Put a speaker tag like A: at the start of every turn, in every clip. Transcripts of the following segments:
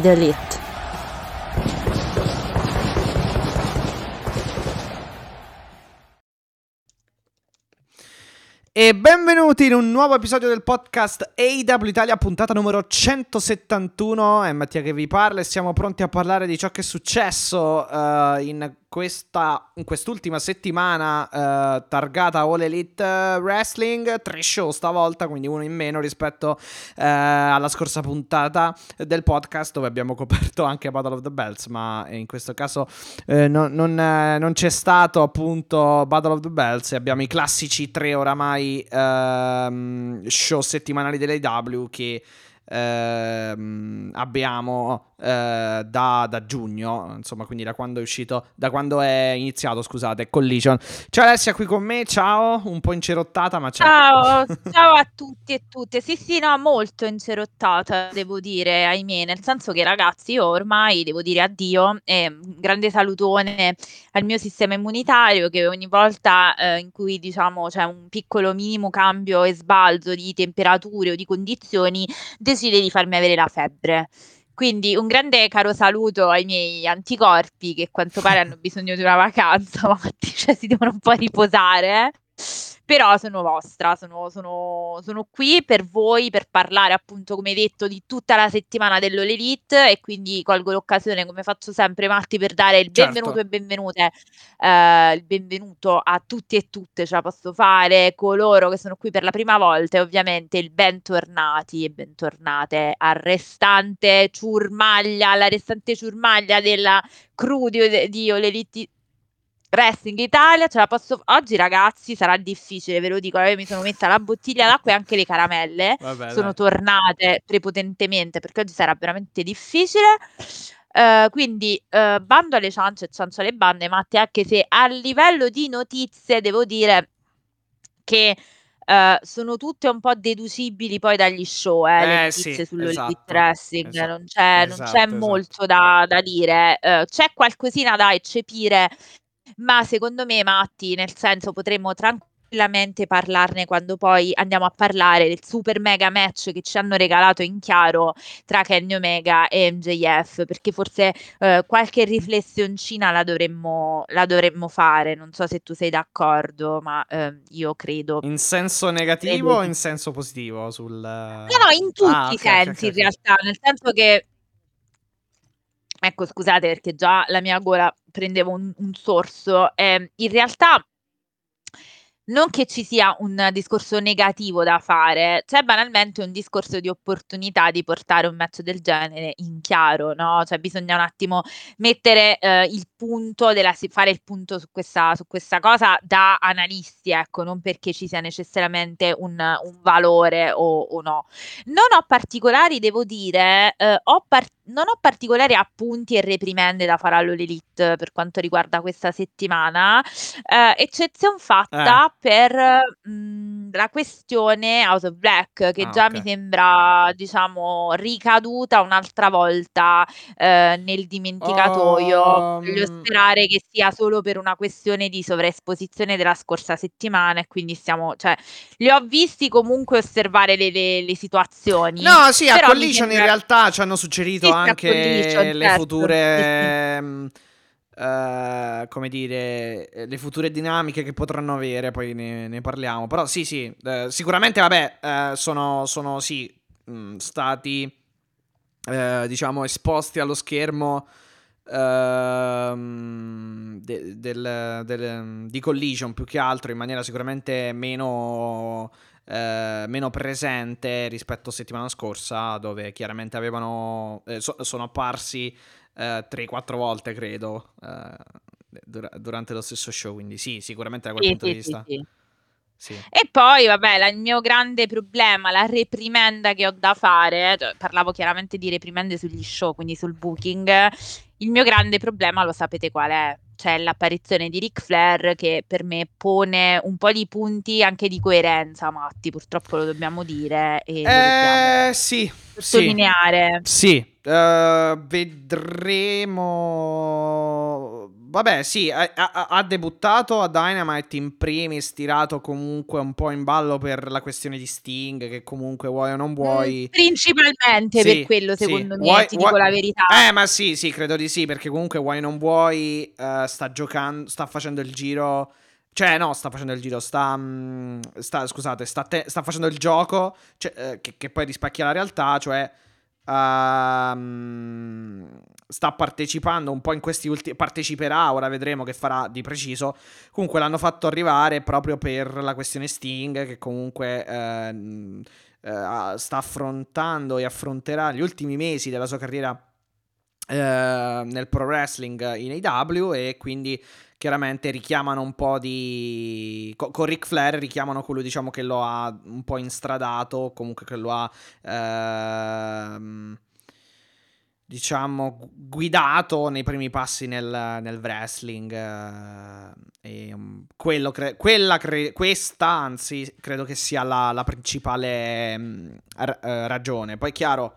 A: The elite.
B: E benvenuti in un nuovo episodio del podcast AW Italia, puntata numero 171. È Mattia che vi parla e siamo pronti a parlare di ciò che è successo uh, in questa, in quest'ultima settimana uh, targata All Elite Wrestling, tre show stavolta, quindi uno in meno rispetto uh, alla scorsa puntata del podcast dove abbiamo coperto anche Battle of the Bells, ma in questo caso non, non, non, c'è stato appunto Battle of the Bells e abbiamo i classici tre oramai ehm, show settimanali dell'AW che ehm, abbiamo eh, da, da, giugno, insomma, quindi da quando è uscito, da quando è iniziato, scusate, Collision. Ciao Alessia qui con me, ciao, un po' incerottata, ma ciao.
C: Ciao, ciao a tutti e tutte. Sì, sì, no, molto incerottata, devo dire, ahimè, nel senso che ragazzi, io ormai devo dire addio e un grande salutone al mio sistema immunitario che ogni volta eh, in cui diciamo c'è un piccolo minimo cambio e sbalzo di temperature o di condizioni decide di farmi avere la febbre. Quindi un grande caro saluto ai miei anticorpi che a quanto pare hanno bisogno di una vacanza, ma cioè, si devono un po' riposare. Però sono vostra, sono, sono, sono qui per voi per parlare appunto come detto di tutta la settimana dell'All Elite e quindi colgo l'occasione come faccio sempre Matti per dare il
B: Certo.
C: benvenuto e benvenute, eh, il benvenuto a tutti e tutte, ce la posso fare, coloro che sono qui per la prima volta e ovviamente il bentornati e bentornate al restante ciurmaglia, alla restante ciurmaglia della crew di, di All Elite Wrestling Italia, ce la posso oggi ragazzi sarà difficile, ve lo dico, eh, mi sono messa la bottiglia d'acqua e anche le caramelle,
B: Vabbè,
C: sono
B: dai.
C: tornate prepotentemente perché oggi sarà veramente difficile. Eh, quindi eh, bando alle ciance e ciance alle bande, Matti, anche se a livello di notizie devo dire che eh, sono tutte un po' deducibili poi dagli show, eh, le
B: Eh,
C: notizie
B: sì,
C: sullo
B: esatto,
C: wrestling,
B: esatto,
C: non c'è, non c'è
B: esatto, esatto.
C: molto da, da dire, c'è qualcosina da eccepire ma secondo me, Matti, nel senso potremmo tranquillamente parlarne quando poi andiamo a parlare del super mega match che ci hanno regalato in chiaro tra Kenny Omega e MJF, perché forse eh, qualche riflessioncina la dovremmo, la dovremmo fare. Non so se tu sei d'accordo, ma eh, io credo.
B: In senso negativo o in senso positivo? Sul...
C: No, no, in tutti
B: Ah,
C: i
B: ok, ok,
C: sensi
B: ok,
C: in
B: ok.
C: realtà, nel senso che Ecco, scusate perché già la mia gola prendeva un, un sorso. Ehm, in realtà non che ci sia un discorso negativo da fare, c'è banalmente un discorso di opportunità di portare un match del genere in chiaro, no? Cioè bisogna un attimo mettere eh, il punto della, fare il punto su questa, su questa cosa da analisti, ecco, non perché ci sia necessariamente un, un valore o, o no. Non ho particolari, devo dire, eh, ho par- non ho particolari appunti e reprimende da fare all'All Elite per quanto riguarda questa settimana, eh, eccezion fatta per mh, la questione House of Black, che
B: Ah,
C: già
B: ok.
C: mi sembra, diciamo, ricaduta un'altra volta eh, nel dimenticatoio. Voglio
B: Um,
C: sperare che sia solo per una questione di sovraesposizione della scorsa settimana e quindi stiamo, cioè, li ho visti comunque osservare le, le- le situazioni.
B: No, sì, a Collision in
C: sembra-
B: realtà ci hanno suggerito
C: Sì, sì,
B: anche le
C: certo,
B: future. mm, eh, come dire, eh, le future dinamiche che potranno avere, poi ne, ne parliamo. Però sì, sì, eh, sicuramente, vabbè, eh, sono, sono sì, mm, stati, diciamo, esposti allo schermo ehm, de- del- del- di Collision più che altro in maniera sicuramente meno, eh, meno presente rispetto a settimana scorsa dove chiaramente avevano eh, so- sono apparsi eh, 3-4 volte credo eh, dura- durante lo stesso show quindi sì sicuramente da quel
C: Sì,
B: punto di
C: sì, sì,
B: vista
C: sì.
B: Sì.
C: E poi, vabbè, la- il mio grande problema, la reprimenda che ho da fare, cioè, parlavo chiaramente di reprimende sugli show, quindi sul booking, il mio grande problema lo sapete qual è? Cioè l'apparizione di Ric Flair che per me pone un po' di punti anche di coerenza, Matti, purtroppo lo dobbiamo dire e lo
B: Eh, sì, sì.
C: sottolineare.
B: Sì, eh, vedremo. Vabbè, sì, ha, ha- ha debuttato a Dynamite in primis, tirato comunque un po' in ballo per la questione di Sting, che comunque vuoi o non vuoi.
C: Mm, Principalmente
B: Sì,
C: per quello,
B: sì.
C: secondo me,
B: Vuoi-
C: ti dico
B: vuoi-
C: la verità.
B: Eh, ma sì, sì, credo di sì, perché comunque vuoi o non vuoi, eh, sta giocando, sta facendo il giro. Cioè, no, sta facendo il giro, sta. mm, sta- scusate, sta, te- sta facendo il gioco cioè, eh, che, che poi rispecchia la realtà, cioè. Ehm, sta partecipando un po' in questi ultimi. Parteciperà, ora vedremo che farà di preciso. Comunque l'hanno fatto arrivare proprio per la questione Sting, che comunque. ehm, eh, sta affrontando e affronterà gli ultimi mesi della sua carriera eh, nel pro wrestling in AW e quindi chiaramente richiamano un po' di co- con Ric Flair richiamano quello diciamo che lo ha un po' instradato comunque che lo ha ehm, diciamo gu- guidato nei primi passi nel, nel wrestling eh, e um, quello cre- quella cre- questa anzi credo che sia la, la principale mm, eh, ragione. Poi chiaro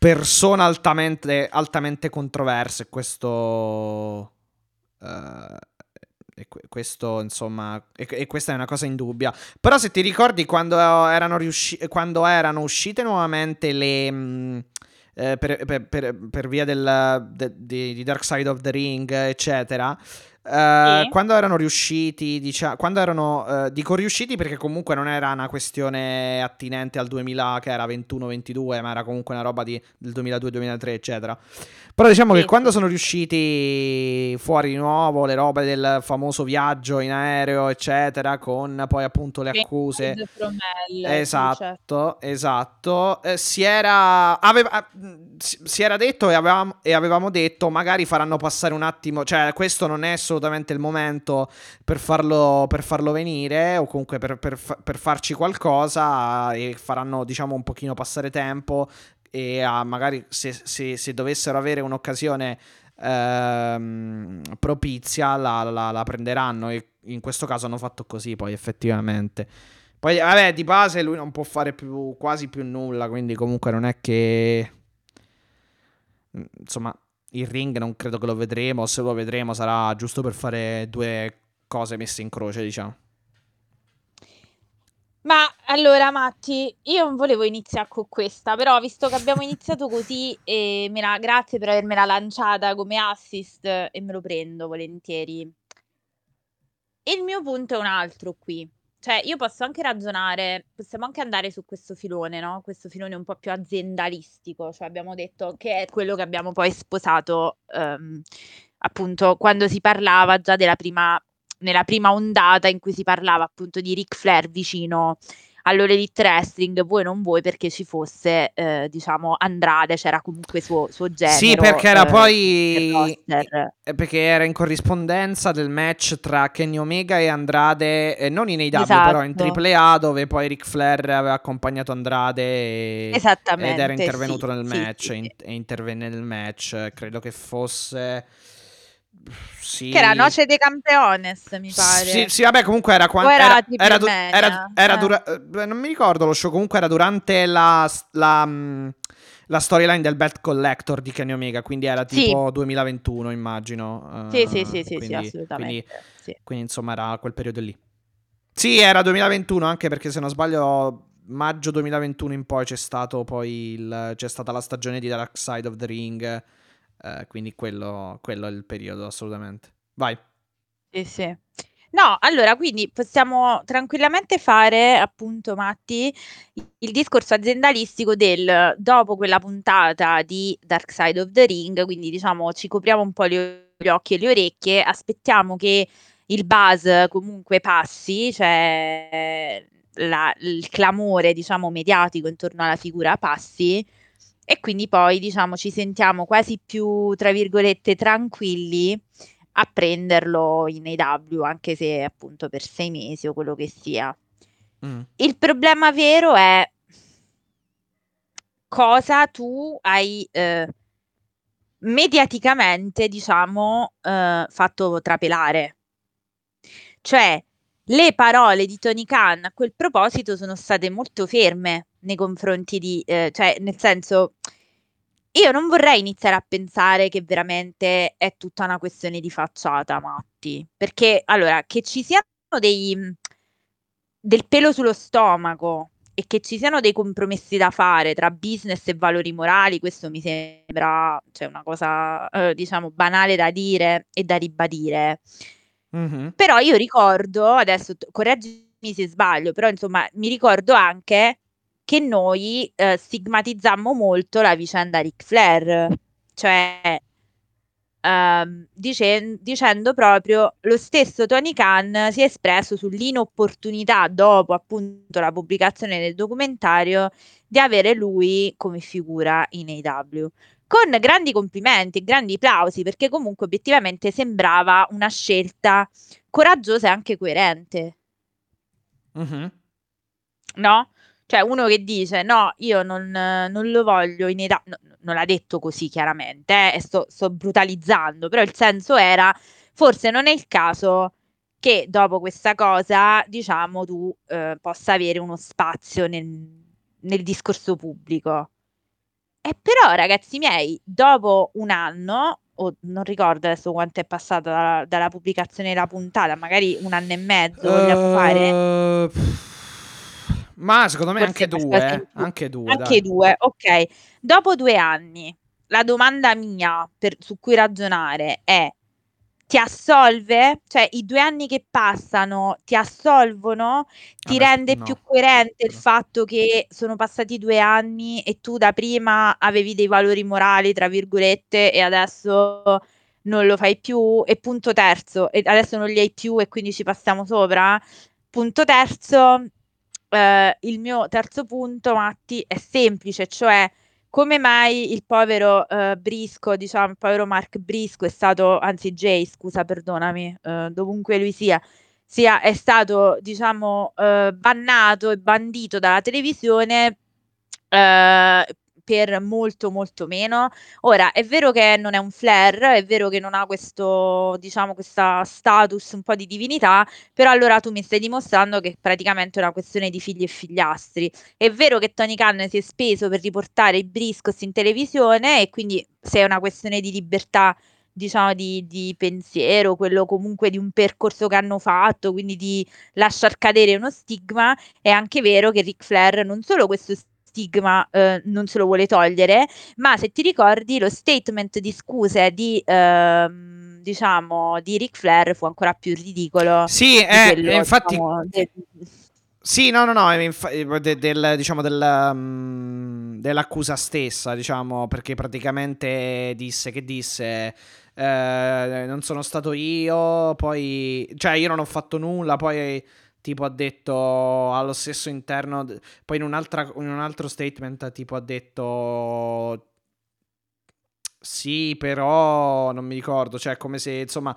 B: persona altamente, altamente controversa e questo eh, e que- questo insomma e, e questa è una cosa indubbia. Però se ti ricordi quando erano, riusci- quando erano uscite nuovamente le mh, eh, per, per- per- per via del, de- di, di Dark Side of the Ring eccetera eh, quando erano riusciti diciamo quando erano eh, dico riusciti perché comunque non era una questione attinente al 2000 che era 21-22 ma era comunque una roba di, del 2002-2003 eccetera però diciamo
C: Sì,
B: che quando sono riusciti fuori di nuovo le robe del famoso viaggio in aereo eccetera con poi appunto le accuse
C: Hell, sì, certo.
B: Esatto, esatto. Eh, si, era, aveva- si era detto e avevamo, e avevamo detto magari faranno passare un attimo, cioè questo non è assolutamente il momento per farlo, per farlo venire o comunque per, per per farci qualcosa e faranno diciamo un pochino passare tempo e ah, magari se, se- se dovessero avere un'occasione ehm, propizia la, la- la prenderanno e in questo caso hanno fatto così poi effettivamente. Poi, vabbè, di base lui non può fare più, quasi più nulla, quindi comunque non è che... Mm, Insomma, il ring non credo che lo vedremo, se lo vedremo sarà giusto per fare due cose messe in croce, diciamo.
C: Ma allora, Matti, io non volevo iniziare con questa, però visto che abbiamo iniziato così, e me la- grazie per avermela lanciata come assist e me lo prendo volentieri. Il mio punto è un altro qui. Cioè, io posso anche ragionare, possiamo anche andare su questo filone, no? Questo filone un po' più aziendalistico, cioè abbiamo detto che è quello che abbiamo poi sposato, ehm, appunto, quando si parlava già della prima, nella prima ondata in cui si parlava appunto di Ric Flair vicino all'Elite Wrestling, vuoi non vuoi perché ci fosse, eh, diciamo, Andrade, c'era comunque suo, suo genero.
B: Sì, perché era
C: eh,
B: poi... Perché era in corrispondenza del match tra Kenny Omega e Andrade, eh, non in AW,
C: Esatto.
B: però in AAA, dove poi Ric Flair aveva accompagnato Andrade e-
C: Esattamente,
B: ed era intervenuto
C: sì,
B: nel
C: sì,
B: match
C: sì,
B: e in- intervenne nel match. Credo che fosse... Sì.
C: Che era Noce de Campeones, mi pare.
B: Sì, sì, vabbè, comunque era quando
C: era
B: era, era, era-
C: Eh.
B: dura- eh, non mi ricordo lo show, comunque era durante la, la, mh, la storyline del Belt Collector di Kenny Omega, quindi era
C: Sì.
B: tipo 2021, immagino.
C: Sì,
B: eh,
C: sì, sì, sì, sì,
B: quindi-
C: assolutamente.
B: Quindi,
C: sì.
B: quindi, insomma era quel periodo lì. Sì, era 2021, anche perché se non sbaglio maggio 2021 in poi c'è stato poi il, c'è stata la stagione di Dark Side of the Ring, eh, quindi quello, quello è il periodo assolutamente. Vai.
C: Sì, sì. No, allora, quindi possiamo tranquillamente fare, appunto, Matti, il discorso aziendalistico del dopo quella puntata di Dark Side of the Ring, quindi diciamo ci copriamo un po' gli occhi e le orecchie, aspettiamo che il buzz comunque passi, cioè la- il clamore, diciamo, mediatico intorno alla figura passi e quindi poi, diciamo, ci sentiamo quasi più, tra virgolette, tranquilli a prenderlo in AW, anche se appunto per sei mesi o quello che sia.
B: Mm.
C: Il problema vero è cosa tu hai eh, mediaticamente, diciamo, eh, fatto trapelare. Cioè, le parole di Tony Khan a quel proposito sono state molto ferme nei confronti di, eh, cioè, nel senso, io non vorrei iniziare a pensare che veramente è tutta una questione di facciata, Matti, perché allora che ci siano dei del pelo sullo stomaco e che ci siano dei compromessi da fare tra business e valori morali, questo mi sembra cioè, una cosa, eh, diciamo, banale da dire e da ribadire.
B: Mm-hmm.
C: Però io ricordo, adesso correggimi se sbaglio, però insomma mi ricordo anche che noi eh, stigmatizzammo molto la vicenda Ric Flair, cioè Uh, dice, dicendo proprio lo stesso Tony Khan si è espresso sull'inopportunità dopo appunto la pubblicazione del documentario di avere lui come figura in AW con grandi complimenti e grandi applausi perché comunque obiettivamente sembrava una scelta coraggiosa e anche coerente
B: mm-hmm.
C: no? Cioè uno che dice no, io non, non lo voglio in età, no, non l'ha detto così chiaramente, eh, sto, sto, brutalizzando, però il senso era forse non è il caso che dopo questa cosa, diciamo, tu eh, possa avere uno spazio nel, nel discorso pubblico. E però, ragazzi miei, dopo un anno, o non ricordo adesso quanto è passato dalla, dalla pubblicazione della puntata, magari un anno e mezzo, vogliamo uh... fare?
B: Ma secondo me anche due, eh? anche due.
C: Anche due, ok. Dopo due anni, la domanda mia per, su cui ragionare è: ti assolve? Cioè, i due anni che passano ti assolvono? Ti
B: Vabbè,
C: rende
B: no.
C: più coerente il fatto che sono passati due anni e tu da prima avevi dei valori morali, tra virgolette, e adesso non lo fai più? E punto terzo, e adesso non li hai più e quindi ci passiamo sopra? Punto terzo, eh, il mio terzo punto, Matti, è semplice, cioè come mai il povero eh, Brisco, diciamo, il povero Mark Brisco è stato, anzi Jay, scusa, perdonami, eh, dovunque lui sia, sia, è stato, diciamo, eh, bannato e bandito dalla televisione eh, per molto molto meno. Ora, è vero che non è un flare, è vero che non ha questo, diciamo, questa status un po' di divinità, però allora tu mi stai dimostrando che praticamente è una questione di figli e figliastri. È vero che Tony Khan si è speso per riportare i Briscos in televisione e quindi se è una questione di libertà diciamo di, di, pensiero, quello comunque di un percorso che hanno fatto, quindi di lasciar cadere uno stigma, è anche vero che Ric Flair non solo questo stigma eh, non se lo vuole togliere, ma se ti ricordi lo statement di scuse di... Eh, diciamo di Ric Flair fu ancora più ridicolo.
B: Sì, eh,
C: quello,
B: infatti
C: diciamo, de-
B: Sì, no, no, no, infa- de- del, diciamo del, um, dell'accusa stessa, diciamo, perché praticamente disse che disse eh, non sono stato io, poi cioè io non ho fatto nulla, poi tipo ha detto allo stesso interno, poi in, un'altra, in un altro statement tipo ha detto sì, però non mi ricordo, cioè come se insomma...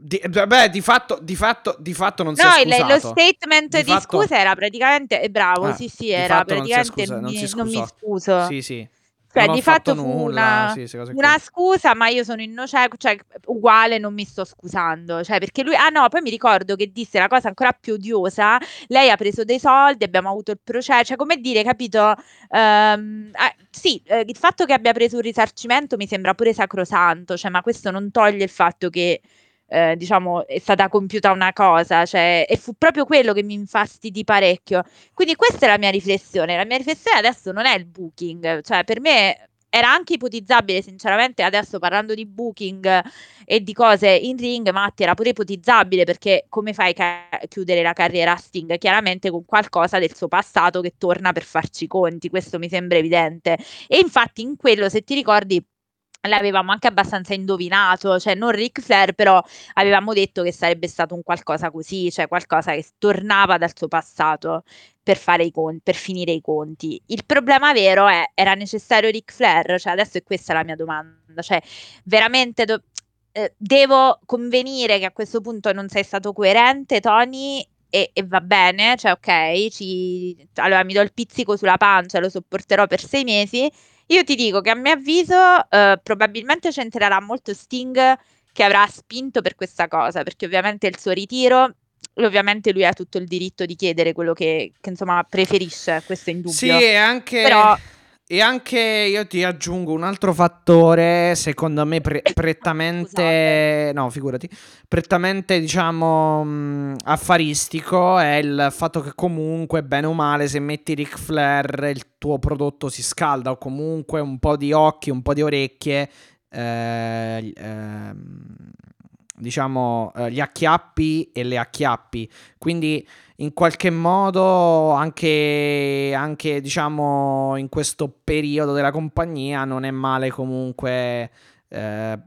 B: Di, beh, di fatto, di fatto, di fatto non
C: no,
B: si è scusato.
C: lo statement
B: Di
C: di,
B: fatto-
C: scusa era praticamente, bravo,
B: Ah,
C: sì sì, era
B: fatto non
C: praticamente
B: scusa- non
C: mi- non mi scuso.
B: Sì, sì.
C: Cioè,
B: Non
C: di fatto fu
B: nulla,
C: una,
B: sì,
C: una scusa, ma io sono innocente, cioè uguale non mi sto scusando, cioè perché lui, ah no, poi mi ricordo che disse la cosa ancora più odiosa, lei ha preso dei soldi, abbiamo avuto il processo, cioè come dire, capito? Ehm, ah, sì, eh, il fatto che abbia preso un risarcimento mi sembra pure sacrosanto, cioè, ma questo non toglie il fatto che eh, diciamo, è stata compiuta una cosa, cioè, e fu proprio quello che mi infastidì parecchio. Quindi questa è la mia riflessione. La mia riflessione adesso non è il booking, cioè per me era anche ipotizzabile, sinceramente, adesso parlando di booking e di cose in ring, Matti, era pure ipotizzabile perché come fai a chiudere la carriera a Sting? Chiaramente con qualcosa del suo passato che torna per farci i conti, questo mi sembra evidente. E infatti in quello, se ti ricordi, l'avevamo anche abbastanza indovinato, cioè non Ric Flair, però avevamo detto che sarebbe stato un qualcosa così, cioè qualcosa che tornava dal suo passato per fare i conti, per finire i conti. Il problema vero è, era necessario Ric Flair? Cioè adesso è questa la mia domanda, cioè veramente do- eh, devo convenire che a questo punto non sei stato coerente, Tony, e, e va bene, cioè ok, ci, allora mi do il pizzico sulla pancia, lo sopporterò per sei mesi. Io ti dico che a mio avviso eh, probabilmente c'entrerà molto Sting che avrà spinto per questa cosa, perché ovviamente il suo ritiro ovviamente lui ha tutto il diritto di chiedere quello che, che insomma preferisce, questo è indubbio.
B: Sì, e anche...
C: Però
B: e anche io ti aggiungo un altro fattore, secondo me pre- prettamente, no, figurati, prettamente diciamo mh, affaristico è il fatto che comunque bene o male se metti Ric Flair il tuo prodotto si scalda o comunque un po' di occhi, un po' di orecchie eh, eh, diciamo eh, gli acchiappi e le acchiappi. Quindi in qualche modo anche, anche diciamo in questo periodo della compagnia non è male comunque eh,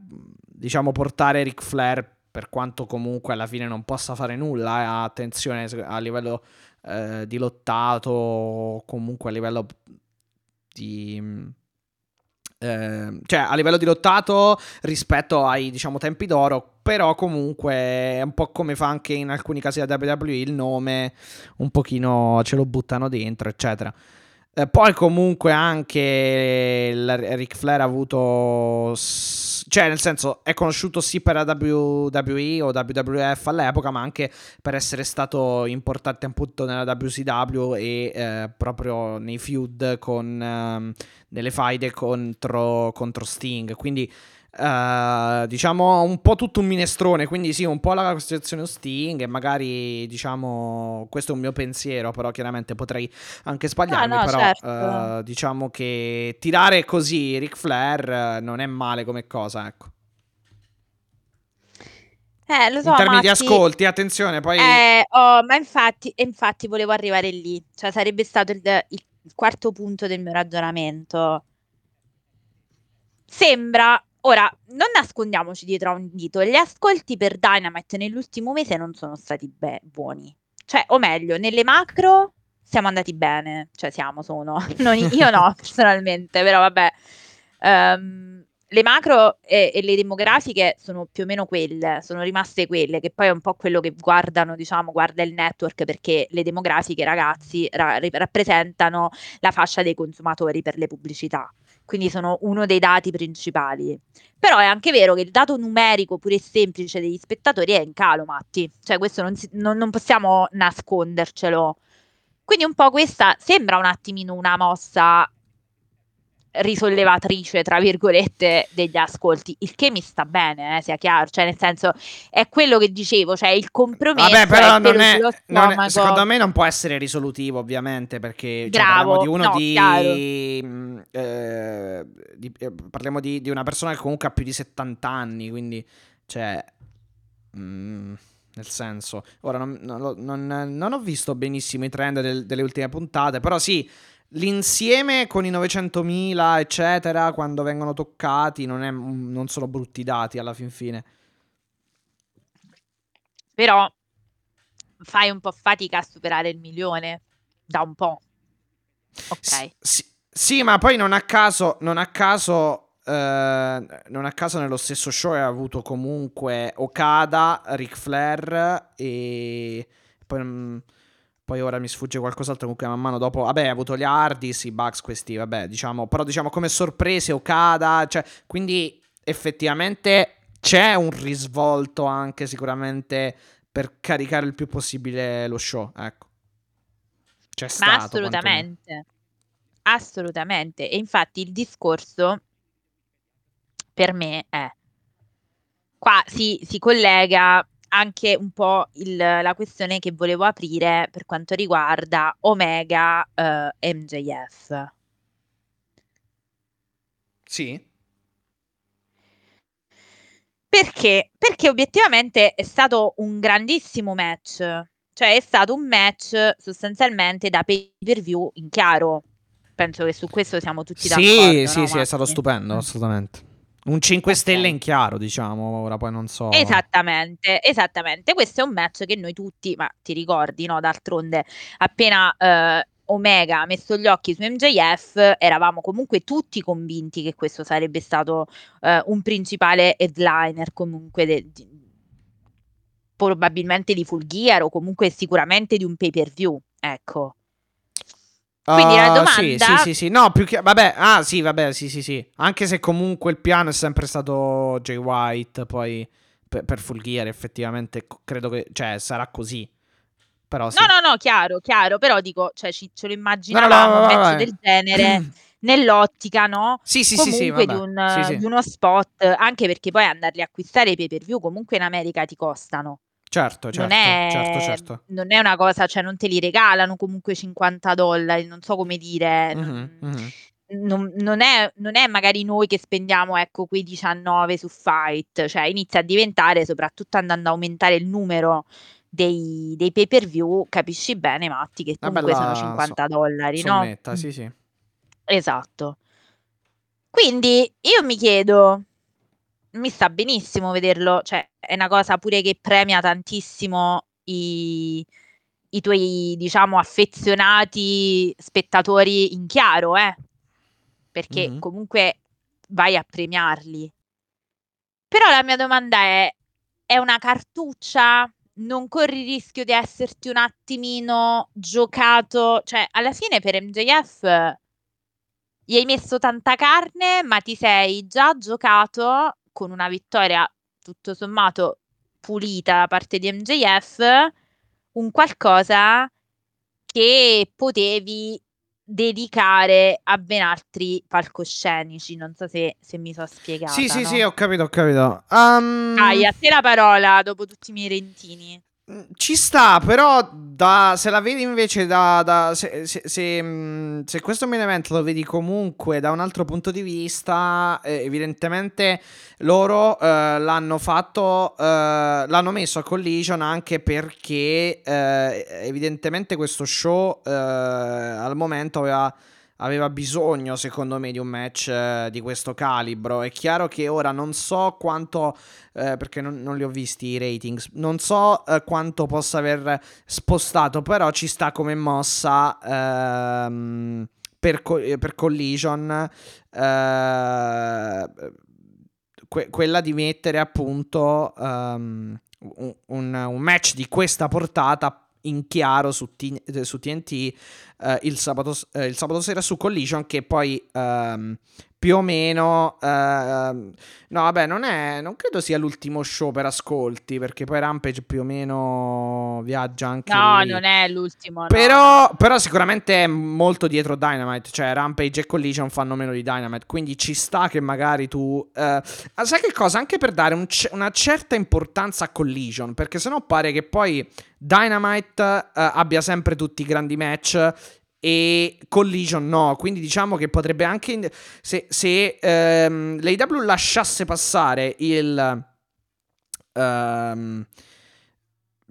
B: diciamo portare Ric Flair per quanto comunque alla fine non possa fare nulla eh, attenzione a livello eh, di lottato comunque a livello di eh, cioè a livello di lottato rispetto ai diciamo tempi d'oro però comunque è un po' come fa anche in alcuni casi la WWE il nome un pochino ce lo buttano dentro eccetera eh, poi comunque anche il Ric Flair ha avuto cioè nel senso è conosciuto sì per la WWE o WWF all'epoca ma anche per essere stato importante appunto nella WCW e eh, proprio nei feud con eh, nelle faide contro, contro Sting. Quindi Uh, diciamo un po' tutto un minestrone, quindi sì, un po' la costituzione Sting e magari diciamo questo è un mio pensiero, però chiaramente potrei anche sbagliarmi,
C: ah, no,
B: però
C: certo.
B: uh, diciamo che tirare così Ric Flair non è male come cosa, ecco.
C: Eh, lo so,
B: In termini di
C: Matti.
B: ascolti, attenzione, poi
C: Eh, oh, ma infatti, infatti volevo arrivare lì, cioè sarebbe stato il, il quarto punto del mio ragionamento. Sembra Ora, non nascondiamoci dietro a un dito, gli ascolti per Dynamite nell'ultimo mese non sono stati be- buoni. Cioè, o meglio, nelle macro siamo andati bene, cioè siamo, sono, non, io no personalmente, però vabbè. Um, le macro e, e, le demografiche sono più o meno quelle, sono rimaste quelle, che poi è un po' quello che guardano, diciamo, guarda il network, perché le demografiche, ragazzi, ra- rappresentano la fascia dei consumatori per le pubblicità quindi sono uno dei dati principali. Però è anche vero che il dato numerico pure semplice degli spettatori è in calo, Matti, cioè questo non, si, non, non possiamo nascondercelo. Quindi un po' questa sembra un attimino una mossa risollevatrice, tra virgolette, degli ascolti, il che mi sta bene, eh, sia chiaro, cioè nel senso è quello che dicevo, cioè il compromesso
B: Vabbè, però
C: è
B: non è, non
C: è,
B: secondo me non può essere risolutivo, ovviamente, perché
C: Bravo,
B: cioè, parliamo di uno
C: no,
B: di, mm, eh, di eh, parliamo di, di, una persona che comunque ha più di 70 anni, quindi cioè mm, nel senso, ora non, non, non, non, ho visto benissimo i trend del, delle ultime puntate, però sì, L'insieme con i 900.000, eccetera, quando vengono toccati, non, è, non sono brutti dati alla fin fine.
C: Però fai un po' fatica a superare il milione da un po'. Ok.
B: S- sì, sì, ma poi non a caso, non a caso Uh, non a caso nello stesso show ha avuto comunque Okada, Ric Flair e poi um, poi ora mi sfugge qualcos'altro comunque man mano dopo. Vabbè, ha avuto gli Hardys, i Bugs, questi, vabbè, diciamo. Però diciamo come sorprese, Okada. Cioè, quindi effettivamente c'è un risvolto anche sicuramente per caricare il più possibile lo show. Ecco. C'è stato.
C: Ma assolutamente. Quantomeno. Assolutamente. E infatti il discorso per me è. Qua si, si collega anche un po' il, la questione che volevo aprire per quanto riguarda Omega eh, MJF.
B: Sì.
C: Perché? Perché obiettivamente è stato un grandissimo match, cioè è stato un match sostanzialmente da pay per view in chiaro. Penso che su questo siamo tutti
B: sì,
C: d'accordo.
B: Sì,
C: no,
B: sì, è stato stupendo, assolutamente. Un 5 okay. stelle in chiaro, diciamo, ora poi non so.
C: Esattamente, esattamente. Questo è un match che noi tutti, ma ti ricordi, no? D'altronde, appena eh, Omega ha messo gli occhi su MJF, eravamo comunque tutti convinti che questo sarebbe stato uh, un principale headliner comunque de- di, probabilmente di Full Gear o comunque sicuramente di un pay per view, ecco. Quindi la
B: Uh,
C: domanda
B: Sì, sì, sì, sì. No, più che... Vabbè, ah, sì, vabbè, sì, sì, sì. Anche se comunque il piano è sempre stato Jay White, poi per, per Gear effettivamente credo che... Cioè, sarà così. Però sì.
C: No, no, no, chiaro, chiaro, però dico, cioè ci, ce lo
B: no,
C: immaginavamo un
B: vai,
C: match
B: vai.
C: del genere nell'ottica, no?
B: Sì, sì, sì, sì,
C: Comunque
B: vabbè.
C: di, un,
B: Sì, sì.
C: di uno spot, anche perché poi andarli a acquistare i pay per view comunque in America ti costano.
B: Certo, certo,
C: non è,
B: certo, certo.
C: non è una cosa, cioè non te li regalano comunque 50 dollari, non so come dire.
B: Mhm,
C: non-
B: mhm.
C: non, non è, non è magari noi che spendiamo ecco quei 19 su Fight, cioè inizia a diventare, soprattutto andando a aumentare il numero dei, dei pay per view, capisci bene, Matti, che
B: Una
C: comunque sono
B: bella
C: 50 dollari, no?
B: Sommetta, sì, sì.
C: Esatto. Quindi io mi chiedo, mi sta benissimo vederlo, cioè è una cosa pure che premia tantissimo i, i tuoi, diciamo, affezionati spettatori in chiaro, eh? Perché
B: Mhm.
C: comunque vai a premiarli. Però la mia domanda è, è una cartuccia? Non corri il rischio di esserti un attimino giocato? Cioè, alla fine per MJF gli hai messo tanta carne, ma ti sei già giocato con una vittoria tutto sommato pulita da parte di MJF, un qualcosa che potevi dedicare a ben altri palcoscenici. Non so se, se mi sono spiegata.
B: Sì, sì,
C: no?
B: sì, ho capito, ho capito. Um,
C: Dai, a te la parola dopo tutti i miei rentini.
B: Ci sta, però da- se la vedi invece da... da- se, se- se, se questo main event lo vedi comunque da un altro punto di vista, eh, evidentemente loro eh, l'hanno fatto, eh, l'hanno messo a collision anche perché eh, evidentemente questo show eh, al momento aveva aveva bisogno, secondo me, di un match eh, di questo calibro. È chiaro che ora non so quanto, eh, perché non, non li ho visti i ratings, non so eh, quanto possa aver spostato, però ci sta come mossa ehm, per, co- eh, per Collision. eh, que- quella di mettere appunto ehm, un, un- un match di questa portata in chiaro su, T- eh, su TNT eh, il, sabato, eh, il sabato sera su Collision che poi ehm, più o meno ehm, no vabbè non è non credo sia l'ultimo show per ascolti perché poi Rampage più o meno viaggia anche
C: No,
B: lì.
C: non è l'ultimo. no,
B: Però, però sicuramente è molto dietro Dynamite, cioè Rampage e Collision fanno meno di Dynamite, quindi ci sta che magari tu... ah, sai che cosa? Anche per dare un una certa importanza a Collision, perché sennò pare che poi Dynamite eh, abbia sempre tutti i grandi match e Collision no, quindi diciamo che potrebbe anche... se se ehm, l'AEW lasciasse passare il... ehm,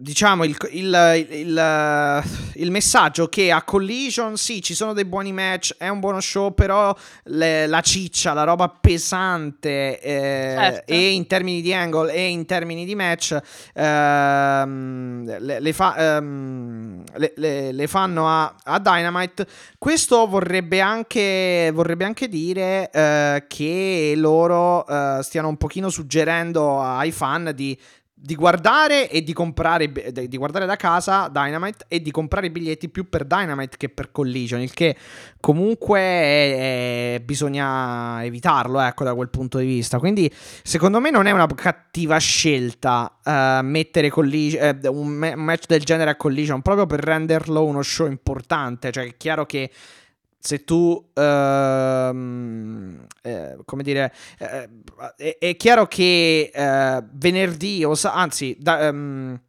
B: diciamo il, il- il- il messaggio che a Collision sì ci sono dei buoni match è un buono show però le- la ciccia la roba pesante eh,
C: Certo.
B: e in termini di angle e in termini di match ehm, le, le fa- ehm, le- fanno a, a Dynamite questo vorrebbe anche, vorrebbe anche dire eh, che loro eh, stiano un pochino suggerendo ai fan di di guardare e di comprare di guardare da casa Dynamite e di comprare i biglietti più per Dynamite che per Collision il che comunque è- è- bisogna evitarlo ecco da quel punto di vista. Quindi secondo me non è una cattiva scelta eh, mettere Collision, eh, un, ma- un match del genere a Collision proprio per renderlo uno show importante. Cioè è chiaro che se tu, ehm, eh, come dire, eh, è, è chiaro che eh, venerdì, o sa- anzi, da- ehm,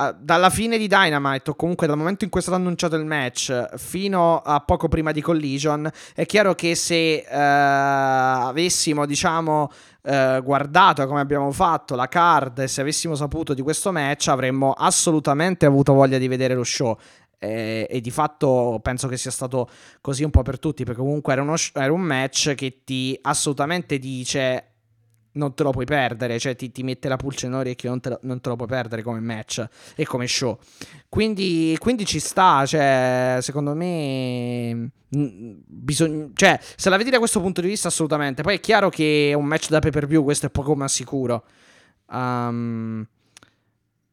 B: a- dalla fine di Dynamite, o comunque dal momento in cui è stato annunciato il match, fino a poco prima di Collision, è chiaro che se eh, avessimo, diciamo, eh, guardato come abbiamo fatto la card e se avessimo saputo di questo match, avremmo assolutamente avuto voglia di vedere lo show. Eh, e di fatto penso che sia stato così un po' per tutti, perché comunque era, uno era un match che ti assolutamente dice non te lo puoi perdere, cioè ti, ti mette la pulce nell'orecchio, non te, lo, non te lo puoi perdere come match e come show. Quindi, quindi ci sta, cioè, secondo me, bisogna, cioè, se la vedi da questo punto di vista, assolutamente. Poi è chiaro che è un match da pay per view, questo è poco ma sicuro. Um,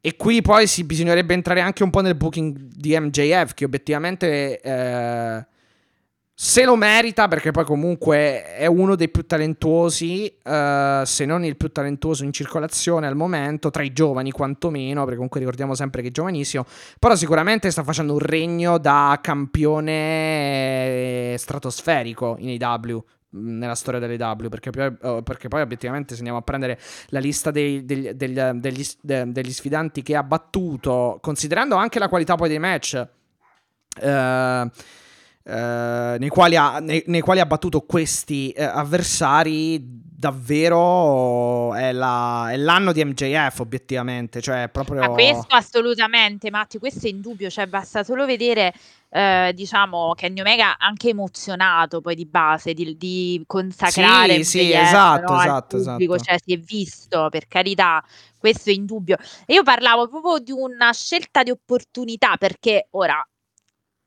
B: e qui poi si, bisognerebbe entrare anche un po' nel booking di MJF, che obiettivamente... Eh, se lo merita perché poi comunque è uno dei più talentuosi, uh, se non il più talentuoso in circolazione al momento, tra i giovani quantomeno, perché comunque ricordiamo sempre che è giovanissimo, però sicuramente sta facendo un regno da campione stratosferico in AW nella storia delle W perché poi, uh, perché poi, obiettivamente se andiamo a prendere la lista dei, degli, degli, degli, degli, sfidanti che ha battuto considerando anche la qualità poi dei match uh, eh, nei, quali ha, nei, nei, quali ha, battuto questi eh, avversari, davvero è, la, è, l'anno di MJF, obiettivamente. Cioè, proprio...
C: Ma questo assolutamente, Matti, questo è indubbio. Cioè, basta solo vedere. Eh, diciamo Kenny Omega anche emozionato poi di base di, di consacrare
B: sì, sì esatto,
C: no,
B: esatto,
C: pubblico,
B: esatto.
C: cioè si è visto per carità questo è indubbio e io parlavo proprio di una scelta di opportunità perché ora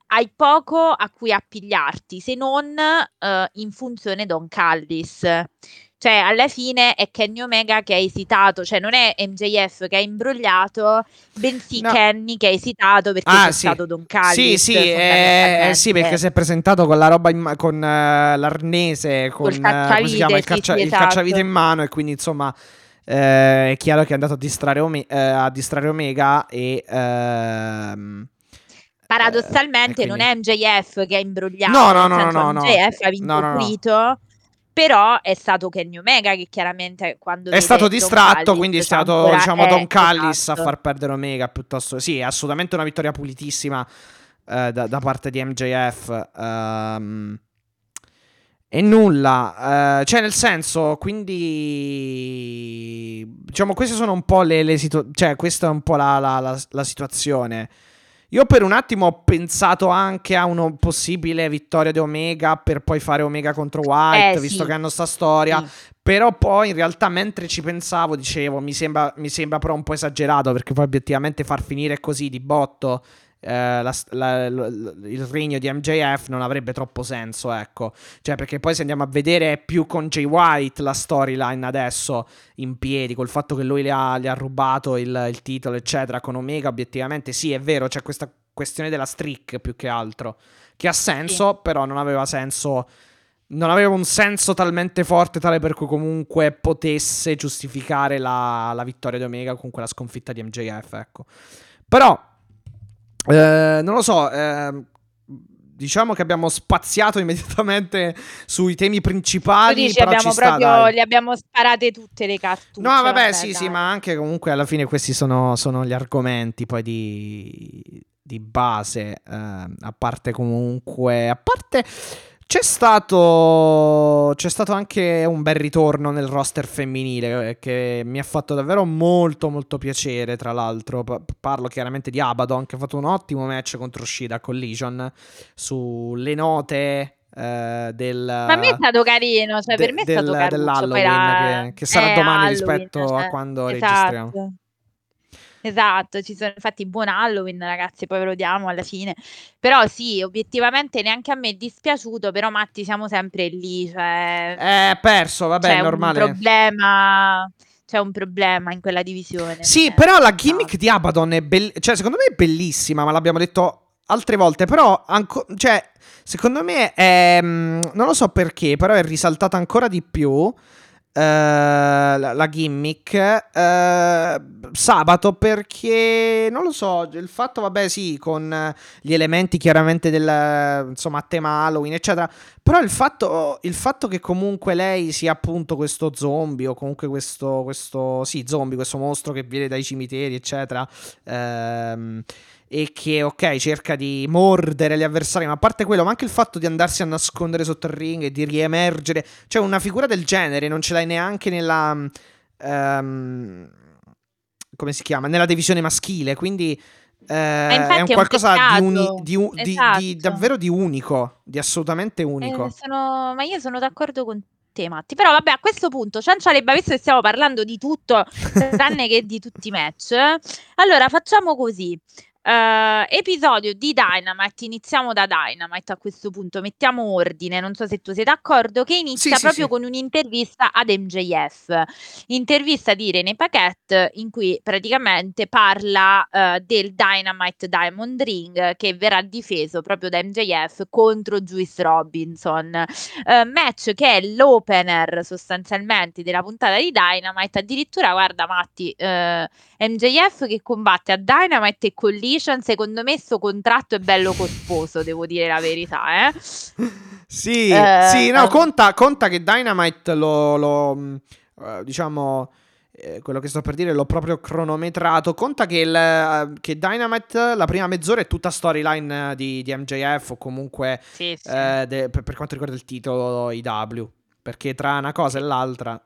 C: hai poco a cui appigliarti se non uh, in funzione Don Callis. Cioè, alla fine è Kenny Omega che ha esitato, cioè non è MJF che ha imbrogliato, bensì no. Kenny che ha esitato perché ah, c'è sì. stato Don Callis.
B: Sì, sì, eh, sì, perché si è presentato con la roba, in, con uh, l'arnese, con uh, come si chiama, il, caccia, sì, esatto. il cacciavite in mano e quindi insomma... Eh, è chiaro che è andato a distrarre, Ome- eh, a distrarre Omega e ehm,
C: Paradossalmente eh, quindi... non è MJF che ha imbrogliato,
B: no, no, no, no, no,
C: MJF ha vinto no, no, però è stato Kenny Omega che chiaramente quando
B: è stato distratto, Callis, quindi è stato ancora... diciamo Don Callis esatto. a far perdere Omega piuttosto sì, è assolutamente una vittoria pulitissima eh, da, da, parte di MJF. Um, ehm, e nulla, uh, cioè nel senso, quindi diciamo queste sono un po' le, le situazioni, cioè questa è un po' la, la, la, la situazione. Io per un attimo ho pensato anche a una possibile vittoria di Omega per poi fare Omega contro White, eh, visto sì. che hanno sta storia. Sì. Però poi in realtà mentre ci pensavo dicevo mi sembra, mi sembra però un po' esagerato perché poi obiettivamente far finire così di botto eh, la, la, il regno di MJF non avrebbe troppo senso, ecco. Cioè, perché poi se andiamo a vedere è più con Jay White la storyline adesso in piedi, col fatto che lui le ha, le ha rubato il, il, titolo, eccetera. Con Omega, obiettivamente, sì, è vero, c'è questa questione della streak più che altro. Che ha senso, sì. però non aveva senso. Non aveva un senso talmente forte tale per cui comunque potesse giustificare la, la vittoria di Omega con quella sconfitta di MJF, ecco. Però eh, non lo so, eh, diciamo che abbiamo spaziato immediatamente sui temi principali.
C: Dici, abbiamo proprio, le abbiamo sparate tutte le cartucce.
B: No, vabbè, vabbè sì, dai. sì, ma anche comunque alla fine questi sono, sono gli argomenti poi di, di base. Eh, a parte comunque, a parte c'è stato, c'è stato anche un bel ritorno nel roster femminile eh, che mi ha fatto davvero molto molto piacere, tra l'altro. parlo chiaramente di Abaddon che ha fatto un ottimo match contro Shida Collision sulle note Uh, del,
C: Ma a me è stato carino, cioè de, per me è del, stato carino.
B: Dell'Halloween che, che, sarà domani Halloween, rispetto cioè, a quando esatto. registriamo.
C: Esatto, ci sono infatti buon Halloween ragazzi, poi ve lo diamo alla fine. Però sì, obiettivamente neanche a me è dispiaciuto, però Matti siamo sempre lì, cioè...
B: È perso, vabbè, è normale.
C: un problema c'è un problema in quella divisione.
B: Sì, però la gimmick di Abaddon è bellissima, cioè secondo me è bellissima, ma l'abbiamo detto altre volte, però anco- cioè, secondo me è mm, non lo so perché, però è risaltata ancora di più la, la, gimmick uh, sabato perché non lo so il fatto vabbè sì con gli elementi chiaramente del insomma tema Halloween eccetera però il fatto, il fatto che comunque lei sia appunto questo zombie o comunque questo, questo sì zombie questo mostro che viene dai cimiteri eccetera uh, e che, ok, cerca di mordere gli avversari, ma a parte quello, ma anche il fatto di andarsi a nascondere sotto il ring e di riemergere, cioè una figura del genere non ce l'hai neanche nella... Um, come si chiama? Nella divisione maschile, quindi... Eh, è un qualcosa è un di, uni, di, un, esatto. di, di, davvero di unico, di assolutamente unico.
C: Eh, sono, ma io sono d'accordo con te, Matti. Però vabbè, a questo punto, Ciancialebba, visto che stiamo parlando di tutto, tranne che di tutti i match, allora facciamo così. Uh, episodio di Dynamite, iniziamo da Dynamite a questo punto, mettiamo ordine, non so se tu sei d'accordo, che inizia
B: Sì,
C: proprio
B: sì.
C: con un'intervista ad MJF, intervista di Rene Paquette in cui praticamente parla uh, del Dynamite Diamond Ring che verrà difeso proprio da MJF contro Juice Robinson, uh, match che è l'opener sostanzialmente della puntata di Dynamite, addirittura guarda Matti, MJF che combatte a Dynamite e Collision, secondo me sto contratto è bello corposo, devo dire la verità, eh.
B: Sì,
C: Eh,
B: sì, no,
C: eh.
B: conta, conta che Dynamite lo, lo, mh, eh, diciamo, eh, quello che sto per dire l'ho proprio cronometrato. Conta che, il, eh, che Dynamite, la prima mezz'ora è tutta storyline di, di MJF o comunque
C: Sì, sì.
B: eh, de- per, per quanto riguarda il titolo IW. Perché tra una cosa e l'altra...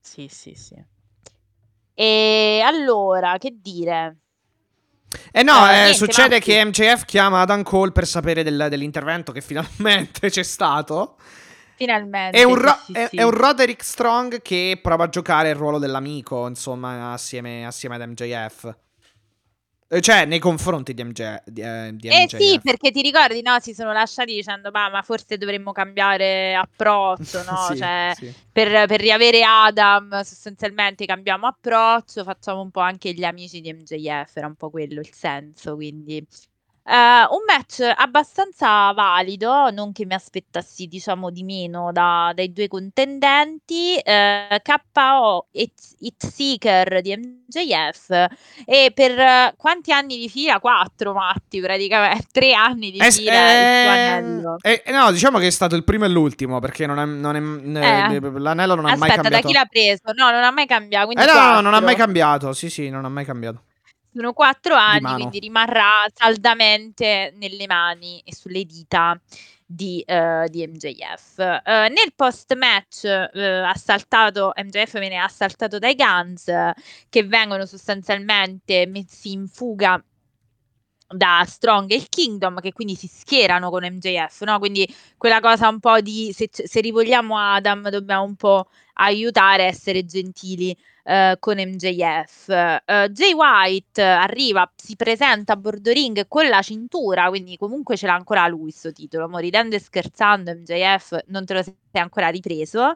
C: Sì, sì, sì. E allora, che dire?
B: Eh no,
C: Eh,
B: eh,
C: niente,
B: succede
C: Matti.
B: che MJF chiama Adam Cole per sapere del- dell'intervento che finalmente c'è stato.
C: Finalmente.
B: È un, Ro-
C: sì,
B: è,
C: sì.
B: è un Roderick Strong che prova a giocare il ruolo dell'amico, insomma, assieme, assieme ad MJF. Eh, Cioè, nei confronti di, MJ, di, eh, di
C: Eh
B: MJF.
C: sì, perché ti ricordi, no? Si sono lasciati dicendo, "Bah, ma forse dovremmo cambiare approccio, no?
B: Sì,
C: cioè,
B: sì.
C: per, per riavere Adam, sostanzialmente cambiamo approccio, facciamo un po' anche gli amici di MJF, era un po' quello il senso, quindi... Eh, un match abbastanza valido, non che mi aspettassi, diciamo, di meno da- dai due contendenti, eh, KO Hit Seeker di MJF e per eh, quanti anni di fila? Quattro, Matti, praticamente, tre anni di
B: Eh,
C: fila il suo
B: ehm,
C: anello.
B: eh, no, diciamo che è stato il primo e l'ultimo, perché non è, non è-
C: Eh.
B: eh, l'anello non ha mai
C: Aspetta, da
B: cambiato.
C: chi l'ha preso? No, non ha mai cambiato, quindi
B: Eh no, no, non ha mai cambiato. Sì, sì, non ha mai cambiato.
C: Sono quattro anni, quindi rimarrà saldamente nelle mani e sulle dita di, eh, di MJF. Eh, nel post match assaltato, MJF viene assaltato dai Guns che vengono sostanzialmente messi in fuga da Strong e il Kingdom che quindi si schierano con MJF, no? Quindi quella cosa un po' di se, se rivogliamo Adam dobbiamo un po' aiutare a essere gentili eh, con MJF. Eh, Jay White arriva, si presenta a bordo ring con la cintura, quindi comunque ce l'ha ancora lui questo titolo. Mo ridendo e scherzando, MJF non te lo sei ancora ripreso.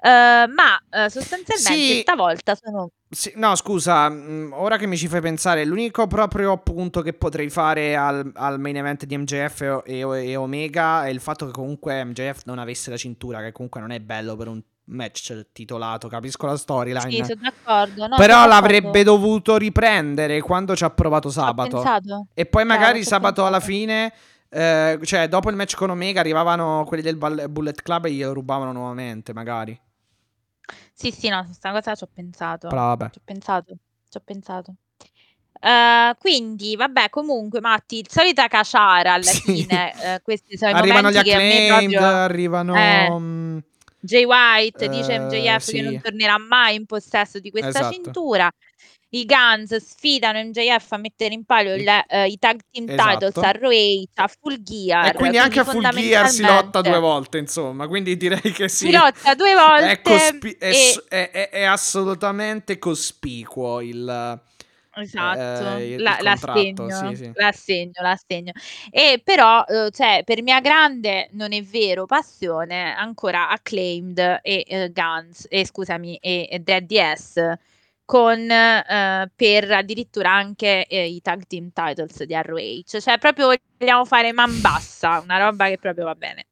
C: Eh, ma eh, sostanzialmente
B: Sì.
C: stavolta sono
B: Sì, no, scusa, mh, ora che mi ci fai pensare, l'unico proprio punto che potrei fare al, al main event di MJF e, e- e Omega è il fatto che comunque MJF non avesse la cintura, che comunque non è bello per un match titolato, capisco la storyline.
C: sì, sono d'accordo. no,
B: Però
C: sono
B: l'avrebbe
C: d'accordo.
B: dovuto riprendere quando ci ha provato sabato. E poi
C: Chiaro,
B: magari
C: ci ho
B: sabato alla fine, eh, cioè dopo il match con Omega, arrivavano quelli del Bullet Club e glielo rubavano nuovamente, magari.
C: Sì, sì, no, questa cosa ci ho pensato.
B: Però vabbè.
C: Ci ho pensato, ci ho pensato. Eh, quindi, vabbè, comunque, Matti, solita caciara alla
B: Sì.
C: fine. eh, questi sono i
B: Arrivano gli acclaimed,
C: proprio...
B: arrivano...
C: Eh.
B: mm,
C: Jay White dice
B: Eh,
C: MJF che
B: sì.
C: non tornerà mai in possesso di questa
B: Esatto.
C: cintura. I Guns sfidano MJF a mettere in palio
B: I-
C: le- eh, i tag team
B: Esatto.
C: titles a ROH, a Full Gear.
B: E quindi anche a Full Gear si lotta due volte, insomma. Quindi direi che sì.
C: Si lotta due volte
B: È, cospi-
C: e-
B: è- è- è assolutamente cospicuo il...
C: Esatto,
B: eh, il
C: la, l'assegno,
B: sì, sì.
C: l'assegno, l'assegno. E però, eh, cioè, per mia grande, non è vero, passione, ancora Acclaimed e eh, Guns, e scusami, e, e Daddy S, con eh, per addirittura anche eh, i tag team titles di ROH. Cioè, proprio vogliamo fare man bassa, una roba che proprio va bene.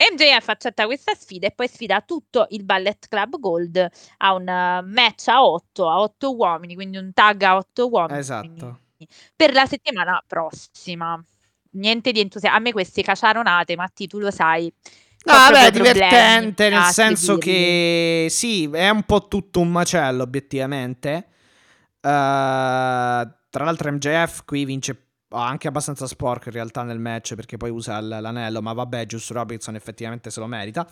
C: MJF accetta questa sfida e poi sfida tutto il Ballet Club Gold a un eh, match a 8, a 8 uomini, quindi un tag a 8 uomini
B: Esatto.
C: per la settimana prossima. Niente di entusiasmo. A me queste caciaronate, Matti, tu lo sai.
B: No, vabbè, è divertente nel senso che sì, è un po' tutto un macello, obiettivamente. Eh, tra l'altro MJF qui vince anche abbastanza sporco in realtà nel match perché poi usa l'anello, ma vabbè, Giusto Robinson effettivamente se lo merita.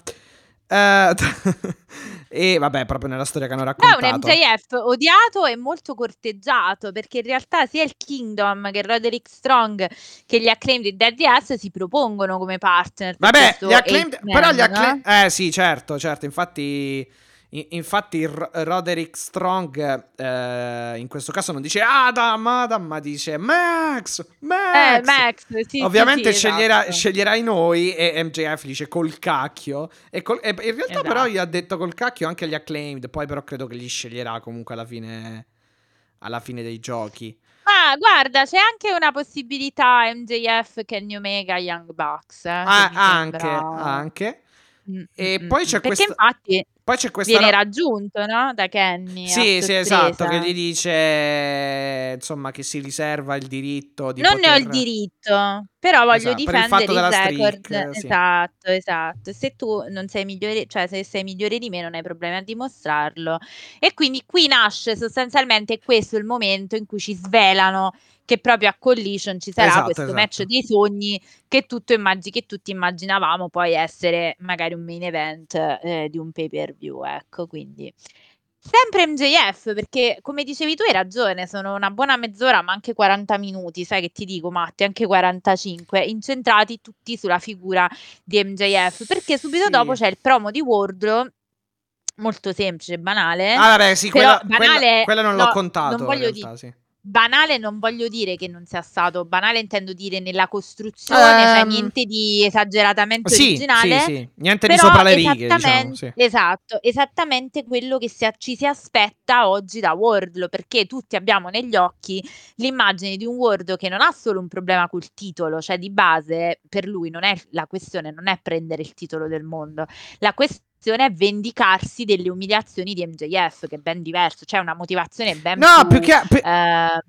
B: Eh, e vabbè, proprio nella storia che hanno
C: No,
B: raccontato.
C: è un MJF odiato e molto corteggiato perché in realtà sia il Kingdom che Roderick Strong che gli Acclaimed di Daddy Ass si propongono come partner.
B: Vabbè, gli acclaimed, però gli acclaimed, eh sì, certo, certo, infatti infatti Ro- Roderick Strong eh, in questo caso non dice Adam, Adam, ma dice Max, Max.
C: Eh, Max, sì,
B: Ovviamente
C: sì, sì,
B: sceglierà-
C: esatto.
B: sceglierai noi e MJF dice col cacchio e, col- e in realtà però
C: Esatto.
B: gli ha detto col cacchio anche gli acclaimed, poi però credo che li sceglierà comunque alla fine alla fine dei giochi.
C: Ah, guarda, c'è anche una possibilità MJF Kenny Omega Young Bucks. eh,
B: Ah,
C: che
B: anche,
C: sembra-
B: anche.
C: Mm,
B: E
C: mm,
B: poi
C: mm,
B: c'è
C: Perché
B: questa-
C: infatti
B: Poi c'è questa
C: viene
B: ro-
C: raggiunto, no? Da Kenny.
B: Sì, sì, esatto, che gli dice insomma che si riserva il diritto di
C: Non ne ho il
B: poter-
C: diritto, però voglio
B: Esatto, per il
C: difendere
B: fatto
C: il,
B: della
C: record.
B: streak, sì.
C: Esatto, esatto. Se tu non sei migliore, cioè se sei migliore di me, non hai problemi a dimostrarlo. E quindi qui nasce sostanzialmente questo il momento in cui ci svelano che proprio a Collision ci sarà
B: Esatto,
C: questo
B: esatto.
C: match dei sogni che, tutto immagini, che tutti immaginavamo poi essere magari un main event eh, di un pay per view. Ecco, quindi Sempre MJF, perché come dicevi tu hai ragione, sono una buona mezz'ora, ma anche 40 minuti, sai che ti dico Matti, anche 45, incentrati tutti sulla figura di MJF, perché subito
B: Sì.
C: dopo c'è il promo di Wardlow, molto semplice, banale.
B: Ah, vabbè, sì, quella, quella-
C: banale-
B: quella non l'ho
C: no,
B: contato
C: non voglio
B: realtà, sì.
C: Banale non voglio dire che non sia stato, banale intendo dire nella costruzione, cioè
B: Ehm,
C: niente di esageratamente
B: Sì,
C: originale.
B: sì, sì, niente di sopra le righe, diciamo, sì.
C: esatto, esattamente quello che si ci si aspetta oggi da Wardlow, perché tutti abbiamo negli occhi l'immagine di un Wardlow che non ha solo un problema col titolo, cioè di base per lui non è la questione, non è prendere il titolo del mondo, la questione è vendicarsi delle umiliazioni di MJF, che è ben diverso, cioè una motivazione ben
B: No,
C: più,
B: più che, più-
C: ehm,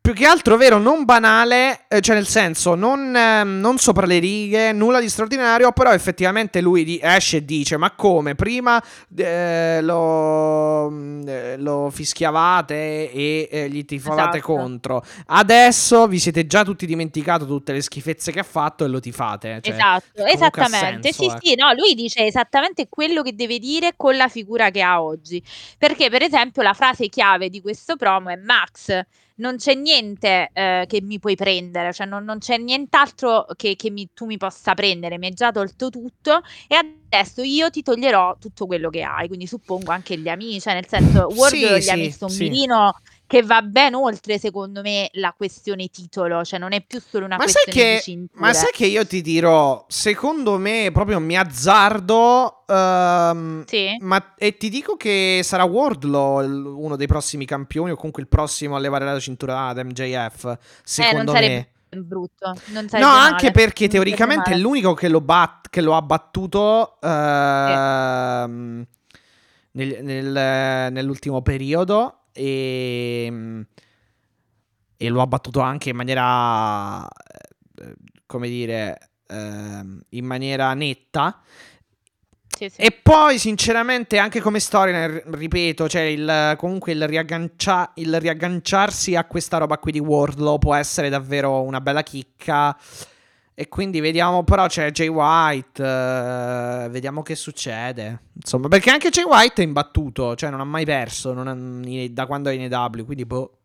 B: più che altro, vero, non banale, eh, cioè nel senso, non, ehm, non sopra le righe, nulla di straordinario, però effettivamente lui esce e dice, ma come, prima eh, lo, mm, eh, lo fischiavate e eh, gli tifavate
C: Esatto.
B: contro, adesso vi siete già tutti dimenticato tutte le schifezze che ha fatto e lo tifate. Cioè,
C: esatto, esattamente.
B: senso,
C: sì,
B: eh.
C: sì, no, lui dice esattamente quello che deve dire con la figura che ha oggi. Perché, per esempio, la frase chiave di questo promo è Max. Non c'è niente eh, che mi puoi prendere, cioè non, non c'è nient'altro che, che mi- tu mi possa prendere, mi hai già tolto tutto e adesso io ti toglierò tutto quello che hai, quindi suppongo anche gli amici, cioè nel senso Wardlow
B: Sì,
C: gli ha
B: sì,
C: messo un
B: sì.
C: mirino che va ben oltre secondo me la questione titolo, cioè non è più solo una
B: Ma
C: questione di
B: che,
C: cinture.
B: ma sai che io ti dirò, secondo me proprio mi azzardo, ehm,
C: Sì?
B: ma, e ti dico che sarà Wardlow uno dei prossimi campioni o comunque il prossimo a levare la cintura ad MJF,
C: Eh,
B: secondo
C: sarebbe
B: me.
C: brutto. Non
B: No,
C: sarebbe
B: anche
C: male.
B: perché
C: Non sarebbe
B: teoricamente è
C: male.
B: l'unico che lo, bat- che lo ha battuto ehm, nel- nel- nell'ultimo periodo e, e lo ha battuto anche in maniera, eh, come dire, ehm, in maniera netta.
C: Sì, sì.
B: E poi, sinceramente, anche come storia, ripeto, cioè il, comunque il, riaggancia- il riagganciarsi a questa roba qui di Wardlow può essere davvero una bella chicca. E quindi vediamo, però c'è Jay White, eh, vediamo che succede. Insomma, perché anche Jay White è imbattuto, cioè non ha mai perso non ha- da quando è in EW, quindi boh.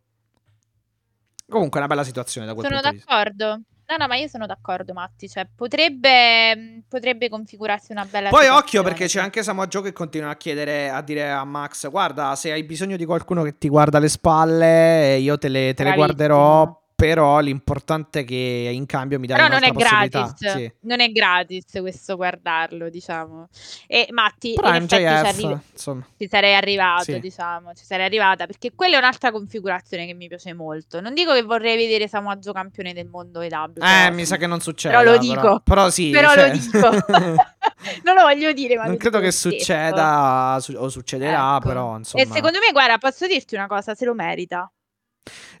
B: Comunque è una bella situazione da quel
C: Sono
B: punto di vista.
C: d'accordo. No, no, ma io sono d'accordo, Matti. Cioè, potrebbe, mh, potrebbe configurarsi una bella
B: Poi occhio perché c'è anche Samoa Joe che continua a chiedere, a dire a Max, guarda, se hai bisogno di qualcuno che ti guarda le spalle, eh, io te le, te le guarderò, però l'importante è che in cambio mi dai
C: Però non è gratis,
B: Sì.
C: non è gratis questo guardarlo, diciamo. E Matti,
B: Però
C: in effetti ci,
B: MJF,
C: arri-
B: insomma.
C: ci sarei arrivato,
B: Sì.
C: diciamo, ci sarei arrivata, perché quella è un'altra configurazione che mi piace molto. Non dico che vorrei vedere Samoa Joe campione del mondo EW,
B: Eh,
C: però
B: mi sa che non succede.
C: Però lo dico.
B: Però sì,
C: Però
B: cioè-
C: lo dico. non lo voglio dire, ma
B: non credo che
C: stesso.
B: succeda su- o succederà,
C: Ecco.
B: però insomma.
C: E secondo me, guarda, posso dirti una cosa, se lo merita.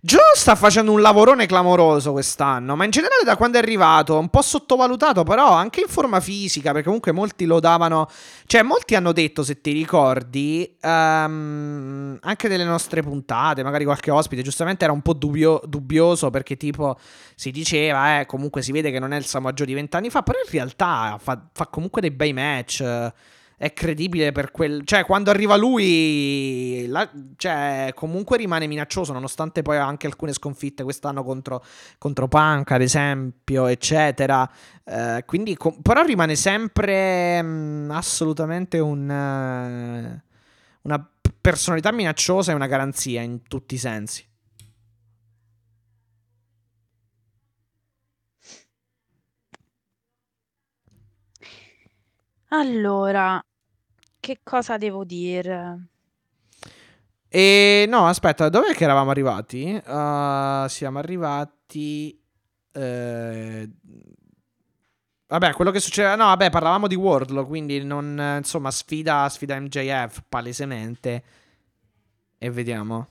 B: Joe sta facendo un lavorone clamoroso quest'anno, ma in generale da quando è arrivato, un po' sottovalutato, però anche in forma fisica, perché comunque molti lo davano, cioè molti hanno detto, se ti ricordi, ehm, anche delle nostre puntate, magari qualche ospite, giustamente era un po' dubbio- dubbioso perché tipo si diceva, eh, comunque si vede che non è il Samoa di vent'anni fa, però in realtà fa, fa comunque dei bei match. È credibile per quel... Cioè, quando arriva lui, la... cioè, comunque rimane minaccioso, nonostante poi anche alcune sconfitte quest'anno contro, contro Punk, ad esempio, eccetera. Eh, quindi, com... però rimane sempre mh, mm, assolutamente un... Uh, una personalità minacciosa e una garanzia in tutti i sensi.
C: Allora, che cosa devo dire?
B: E no, aspetta, dov'è che eravamo arrivati? Uh, siamo arrivati. Eh, vabbè, quello che succede. No, vabbè, parlavamo di Wardlow, quindi non. Insomma, sfida, sfida MJF palesemente. E vediamo.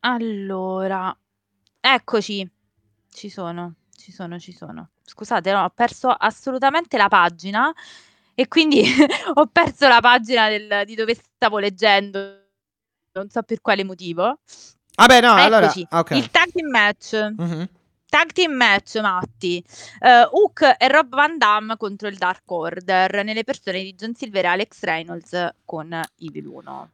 C: Allora, eccoci. Ci sono, ci sono, ci sono scusate, no, ho perso assolutamente la pagina e quindi ho perso la pagina del, di dove stavo leggendo, non so per quale motivo.
B: Vabbè, no, Eccoci, allora, okay.
C: il tag team match. Mm-hmm. Tag team match, Matti. Uh, Hook e Rob Van Damme contro il Dark Order nelle persone di John Silver e Alex Reynolds con Evil 1.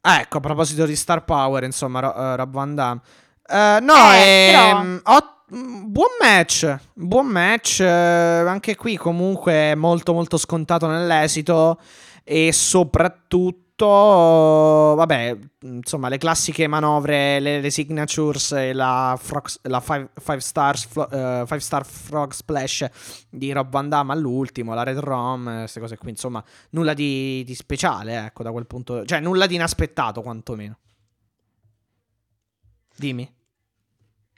B: Ah, ecco, a proposito di Star Power, insomma, Ro- uh, Rob Van Damme. Uh, no, eh, ehm, però... ho buon match, buon match, eh, anche qui comunque molto molto scontato nell'esito e soprattutto, vabbè, insomma le classiche manovre, le, le signatures e la, frog, la five, five, stars, uh, five star frog splash di Rob Van Damme all'ultimo, la red rom, queste cose qui, insomma nulla di, di speciale, ecco da quel punto, cioè nulla di inaspettato quantomeno. Dimmi.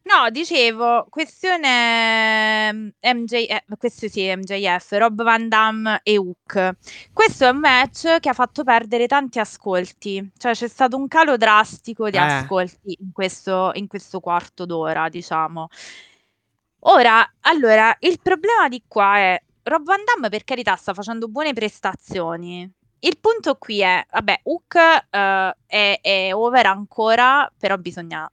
C: No, dicevo, questione MJF, mm, eh, questo sì, MJF, Rob Van Damme e Hook. Questo è un match che ha fatto perdere tanti ascolti, cioè c'è stato un calo drastico di eh. ascolti in questo, in questo quarto d'ora, diciamo. Ora, allora, il problema di qua è Rob Van Damme per carità sta facendo buone prestazioni. Il punto qui è, vabbè, Hook uh, è, è over ancora, però bisogna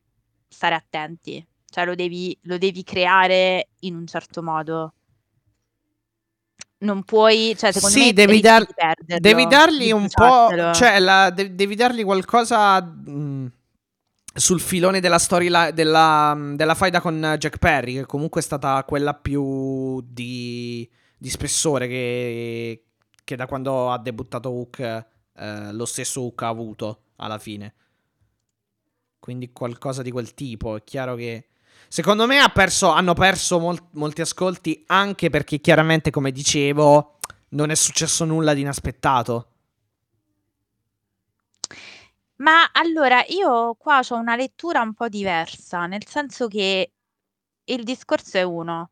C: stare attenti cioè lo devi, lo devi creare in un certo modo. Non puoi, cioè secondo
B: sì,
C: me
B: devi, dar- devi dargli un po', cioè la, de- devi dargli qualcosa mh, mm, sul filone della storia della, della faida con Jack Perry, che comunque è stata quella più di, di spessore che, che, da quando ha debuttato Hook eh, lo stesso Hook ha avuto alla fine. Quindi qualcosa di quel tipo. È chiaro che Secondo me ha perso, hanno perso mol- molti ascolti anche perché chiaramente, come dicevo, non è successo nulla di inaspettato.
C: Ma allora io qua ho una lettura un po' diversa, nel senso che il discorso è uno.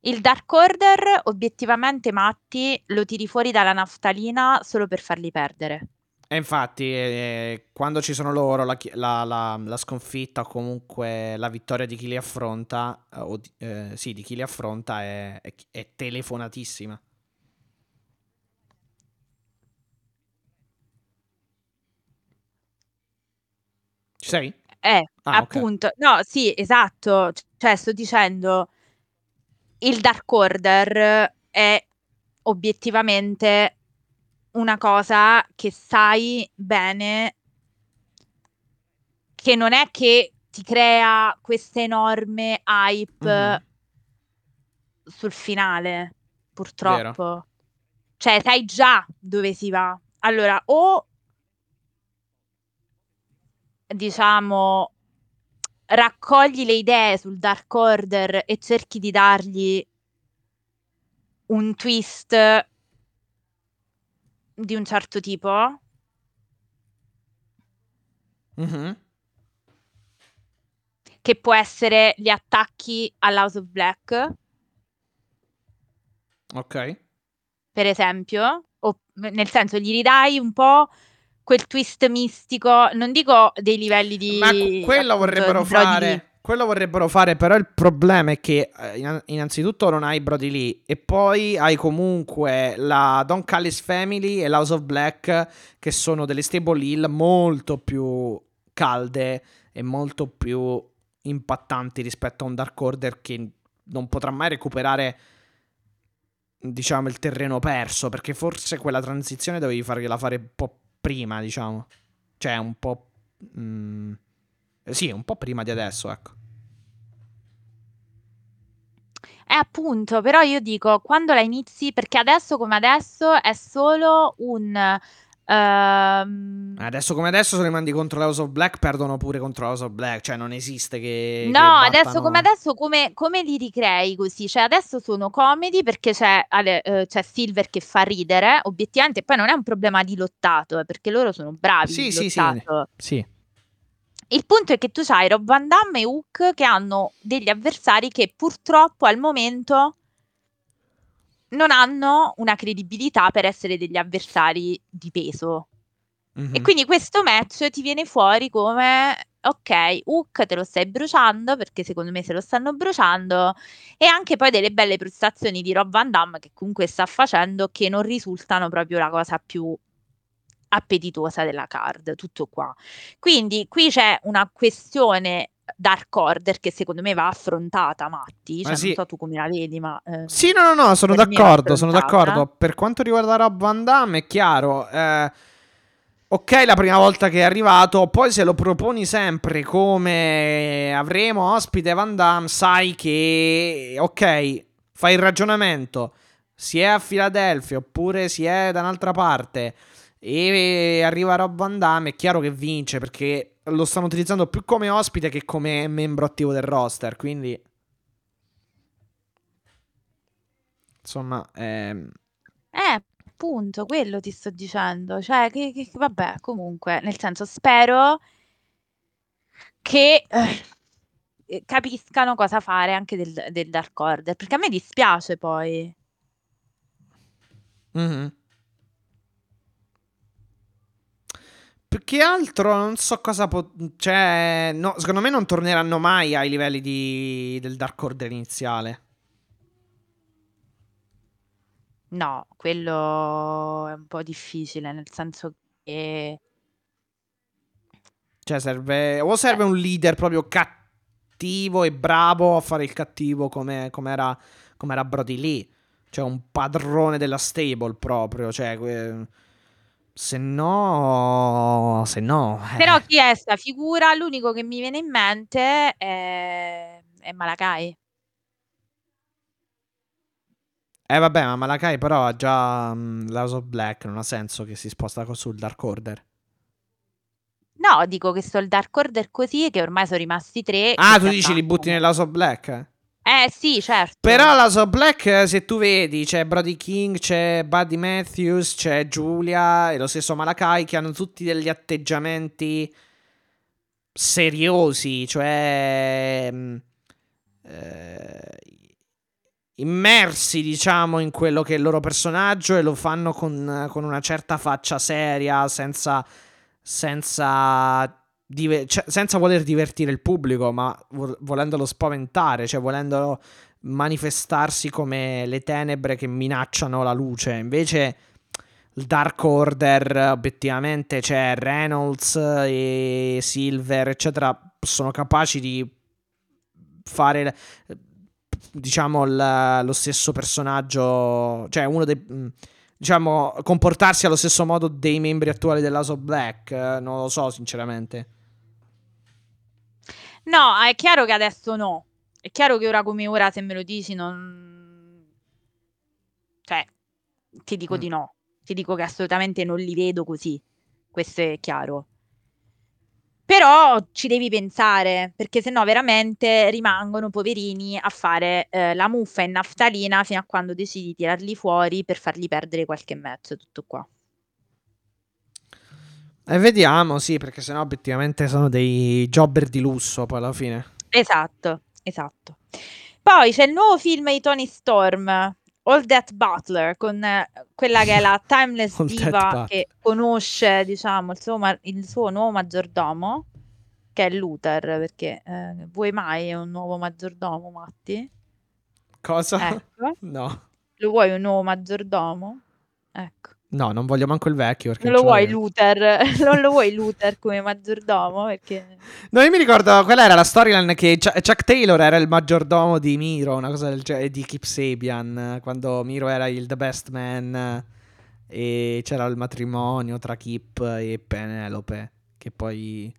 C: Il Dark Order, obiettivamente, Matti, lo tiri fuori dalla naftalina solo per farli perdere.
B: E infatti, eh, quando ci sono loro, la, la, la, la, sconfitta o comunque la vittoria di chi li affronta, eh, o di, eh, sì, di chi li affronta è, è, è telefonatissima. Ci sei?
C: Eh, ah, appunto. Okay. No, sì, esatto. Cioè, sto dicendo, il Dark Order è obiettivamente una cosa che sai bene che non è che ti crea questa enorme hype mm-hmm. sul finale, purtroppo. Vero. Cioè, sai già dove si va. Allora, o diciamo raccogli le idee sul Dark Order e cerchi di dargli un twist di un certo tipo.
B: Mh-mh.
C: Che può essere gli attacchi all'House of Black.
B: Okay.
C: Per esempio, o nel senso gli ridai un po' quel twist mistico, non dico dei livelli di
B: Ma quello appunto, vorrebbero fare quello vorrebbero fare, però il problema è che eh, innanzitutto non hai Brody Lee e poi hai comunque la Don Callis Family e l'House of Black che sono delle stable hill molto più calde e molto più impattanti rispetto a un Dark Order che non potrà mai recuperare diciamo, il terreno perso, perché forse quella transizione dovevi fargliela fare un po' prima, diciamo. Cioè, un po'... mm, sì, un po' prima di adesso, ecco.
C: Eh, appunto, però io dico, quando la inizi, perché adesso come adesso è solo un... ehm,
B: Adesso come adesso se li mandi contro l'House of Black perdono pure contro l'House of Black, cioè non esiste che... che
C: No, adesso
B: battano-
C: come adesso come, come li ricrei così? Cioè adesso sono comedy perché c'è, Ale- eh, c'è Silver che fa ridere, obiettivamente, poi non è un problema di lottato, eh, perché loro sono bravi
B: Sì,
C: di
B: sì, sì.
C: lottato.
B: Sì.
C: Il punto è che tu hai Rob Van Damme e Hook che hanno degli avversari che purtroppo al momento non hanno una credibilità per essere degli avversari di peso.
B: Mhm.
C: E quindi questo match ti viene fuori come ok, Hook te lo stai bruciando perché secondo me se lo stanno bruciando e anche poi delle belle prestazioni di Rob Van Damme che comunque sta facendo che non risultano proprio la cosa più appetitosa della card, tutto qua. Quindi qui c'è una questione Dark Order che secondo me va affrontata, Matti,
B: Ma
C: cioè
B: sì.
C: non so tu come la vedi, ma eh,
B: Sì, no, no, no, sono d'accordo, sono d'accordo. Per quanto riguarda Rob Van Damme, è chiaro. eh, ok, la prima volta che è arrivato, poi se lo proponi sempre come avremo ospite Van Damme, sai che, ok, fai il ragionamento, si è a Filadelfia oppure si è da un'altra parte e arriva Rob Van Damme, è chiaro che vince perché lo stanno utilizzando più come ospite che come membro attivo del roster, quindi... Insomma, ehm,
C: Eh, appunto, quello ti sto dicendo. Cioè, che, che- vabbè, comunque, nel senso, spero che eh, capiscano cosa fare anche del, del Dark Order, perché a me dispiace poi.
B: mhm. Più che altro non so cosa po- Cioè, no, secondo me non torneranno mai ai livelli di... del Dark Order iniziale.
C: No, quello è un po' difficile, nel senso che...
B: Cioè, serve... O serve un leader proprio cattivo e bravo a fare il cattivo come era era Brody Lee. Cioè, un padrone della stable proprio. Cioè, que- se no... Se no... eh.
C: Però chi è sta figura? L'unico che mi viene in mente è, è Malakai.
B: Eh vabbè, ma Malakai però ha già mm, l'House of Black, non ha senso che si sposta co- sul Dark Order.
C: No, dico che sto il Dark Order così, che ormai sono rimasti tre.
B: Ah, tu dici li butti
C: attaccano.
B: nell'House of Black?
C: Eh sì, certo.
B: Però l'House of Black, eh, se tu vedi, c'è Brody King, c'è Buddy Matthews, c'è Giulia e lo stesso Malakai che hanno tutti degli atteggiamenti seriosi, cioè mm, eh, immersi, diciamo, in quello che è il loro personaggio e lo fanno con, con una certa faccia seria, senza, senza, dive- cioè, senza voler divertire il pubblico, ma vo- volendolo spaventare, cioè volendolo manifestarsi come le tenebre che minacciano la luce. Invece il Dark Order, obiettivamente, c'è Reynolds e Silver, eccetera, sono capaci di fare diciamo il- lo stesso personaggio, cioè uno dei diciamo comportarsi allo stesso modo dei membri attuali dell'House of Black, eh, non lo so sinceramente.
C: No, è chiaro che adesso no. È chiaro che ora come ora, se me lo dici, non... Cioè, ti dico
B: Mm.
C: di no. Ti dico che assolutamente non li vedo così. Questo è chiaro. Però ci devi pensare, perché sennò veramente rimangono poverini a fare eh, la muffa in naftalina fino a quando decidi di tirarli fuori per fargli perdere qualche match. Tutto qua.
B: E vediamo, sì, perché sennò obiettivamente sono dei jobber di lusso poi alla fine.
C: Esatto, esatto. Poi c'è il nuovo film di Tony Storm, All That Butler, con eh, quella che è la timeless diva che conosce, diciamo, il suo, ma- il suo nuovo maggiordomo, che è Luther, perché eh, vuoi mai un nuovo maggiordomo, Matti?
B: Cosa?
C: Ecco,
B: No.
C: lo vuoi un nuovo maggiordomo? Ecco.
B: No, non voglio manco il vecchio. perché
C: Non lo vuoi. Luther? non lo vuoi Luther come maggiordomo? Perché...
B: No, io mi ricordo, quella era la storyline che Ch- Chuck Taylor era il maggiordomo di Miro, una cosa del genere, di Kip Sabian, quando Miro era il The Best Man e c'era il matrimonio tra Kip e Penelope, che poi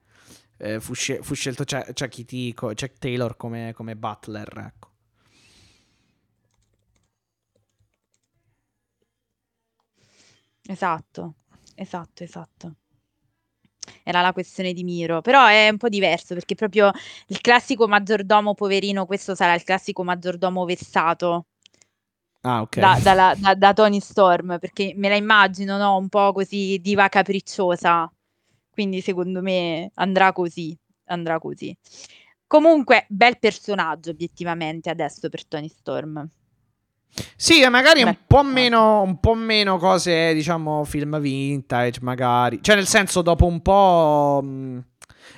B: eh, fu, sce- fu scelto Ch- Chucky T, co- Chuck Taylor come, come butler, ecco.
C: Esatto, esatto, esatto. Era la questione di Miro, però è un po' diverso perché proprio il classico maggiordomo poverino, questo sarà il classico maggiordomo vessato
B: Ah, ok.
C: da, dalla- da- da Tony Storm, perché me la immagino, no? Un po' così diva capricciosa, quindi secondo me andrà così, andrà così. Comunque, bel personaggio obiettivamente adesso per Tony Storm.
B: Sì, e magari un
C: Beh,
B: po'
C: no.
B: meno, un po' meno cose, diciamo, film vintage, magari. Cioè, nel senso, dopo un po'... mh,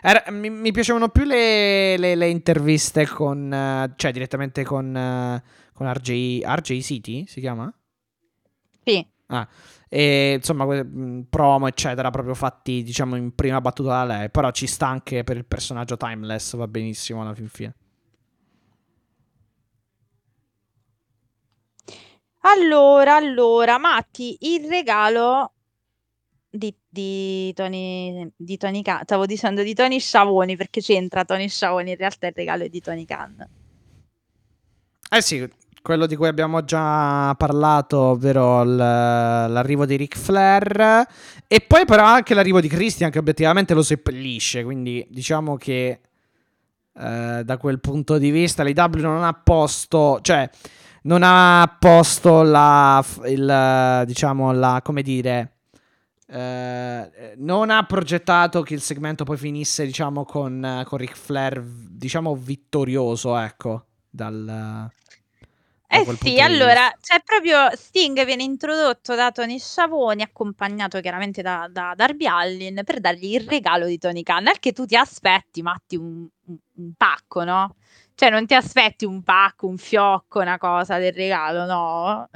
B: era- mi, mi piacevano più le, le- le interviste con... eh, cioè, direttamente con, eh, con RJ, RJ City, si chiama?
C: Sì,
B: Ah, e insomma, mh, promo, eccetera, proprio fatti, diciamo, in prima battuta da lei. Però ci sta anche per il personaggio timeless, va benissimo alla fin fine.
C: Allora, allora, Matti, il regalo di, di Tony, di Tony Khan, stavo dicendo di Tony Sciavoni perché c'entra Tony Sciavoni, in realtà il regalo è di Tony Khan.
B: Eh sì, quello di cui abbiamo già parlato, ovvero l- l'arrivo di Ric Flair. E poi però anche l'arrivo di Christian che obiettivamente lo seppellisce. Quindi diciamo che eh, da quel punto di vista l'IW non ha posto, cioè non ha posto la, il, diciamo, la, come dire... eh, non ha progettato che il segmento poi finisse, diciamo, con, con Ric Flair, diciamo, vittorioso, ecco, dal... da
C: Eh sì, allora c'è proprio Sting viene introdotto da Tony Sciavoni, accompagnato chiaramente da, da Darby Allin per dargli il regalo di Tony Khan. Al che tu ti aspetti, Matti, un- un pacco, no? Cioè, non ti aspetti un pacco, un fiocco, una cosa del regalo, no?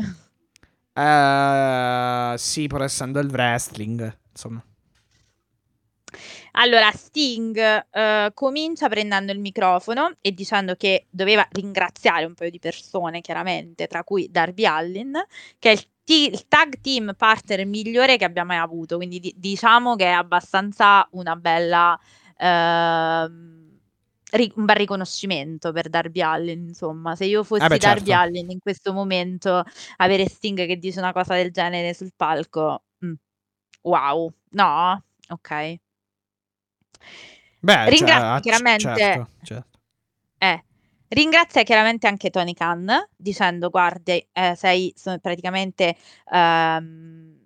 B: Eh, sì, pur essendo il wrestling, insomma.
C: Allora, Sting eh, comincia prendendo il microfono e dicendo che doveva ringraziare un paio di persone, chiaramente, tra cui Darby Allin, che è il, ti- il tag team partner migliore che abbia mai avuto. Quindi di- diciamo che è abbastanza una bella. ehm, ri- un bel riconoscimento per Darby Allin, insomma, se io fossi
B: Eh beh,
C: Darby
B: certo.
C: Allin in questo momento, avere Sting che dice una cosa del genere sul palco, mm, wow, no? Ok.
B: Beh, cioè,
C: Ringrazio
B: ah, c-
C: chiaramente,
B: certo, certo.
C: eh, ringrazia chiaramente anche Tony Khan dicendo guardi, eh, sei so- praticamente ehm,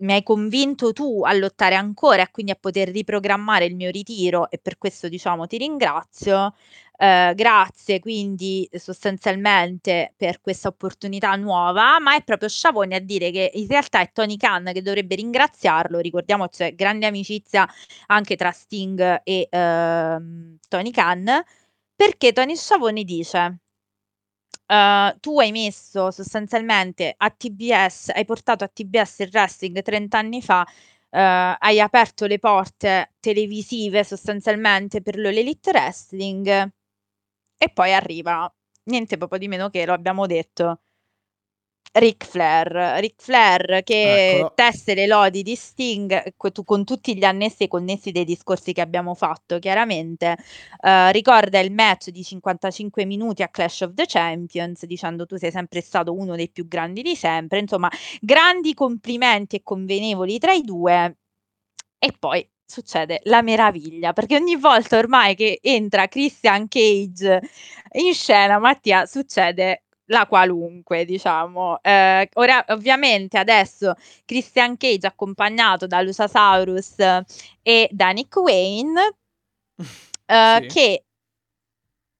C: mi hai convinto tu a lottare ancora e quindi a poter riprogrammare il mio ritiro e per questo diciamo ti ringrazio. Eh, grazie quindi sostanzialmente per questa opportunità nuova, ma è proprio Sciavoni a dire che in realtà è Tony Khan che dovrebbe ringraziarlo. Ricordiamo c'è grande amicizia anche tra Sting e ehm, Tony Khan, perché Tony Sciavoni dice: eh, Tu hai messo sostanzialmente a TBS, hai portato a TBS il wrestling 30 anni fa. eh, hai aperto le porte televisive sostanzialmente per l'Elite Wrestling e poi arriva niente proprio di meno che lo abbiamo detto Ric Flair, Ric Flair che
B: Eccolo.
C: tesse le lodi di Sting con tutti gli annessi e connessi dei discorsi che abbiamo fatto, chiaramente. Eh, ricorda il match di 55 minuti a Clash of the Champions, dicendo tu sei sempre stato uno dei più grandi di sempre. Insomma, grandi complimenti e convenevoli tra i due. E poi succede la meraviglia, perché ogni volta ormai che entra Christian Cage in scena, Mattia, succede la qualunque, diciamo. Eh, ora, ovviamente, adesso Christian Cage accompagnato da Lusasaurus e da Nick Wayne, eh,
B: Sì.
C: che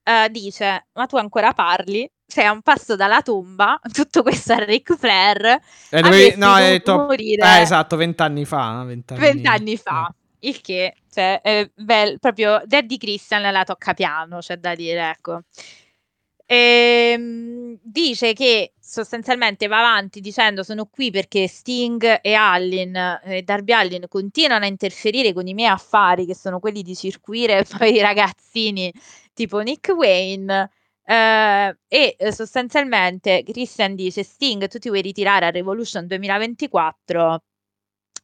C: eh, dice: Ma tu ancora parli? Sei a un passo dalla tomba. Tutto questo a Ric Flair.
B: E dovevi,
C: avresti
B: no, hai detto,
C: morire
B: eh, esatto, vent'anni fa. Vent'anni,
C: vent'anni fa.
B: eh.
C: Il che, cioè, è bel- proprio Daddy Christian la tocca piano, c'è da dire, ecco. Ehm, dice che sostanzialmente va avanti dicendo sono qui perché Sting e Allin e Darby Allin continuano a interferire con i miei affari che sono quelli di circuire poi i ragazzini tipo Nick Wayne eh, e eh, sostanzialmente Christian dice Sting tu ti vuoi ritirare a Revolution 2024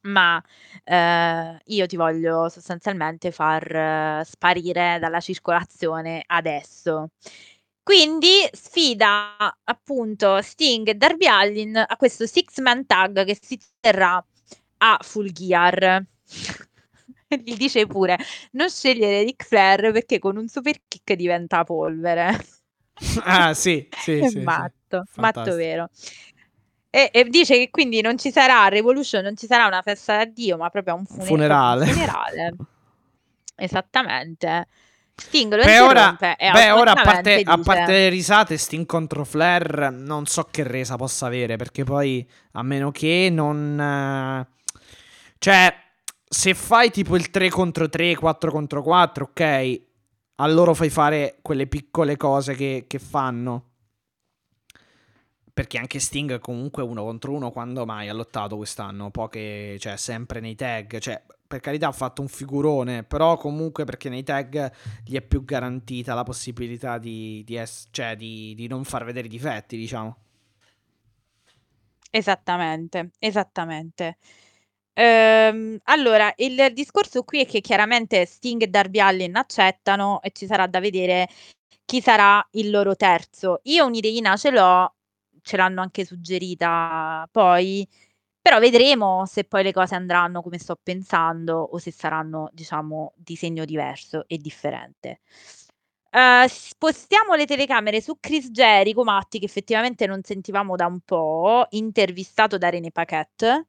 C: ma eh, io ti voglio sostanzialmente far eh, sparire dalla circolazione adesso. Quindi sfida appunto Sting e Darby Allin a questo six man tag che si terrà a Full Gear. Gli dice pure non scegliere Ric Flair perché con un super kick diventa polvere.
B: ah sì, sì, sì,
C: matto,
B: sì.
C: matto vero. E, e dice che quindi non ci sarà Revolution, non ci sarà una festa d'addio, ma proprio un funer-
B: Funerale.
C: un funerale. Esattamente. Sting lo
B: Beh, ora, beh, ora a parte, a parte le risate, Sting contro Flair, non so che resa possa avere, perché poi, a meno che non... eh, Cioè, se fai tipo il 3 contro 3, 4 contro 4, ok, a loro fai fare quelle piccole cose che, che fanno. Perché anche Sting comunque uno contro uno quando mai ha lottato quest'anno? Poche, cioè sempre nei tag, cioè per carità ha fatto un figurone, però comunque perché nei tag gli è più garantita la possibilità di, di, ess- cioè, di, di non far vedere i difetti, diciamo.
C: Esattamente, esattamente. Ehm, allora, il discorso qui è che chiaramente Sting e Darby Allin accettano e ci sarà da vedere chi sarà il loro terzo. Io un'ideina ce l'ho, ce l'hanno anche suggerita poi, però vedremo se poi le cose andranno come sto pensando o se saranno, diciamo, di segno diverso e differente. Eh, spostiamo le telecamere su Chris Jericho, Matti, che effettivamente non sentivamo da un po', intervistato da René Paquette,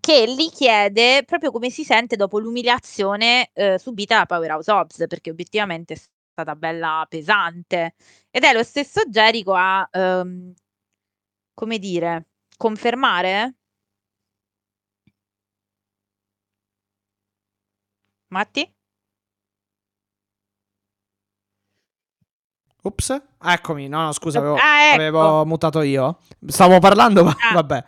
C: che gli chiede proprio come si sente dopo l'umiliazione eh, subita da Powerhouse Hobbs, perché obiettivamente è stata bella pesante. Ed è lo stesso Jericho a, ehm, come dire, confermare? Matti?
B: Ops, eccomi, no, no, scusa, avevo,
C: Ah, ecco.
B: avevo mutato io. Stavo parlando, ma
C: Ah.
B: vabbè.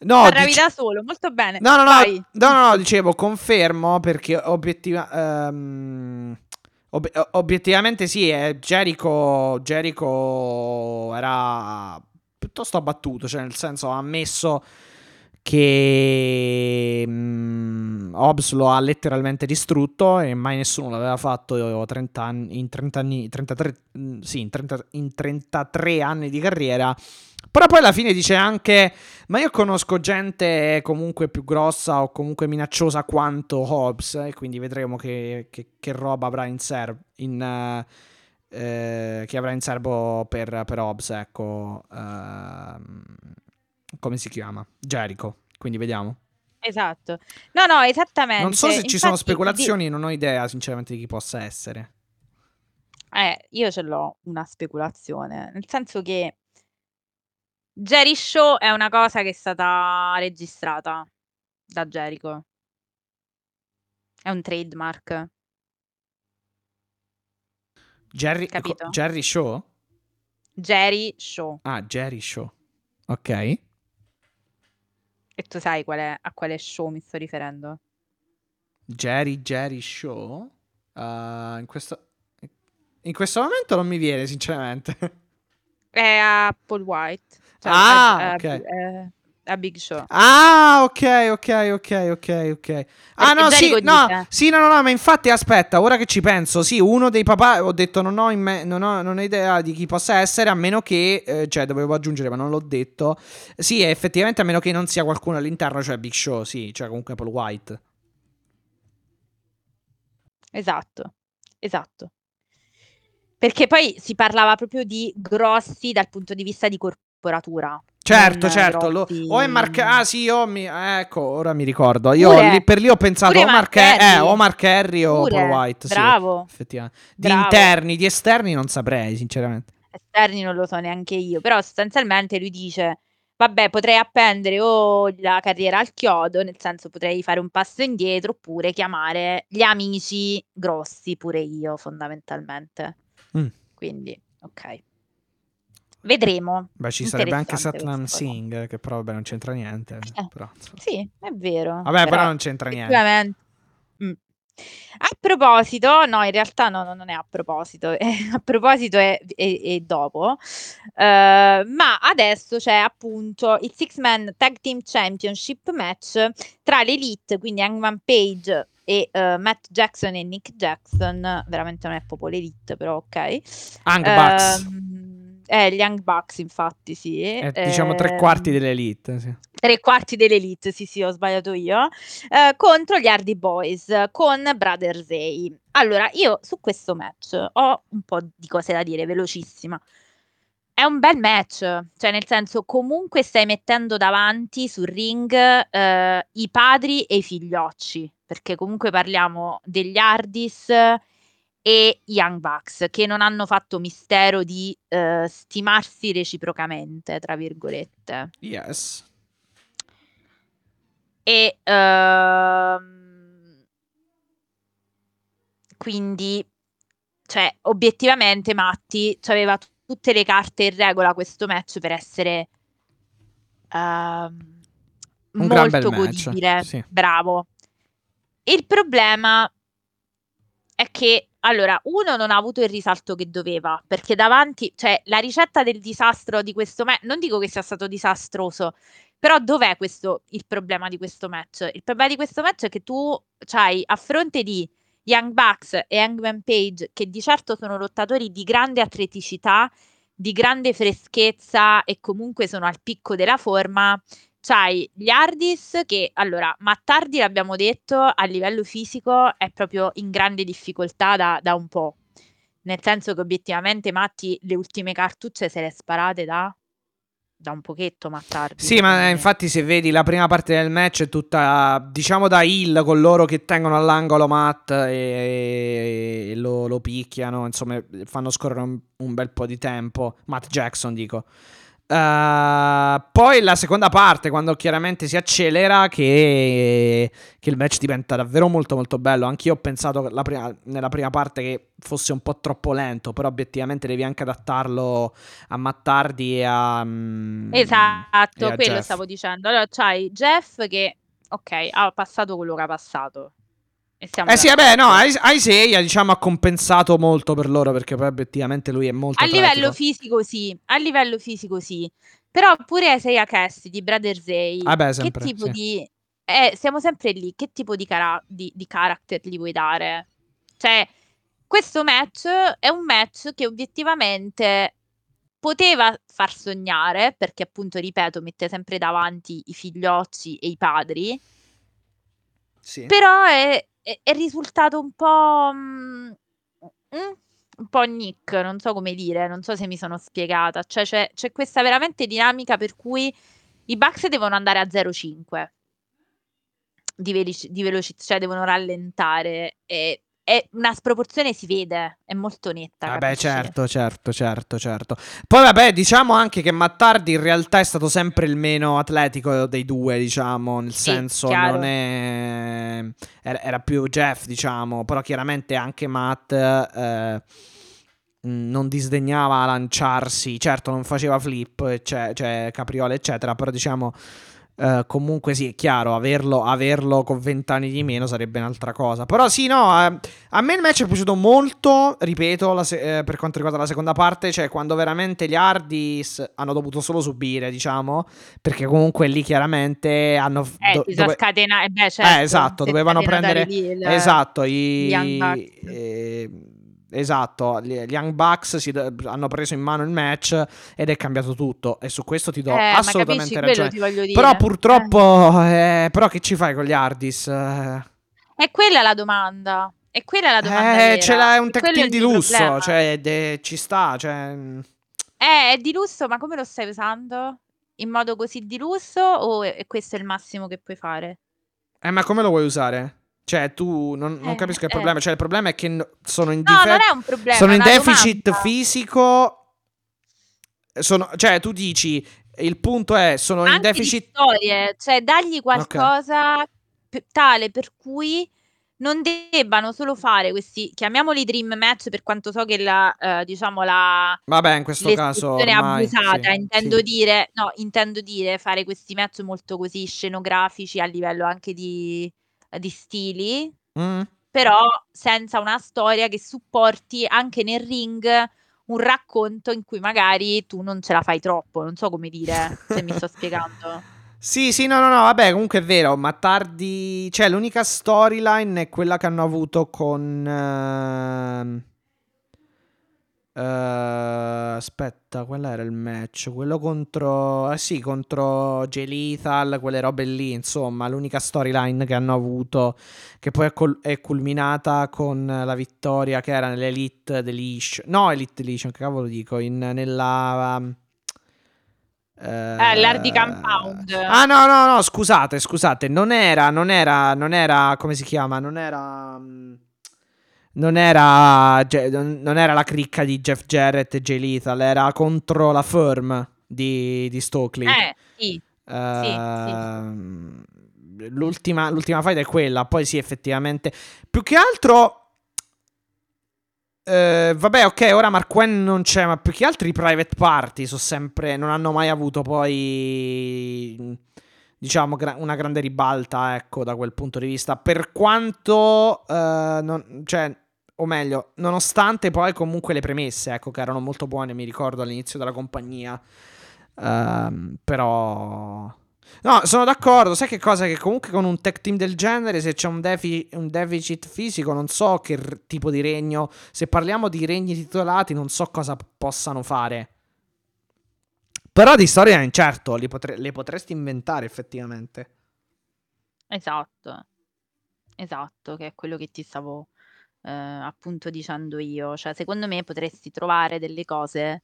B: No,
C: Parlavi
B: dice-
C: da solo, molto bene.
B: No, no, no, no, no, no, dicevo, confermo perché obiettiva- ehm, ob- obiettivamente sì, eh, Jericho, Jericho era piuttosto abbattuto, cioè nel senso ha ammesso che mm, Hobbs lo ha letteralmente distrutto e mai nessuno l'aveva fatto 30 anni, in 30 anni, 33, mm, sì, in 30 in 33 anni di carriera. Però poi alla fine dice anche ma io conosco gente comunque più grossa o comunque minacciosa quanto Hobbs e quindi vedremo che, che- che roba avrà in serbo eh, eh, che avrà in serbo per, per Hobbs, ecco. ehm, come si chiama? Jericho. Quindi vediamo.
C: Esatto. No, no, esattamente.
B: Non so se ci sono
C: Infatti,
B: speculazioni, non ho idea sinceramente di chi possa essere.
C: di- Eh, io ce l'ho una speculazione, nel senso che Jerry Show è una cosa che è stata registrata da Jericho. È un trademark.
B: Jerry,
C: Capito?
B: Jerry Show?
C: Jerry Show.
B: Ah, Jerry Show. Ok.
C: E tu sai qual è- a quale show mi sto riferendo?
B: Jerry Jerry Show. Uh, in, questo, in questo momento non mi viene, sinceramente.
C: È a Paul White. Cioè,
B: Ah,
C: a-
B: ok.
C: a- a Big Show.
B: Ah, ok, ok, ok, ok, ok. Ah,
C: Perché
B: no, sì, no, sì, no, no, no, ma infatti aspetta, ora che ci penso, sì, uno dei papà, ho detto non ho, in me- non ho, non ho idea di chi possa essere, a meno che, eh, cioè, dovevo aggiungere, ma non l'ho detto. Sì, effettivamente, a meno che non sia qualcuno all'interno, cioè Big Show, sì, cioè comunque Paul White.
C: Esatto, esatto. Perché poi si parlava proprio di grossi dal punto di vista di corporatura.
B: Certo, certo, lo- o è Mark, ah sì, io mi, ecco, ora mi ricordo, io
C: Pure-
B: lì per lì ho pensato o Mark, eh, o Mark Henry o
C: Pure,
B: Paul White, sì,
C: bravo.
B: effettivamente. Di
C: Bravo.
B: interni, di esterni non saprei, sinceramente.
C: esterni non lo so neanche io, però sostanzialmente lui dice, vabbè, potrei appendere o la carriera al chiodo, nel senso potrei fare un passo indietro, oppure chiamare gli amici grossi, pure io, fondamentalmente.
B: Mm.
C: Quindi, Ok. Vedremo.
B: Beh, ci sarebbe anche Satnam. Singh, che però vabbè, non c'entra niente.
C: Eh,
B: però.
C: Sì, è vero.
B: Vabbè, però non c'entra niente.
C: Mm. A proposito, no, in realtà no, no, non è a proposito, eh, a proposito è, è- è dopo, Eh, ma adesso c'è appunto il Six Man Tag Team Championship match tra l'Elite, quindi Hangman Page e eh, Matt Jackson e Nick Jackson, veramente non è proprio l'Elite, però ok.
B: Hang Bucks.
C: Eh, gli Young Bucks, infatti, sì.
B: Eh, diciamo tre quarti
C: Ehm,
B: dell'elite. Sì.
C: tre quarti dell'elite, sì, sì, ho sbagliato io, eh, contro gli Hardy Boys con Brother Zay. Allora, io su questo match ho un po' di cose da dire, velocissima. È un bel match, cioè nel senso comunque stai mettendo davanti sul ring eh, i padri e i figliocci, perché comunque parliamo degli Hardys e Young Bucks che non hanno fatto mistero di eh, stimarsi reciprocamente, tra virgolette.
B: Yes.
C: E ehm, quindi, cioè, obiettivamente Matti aveva tutte le carte in regola questo match per essere
B: bel
C: molto godibile.
B: sì.
C: Bravo. Il problema è che, allora, uno non ha avuto il risalto che doveva, perché davanti, cioè, la ricetta del disastro di questo match, non dico che sia stato disastroso, però dov'è questo il problema di questo match? Il problema di questo match è che tu c'hai a fronte di Young Bucks e Hangman Page, che di certo sono lottatori di grande atleticità, di grande freschezza e comunque sono al picco della forma. C'hai gli Hardys che, allora, Mattardi l'abbiamo detto, a livello fisico è proprio in grande difficoltà da, da un po'. Nel senso che obiettivamente Matti le ultime cartucce se le è sparate da, da un pochetto Mattardi.
B: Sì, ma eh, infatti se vedi la prima parte del match è tutta, diciamo, da Hill con loro che tengono all'angolo Matt e, e lo, lo picchiano, insomma, fanno scorrere un, un bel po' di tempo. Matt Jackson, dico. Uh, poi la seconda parte, quando chiaramente si accelera, che, che il match diventa davvero molto molto bello. Anch'io ho pensato prima- nella prima parte che fosse un po' troppo lento, però obiettivamente devi anche adattarlo a Mattardi e a... mm,
C: Esatto,
B: e a
C: quello
B: Jeff.
C: stavo dicendo. Allora c'hai Jeff che, ok, ha passato quello che ha passato.
B: Eh sì, vabbè, no, Isaiah diciamo ha compensato molto per loro perché poi obiettivamente lui è molto
C: A livello
B: atletico.
C: fisico sì, a livello fisico sì. Però pure Isaiah Cassidy di Brother Zay,
B: Vabbè,
C: che
B: sempre,
C: tipo
B: sì.
C: di... Eh, siamo sempre lì, che tipo di, cara- di, di character gli vuoi dare? Cioè, questo match è un match che obiettivamente poteva far sognare, perché appunto, ripeto, mette sempre davanti i figliocci e i padri,
B: Sì.
C: però è, è- risultato un po'. mm, mm, un po' Nick, non so come dire, non so se mi sono spiegata. Cioè, c'è, c'è questa veramente dinamica per cui i Bucks devono andare a 0,5 di, velici- di velocità, cioè devono rallentare. E, e una sproporzione si vede, è molto netta.
B: Vabbè,
C: capisci?
B: certo, certo, certo, certo. Poi vabbè, diciamo anche che Mattardi in realtà è stato sempre il meno atletico dei due, diciamo, nel
C: Sì,
B: senso
C: chiaro.
B: non è era, più Jeff, diciamo, però chiaramente anche Matt eh, mh, non disdegnava lanciarsi, certo non faceva flip, cioè, cioè capriole, eccetera, però diciamo eh, comunque sì, è chiaro, averlo, averlo con 20 anni di meno sarebbe un'altra cosa. Però sì, no, eh, a me il match è piaciuto molto, ripeto, se- eh, per quanto riguarda la seconda parte, cioè quando veramente gli Hardys hanno dovuto solo subire, diciamo, perché comunque lì chiaramente hanno... f-
C: Eh,
B: do- dove-
C: scatenati. Eh, beh, certo,
B: eh, esatto, dovevano prendere...
C: lì il-
B: esatto, i... Eh, esatto, gli, Young Bucks si hanno preso in mano il match ed è cambiato tutto e su questo ti do
C: Eh,
B: assolutamente
C: capisci,
B: ragione.
C: ti voglio dire.
B: Però purtroppo, eh, però che ci fai con gli Hardys? Eh,
C: È quella la domanda. È quella la domanda.
B: eh, ce l'hai un
C: E
B: tech
C: è
B: team di lusso, cioè de- ci sta, cioè...
C: Eh, è di lusso, ma come lo stai usando? In modo così di lusso o è, è questo il massimo che puoi fare?
B: Eh, ma come lo vuoi usare? Cioè, tu non, non
C: Eh,
B: capisco il
C: eh.
B: problema. Cioè, il problema è che no- sono in
C: No,
B: dife-
C: non è un problema.
B: sono
C: è
B: in deficit
C: domanda.
B: fisico. Sono, cioè, tu dici, il punto è, sono in
C: Anche di
B: deficit...
C: storie, cioè dagli qualcosa p- tale per cui non debbano solo fare questi, chiamiamoli dream match per quanto so che la, eh, diciamo la
B: Vabbè, in questo caso ormai,
C: abusata,
B: sì,
C: intendo
B: sì.
C: dire, no, intendo dire fare questi match molto così scenografici a livello anche di, di stili,
B: Mm.
C: però senza una storia che supporti anche nel ring un racconto in cui magari tu non ce la fai troppo, non so come dire, se mi sto spiegando.
B: Sì, sì, no, no, no, vabbè, comunque è vero, ma tardi... Cioè, l'unica storyline è quella che hanno avuto con... ehm, eh, aspetta, qual era il match? Quello contro... Eh sì, contro Jay Lethal, quelle robe lì, insomma, l'unica storyline che hanno avuto, che poi è, col- è culminata con la vittoria che era nell'Elite Delition. No, Elite Delition, che cavolo dico, in, nella... um,
C: Eh, l'Hardy Compound.
B: Ah, no, no, no, scusate, scusate, non era, non era, non era, come si chiama? Non era... mm, Non era, ge- non era la cricca di Jeff Jarrett e Jay Lethal, era contro la firm di, di Stokely.
C: Eh, sì.
B: Ehm, L'ultima, l'ultima fight è quella. Poi sì, effettivamente. Più che altro. eh, vabbè, ok, ora Mark Wen non c'è, ma più che altro i private party sono sempre. Non hanno mai avuto poi. Diciamo gra- una grande ribalta, ecco, da quel punto di vista. Per quanto. eh, non- cioè, o meglio, nonostante poi comunque le premesse, ecco, che erano molto buone, mi ricordo all'inizio della compagnia. Ehm, però. No, sono d'accordo. Sai che cosa? Che comunque con un tech team del genere, se c'è un, defi- un deficit fisico, non so che r- tipo di regno. Se parliamo di regni titolati, non so cosa possano fare. Però di storia, certo, li potre- le potresti inventare effettivamente.
C: Esatto, esatto, che è quello che ti stavo appunto dicendo io. Cioè, secondo me potresti trovare delle cose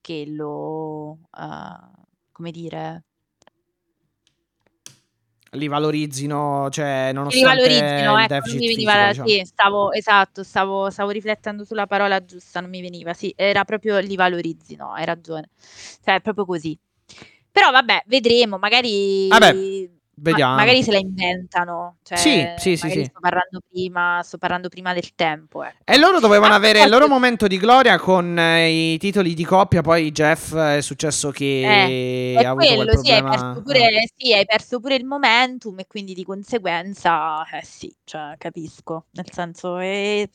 C: che lo, eh, come dire,
B: Li valorizzino, cioè,
C: che li
B: nonostante
C: valorizzino, ecco, non mi
B: fisico,
C: veniva,
B: diciamo.
C: sì, stavo, esatto, stavo, stavo riflettendo sulla parola giusta, non mi veniva, sì, era proprio li valorizzino, hai ragione, cioè è proprio così. Però vabbè, vedremo, magari,
B: Vabbè,
C: ma-
B: vediamo.
C: magari se la inventano, cioè
B: Sì, sì, sì,
C: magari
B: sì.
C: sto parlando prima, sto parlando prima del tempo, ecco.
B: E loro dovevano
C: Ah,
B: avere il loro momento di gloria con eh, i titoli di coppia. Poi Jeff è successo che
C: Eh,
B: ha
C: è
B: avuto quel
C: quello, sì, hai
B: problema.
C: perso pure, sì, hai perso pure il momentum e quindi di conseguenza, eh sì, cioè, capisco, nel senso, eh,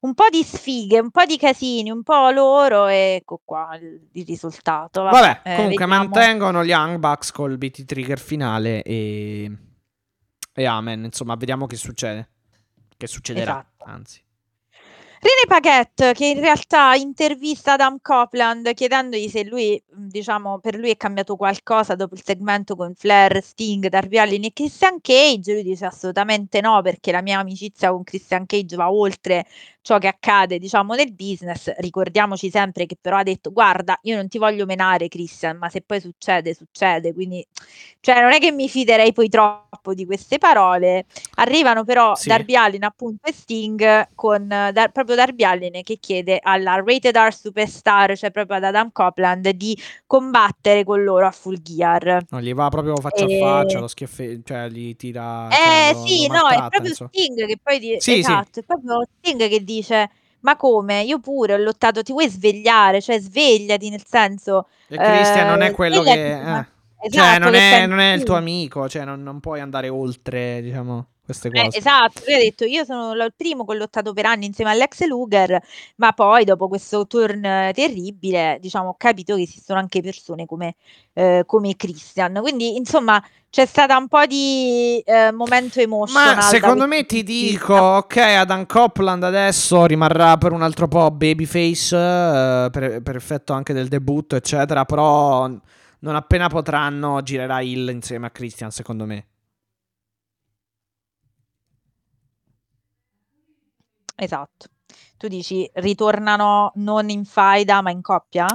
C: un po' di sfighe, un po' di casini, un po' loro e ecco qua il, il risultato. Vabbè,
B: Vabbè,
C: eh,
B: comunque
C: vediamo.
B: mantengono gli Young Bucks col BT Trigger finale e, e amen. Insomma, vediamo che succede. Che succederà,
C: Esatto.
B: anzi.
C: René Paquette che in realtà intervista Adam Copeland chiedendogli se lui, diciamo, per lui è cambiato qualcosa dopo il segmento con Flair, Sting, Darby Allin e Christian Cage. Lui dice assolutamente no perché la mia amicizia con Christian Cage va oltre ciò che accade, diciamo, nel business. Ricordiamoci sempre che però ha detto guarda, io non ti voglio menare Christian, ma se poi succede, succede. Quindi, cioè, non è che mi fiderei poi troppo di queste parole. Arrivano però
B: Sì.
C: Darby Allin appunto e Sting con Dar- proprio Darby Allin che chiede alla Rated R Superstar, cioè proprio ad Adam Copeland, di combattere con loro a Full Gear.
B: No, gli va proprio faccia
C: E-
B: a faccia, lo schiaffe, cioè gli tira.
C: Eh
B: cioè, lo-
C: sì,
B: lo
C: no, è proprio
B: insomma.
C: Sting che poi di-
B: Sì, sì.
C: esatto, è proprio Sting che dice ma come? Io pure ho lottato, ti vuoi svegliare? Cioè svegliati nel senso
B: E Christian non è
C: eh,
B: quello che. eh.
C: esatto,
B: cioè, non
C: che
B: è, non è il
C: tu.
B: tuo amico, cioè, non, non puoi andare oltre, diciamo, queste
C: Eh,
B: cose.
C: esatto, lui ha detto io sono il primo che ho lottato per anni insieme all'ex Luger, ma poi dopo questo turn eh, terribile, diciamo, ho capito che esistono anche persone come, eh, come Christian. Quindi, insomma, c'è stata un po' di eh, momento emotional.
B: Ma secondo me ti dico, ok, Adam Copland adesso rimarrà per un altro po' babyface, eh, per, per effetto anche del debutto, eccetera, però non appena potranno girerà Hill insieme a Christian, secondo me.
C: Esatto. Tu dici ritornano non in faida ma in coppia?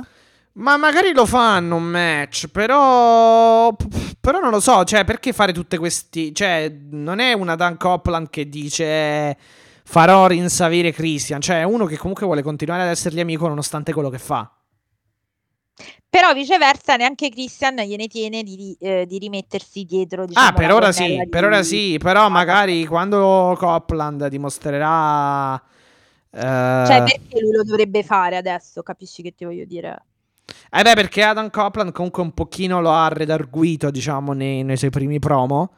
B: Ma magari lo fanno un match, però. Però non lo so, cioè, perché fare tutte questi. Cioè, non è una Dan Copland che dice. Farò rinsavire Christian. Cioè, è uno che comunque vuole continuare ad essergli amico nonostante quello che fa.
C: Però viceversa neanche Christian gliene tiene di, eh, di rimettersi dietro. Diciamo,
B: ah, per ora sì,
C: di-
B: per ora sì, però magari quando Copland dimostrerà... eh,
C: Cioè, perché lui lo dovrebbe fare adesso? Capisci che ti voglio dire?
B: Eh beh, perché Adam Copland comunque un pochino lo ha redarguito, diciamo, nei, nei suoi primi promo.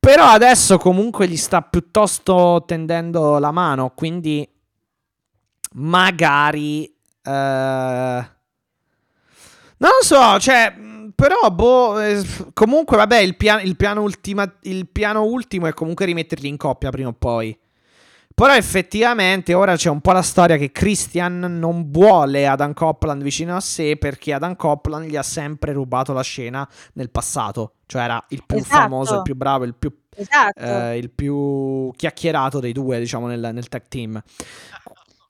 B: Però adesso comunque gli sta piuttosto tendendo la mano, quindi magari... eh, Non lo so, cioè, mh, però, boh, eh, comunque, vabbè, il, pia- il piano ultima- il piano ultimo è comunque rimetterli in coppia prima o poi. Però effettivamente ora c'è un po' la storia che Christian non vuole Adam Copland vicino a sé perché Adam Copland gli ha sempre rubato la scena nel passato. Cioè era il più
C: Esatto.
B: famoso, il più bravo, il più,
C: Esatto,
B: eh, il più chiacchierato dei due, diciamo, nel, nel tag team.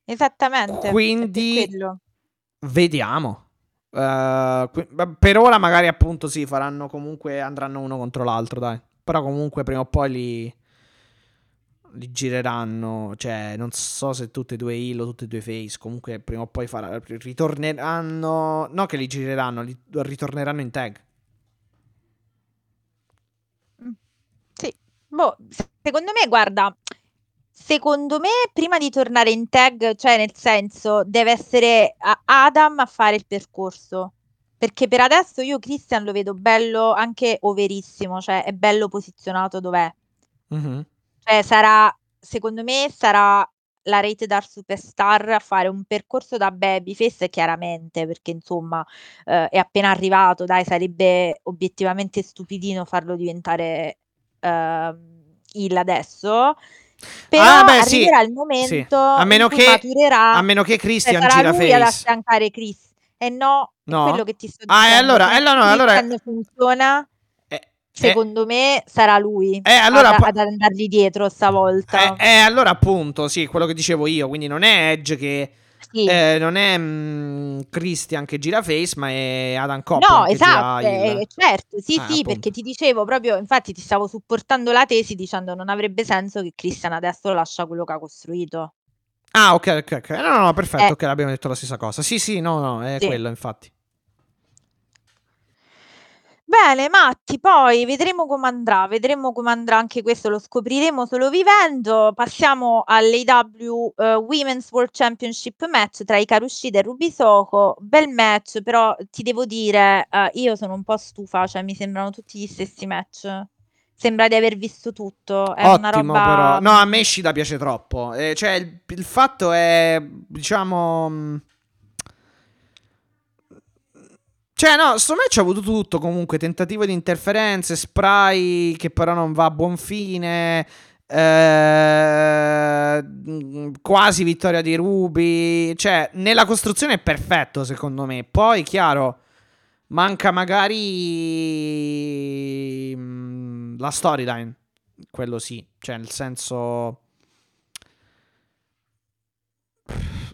C: esattamente.
B: Quindi vediamo. Beh, per ora magari appunto sì, faranno comunque, andranno uno contro l'altro, dai. Però comunque prima o poi li, li gireranno. Cioè, non so se tutte e due heel o tutte e due face. Comunque prima o poi farà- ritorneranno... No che li gireranno, li, ritorneranno in tag.
C: Sì, boh, se- secondo me, guarda, secondo me prima di tornare in tag, cioè nel senso, deve essere a- Adam a fare il percorso. Perché per adesso io Christian lo vedo bello, anche overissimo, cioè è bello posizionato dov'è.
B: Mhm.
C: Cioè sarà, secondo me, sarà la rated R Superstar a fare un percorso da babyface chiaramente, perché insomma eh, è appena arrivato, dai, sarebbe obiettivamente stupidino farlo diventare ehm, heel adesso. Però
B: Ah, beh, sì,
C: arriverà il
B: sì.
C: momento
B: A meno che-
C: maturerà,
B: A meno che
C: cioè
B: Christian
C: sarà
B: gira
C: lui ad
B: face.
C: affiancare Chris. E no, è
B: No?
C: quello che ti sto
B: Ah, e
C: dicendo.
B: allora- eh, no, no, allora-
C: funziona,
B: Eh, eh,
C: secondo me sarà lui
B: eh, allora
C: ad, ad andargli dietro stavolta.
B: Eh, eh, allora appunto, sì, quello che dicevo io, quindi non è Edge che
C: Sì.
B: eh, non è mm, Christian che gira face, ma è Adam
C: No,
B: Copland che
C: esatto,
B: heel.
C: eh, certo, sì,
B: Ah,
C: sì,
B: appunto.
C: perché ti dicevo proprio, infatti ti stavo supportando la tesi dicendo non avrebbe senso che Christian adesso lascia quello che ha costruito.
B: Ah, ok, ok, ok. No, no, no, perfetto,
C: Eh.
B: ok, abbiamo detto la stessa cosa. Sì, sì, no, no, è
C: Sì.
B: quello, infatti.
C: Bene, Matti, poi vedremo come andrà, vedremo come andrà anche questo, lo scopriremo solo vivendo. Passiamo all'AW eh, Women's World Championship match tra Hikaru Shida e Ruby Soho. Bel match, però ti devo dire, eh, io sono un po' stufa, cioè mi sembrano tutti gli stessi match. Sembra di aver visto tutto, è una
B: Ottimo,
C: roba...
B: però. No, a me Shida piace troppo. Eh, cioè, il, il fatto è, diciamo... mh, Cioè, no, sto match ha avuto tutto comunque. Tentativo di interferenze, spray che però non va a buon fine. eh, quasi vittoria di Ruby. Cioè, nella costruzione è perfetto, secondo me. Poi, chiaro, manca magari mh, la storyline. Quello sì. Cioè, nel senso.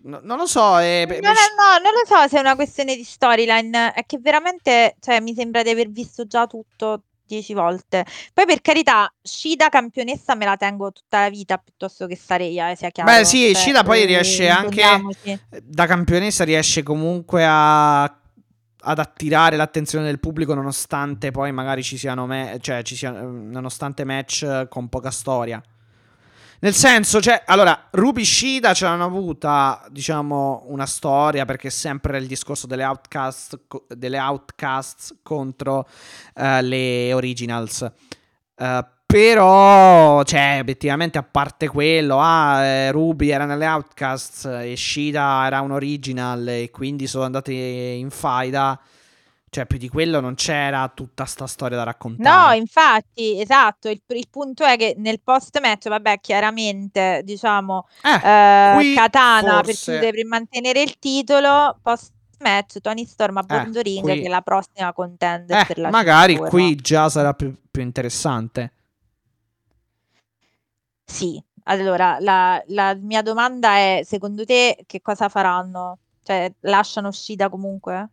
B: No- non lo so. È,
C: No, no, no, non lo so se è una questione di storyline, è che veramente, cioè, mi sembra di aver visto già tutto dieci volte. Poi per carità, Shida campionessa me la tengo tutta la vita piuttosto che Sareia, eh, sia chiaro.
B: Beh, sì,
C: Cioè,
B: Shida poi
C: eh,
B: riesce anche da campionessa riesce comunque a ad attirare l'attenzione del pubblico nonostante poi magari ci siano me- cioè ci siano nonostante match con poca storia. Nel senso, cioè, allora, Ruby Shida ce l'hanno avuta, diciamo, una storia perché è sempre il discorso delle outcasts, co- delle outcasts contro eh, le originals. Eh, però, cioè, obiettivamente, a parte quello, ah, eh, Ruby era nelle Outcasts e Shida era un original e quindi sono andate in faida. Cioè, più di quello non c'era tutta sta storia da
C: No,
B: raccontare.
C: infatti, esatto, il, il punto è che nel post match, vabbè, chiaramente, diciamo,
B: Eh,
C: eh, Katana per
B: forse-
C: chiudere per mantenere il titolo, post match Tony Storm a
B: Eh,
C: Bordo Ring
B: qui-
C: che è la prossima contender
B: eh,
C: per la
B: magari
C: cintura.
B: qui già sarà più, più interessante.
C: Sì, allora la, la mia domanda è, secondo te che cosa faranno? Cioè, lasciano Shida comunque?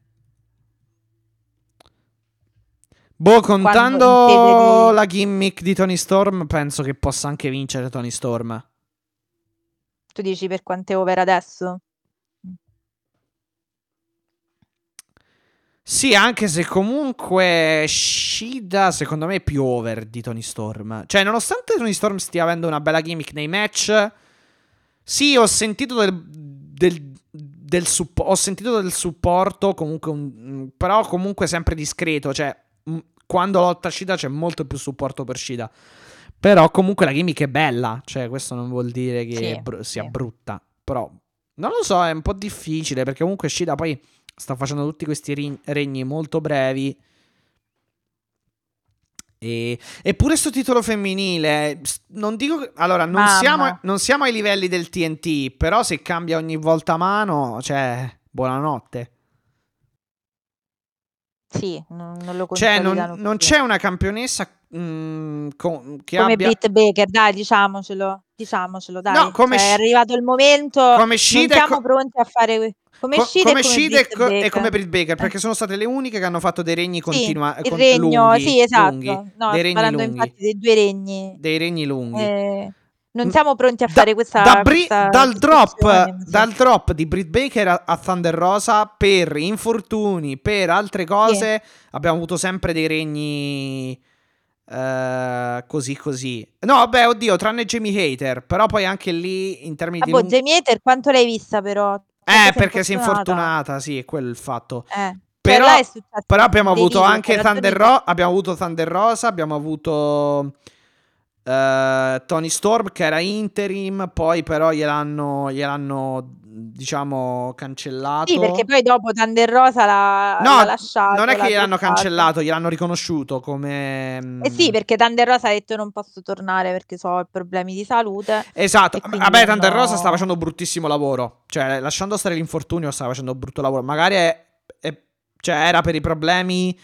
B: Boh, contando la gimmick di Tony Storm, penso che possa anche vincere Tony Storm.
C: Tu dici per quante over adesso?
B: Sì, anche se comunque Shida secondo me è più over di Tony Storm. Cioè, nonostante Tony Storm stia avendo una bella gimmick nei match, sì, ho sentito del, del, del suppo- ho sentito del supporto, comunque un- però comunque sempre discreto. Cioè, quando lotta Shida c'è molto più supporto per Shida. Però comunque la gimmick è bella. Cioè, questo non vuol dire che
C: Sì,
B: br- sia
C: sì.
B: brutta. Però, non lo so, è un po' difficile perché comunque Shida poi sta facendo tutti questi ri- regni molto brevi. E, eppure sto titolo femminile, non dico che... Allora, non siamo, non siamo ai livelli del TNT, però se cambia ogni volta mano, cioè, buonanotte.
C: Sì, non, non lo
B: Cioè, non,
C: consolidano
B: non
C: più.
B: c'è una campionessa mm, con- che
C: come
B: abbia...
C: Britt Baker, dai, diciamocelo, diciamocelo, dai.
B: No, come
C: Cioè, è arrivato il momento,
B: come
C: non
B: Shida e
C: siamo
B: co-
C: pronti a fare que- come
B: Co-
C: Shida
B: come
C: e come
B: Shida e,
C: Britt
B: co- e
C: Baker.
B: come Britt Baker,
C: Eh.
B: perché sono state le uniche che hanno fatto dei regni
C: Sì,
B: continua-
C: il
B: con-
C: regno,
B: lunghi,
C: sì, esatto.
B: lunghi,
C: No,
B: dei
C: sto
B: regni
C: parlando
B: lunghi,
C: infatti dei due regni.
B: dei regni lunghi.
C: Eh, non siamo pronti a
B: da-
C: fare questa,
B: da Bri-
C: questa
B: dal, drop, dal drop di Britt Baker a, a Thunder Rosa per infortuni, per altre cose, abbiamo avuto sempre dei regni eh, così così. No, vabbè, oddio, tranne Jamie Hater, però poi anche lì in termini
C: Ah,
B: di
C: boh,
B: lunghi-
C: Jamie Hater quanto l'hai vista però?
B: Eh,
C: Perché
B: perché si è infortunata, sì, è quello il fatto.
C: Eh. Cioè,
B: Però- Però abbiamo avuto anche Thunder,
C: ragioni-
B: Ro- abbiamo avuto Thunder Rosa, abbiamo avuto eh, Tony Storm che era interim, poi però gliel'hanno, gliel'hanno diciamo cancellato.
C: Sì, perché poi dopo Thunder Rosa l'ha,
B: No,
C: l'ha lasciato.
B: non è che
C: l'ha
B: gliel'hanno
C: droppato.
B: cancellato, gliel'hanno riconosciuto come... mm,
C: Eh sì, perché Thunder Rosa ha detto non posso tornare perché ho problemi di salute.
B: Esatto, vabbè, Thunder
C: hanno-
B: Rosa sta facendo bruttissimo lavoro. Cioè, lasciando stare l'infortunio, sta facendo brutto lavoro. Magari è- è- cioè, era per i problemi.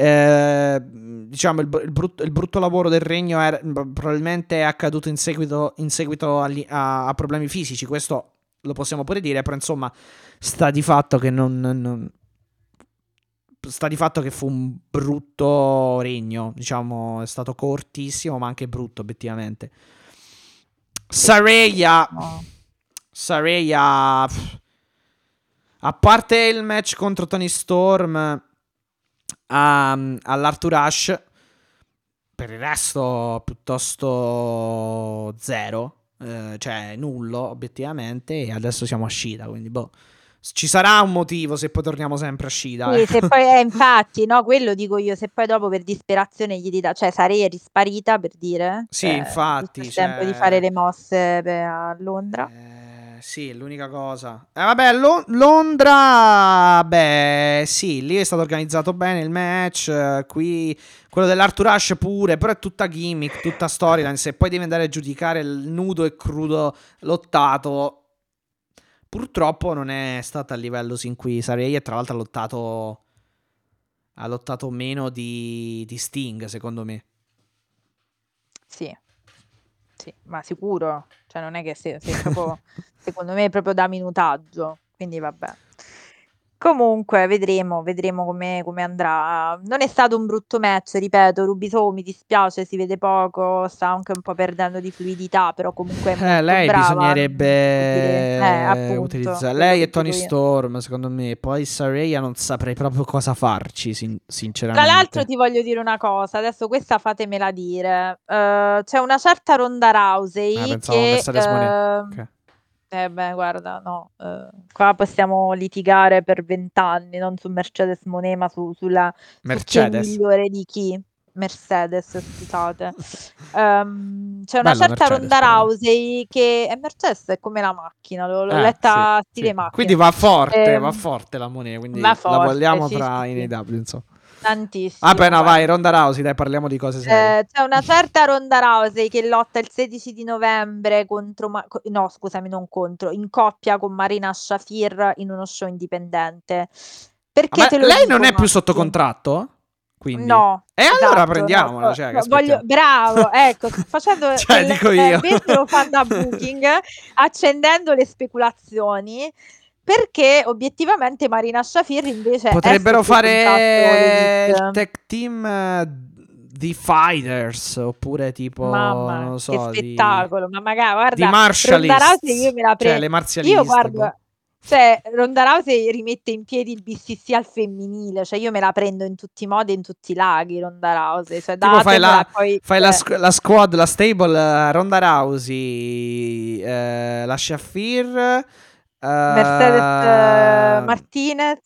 B: Eh, diciamo, il, il brutto, il brutto lavoro del regno era- probabilmente è accaduto in seguito, in seguito agli- a, a problemi fisici. Questo lo possiamo pure dire, però insomma, sta di fatto che non- non sta di fatto che fu un brutto regno, diciamo, è stato cortissimo, ma anche brutto obiettivamente. Sareia. Sareia, a parte il match contro Tony Storm a- all'Arthur Ashe, per il resto piuttosto zero, eh, cioè nullo obiettivamente, e adesso siamo a Shida, quindi boh. Ci sarà un motivo se poi torniamo sempre a Shida.
C: Sì,
B: eh.
C: poi, eh, infatti, no, quello dico io, se poi dopo per disperazione gli dà, cioè sarei risparita per dire.
B: Sì,
C: cioè,
B: infatti,
C: il tempo di
B: cioè-
C: fare le mosse per- a Londra.
B: Eh, sì, l'unica cosa. Eh, vabbè, Lo- Londra, beh, sì, lì è stato organizzato bene il match. eh, qui quello dell'Arthur Ashe pure, però è tutta gimmick, tutta storyline. Se poi devi andare a giudicare il nudo e crudo lottato, purtroppo non è stata a livello sin qui sarei. E tra l'altro ha lottato. Ha lottato meno di, di Sting, secondo me.
C: Sì. Sì, ma sicuro, cioè non è che se, se proprio, secondo me è proprio da minutaggio, quindi vabbè. Comunque vedremo, vedremo come, come andrà. Non è stato un brutto match, ripeto, Ruby Soho mi dispiace, si vede poco, sta anche un po' perdendo di fluidità, però comunque
B: Eh, lei
C: brava,
B: bisognerebbe
C: eh, appunto,
B: utilizzare lei e Tony. Storm, secondo me. Poi Saraya non saprei proprio cosa farci, sin-
C: Tra
B: sinceramente.
C: l'altro ti voglio dire una cosa, adesso questa fatemela dire. Eh, c'è una certa Ronda Rousey
B: Ah, pensavo
C: che...
B: Mercedes Monet.
C: Ehm. Eh beh, guarda, no, eh, qua possiamo litigare per vent'anni, non su Mercedes Monet, ma su, sulla su chi è
B: Mercedes.
C: migliore di chi. Mercedes, scusate. Ehm, c'è una
B: Bella
C: certa
B: Mercedes,
C: Ronda
B: però.
C: Rousey che è Mercedes è come la macchina, l'ho, l'ho
B: Eh,
C: letta
B: sì,
C: stile
B: sì.
C: macchina.
B: Quindi va forte,
C: Ehm,
B: va forte la Monet, quindi
C: va
B: la
C: forte,
B: vogliamo
C: sì,
B: fra
C: sì,
B: in
C: sì.
B: AW, insomma.
C: Tantissimo.
B: Vabbè, no,
C: guarda.
B: vai, Ronda Rousey, dai, parliamo di cose serie.
C: Eh, c'è una certa Ronda Rousey che lotta il 16 di novembre contro, Ma- no, scusami, non contro, in coppia con Marina Shafir in uno show indipendente. Perché
B: Ma
C: te lo
B: lei
C: dico,
B: non è più sotto contratto? Quindi.
C: No.
B: E allora
C: esatto, no,
B: prendiamola,
C: no,
B: cioè,
C: no, voglio- bravo, ecco, facendo
B: Cioè,
C: il,
B: dico
C: eh,
B: io.
C: mentre lo fanno a booking, accendendo le speculazioni, perché obiettivamente Marina Shafir invece
B: Potrebbero fare il tech team eh, di Fighters oppure tipo
C: Mamma,
B: non so
C: che
B: di,
C: spettacolo, ma magari
B: di
C: guarda,
B: martialist,
C: Ronda Rousey io me la
B: cioè
C: prendo.
B: le marzialiste.
C: Io guardo,
B: boh.
C: Cioè, Ronda Rousey rimette in piedi il BCC al femminile, cioè io me la prendo in tutti i modi in tutti i laghi, Ronda Rousey. Cioè,
B: Tipo fai, la,
C: poi,
B: fai la,
C: eh,
B: squ- la squad, la stable, eh, Ronda Rousey, eh, la Shafir, eh,
C: Mercedes eh, Martinez,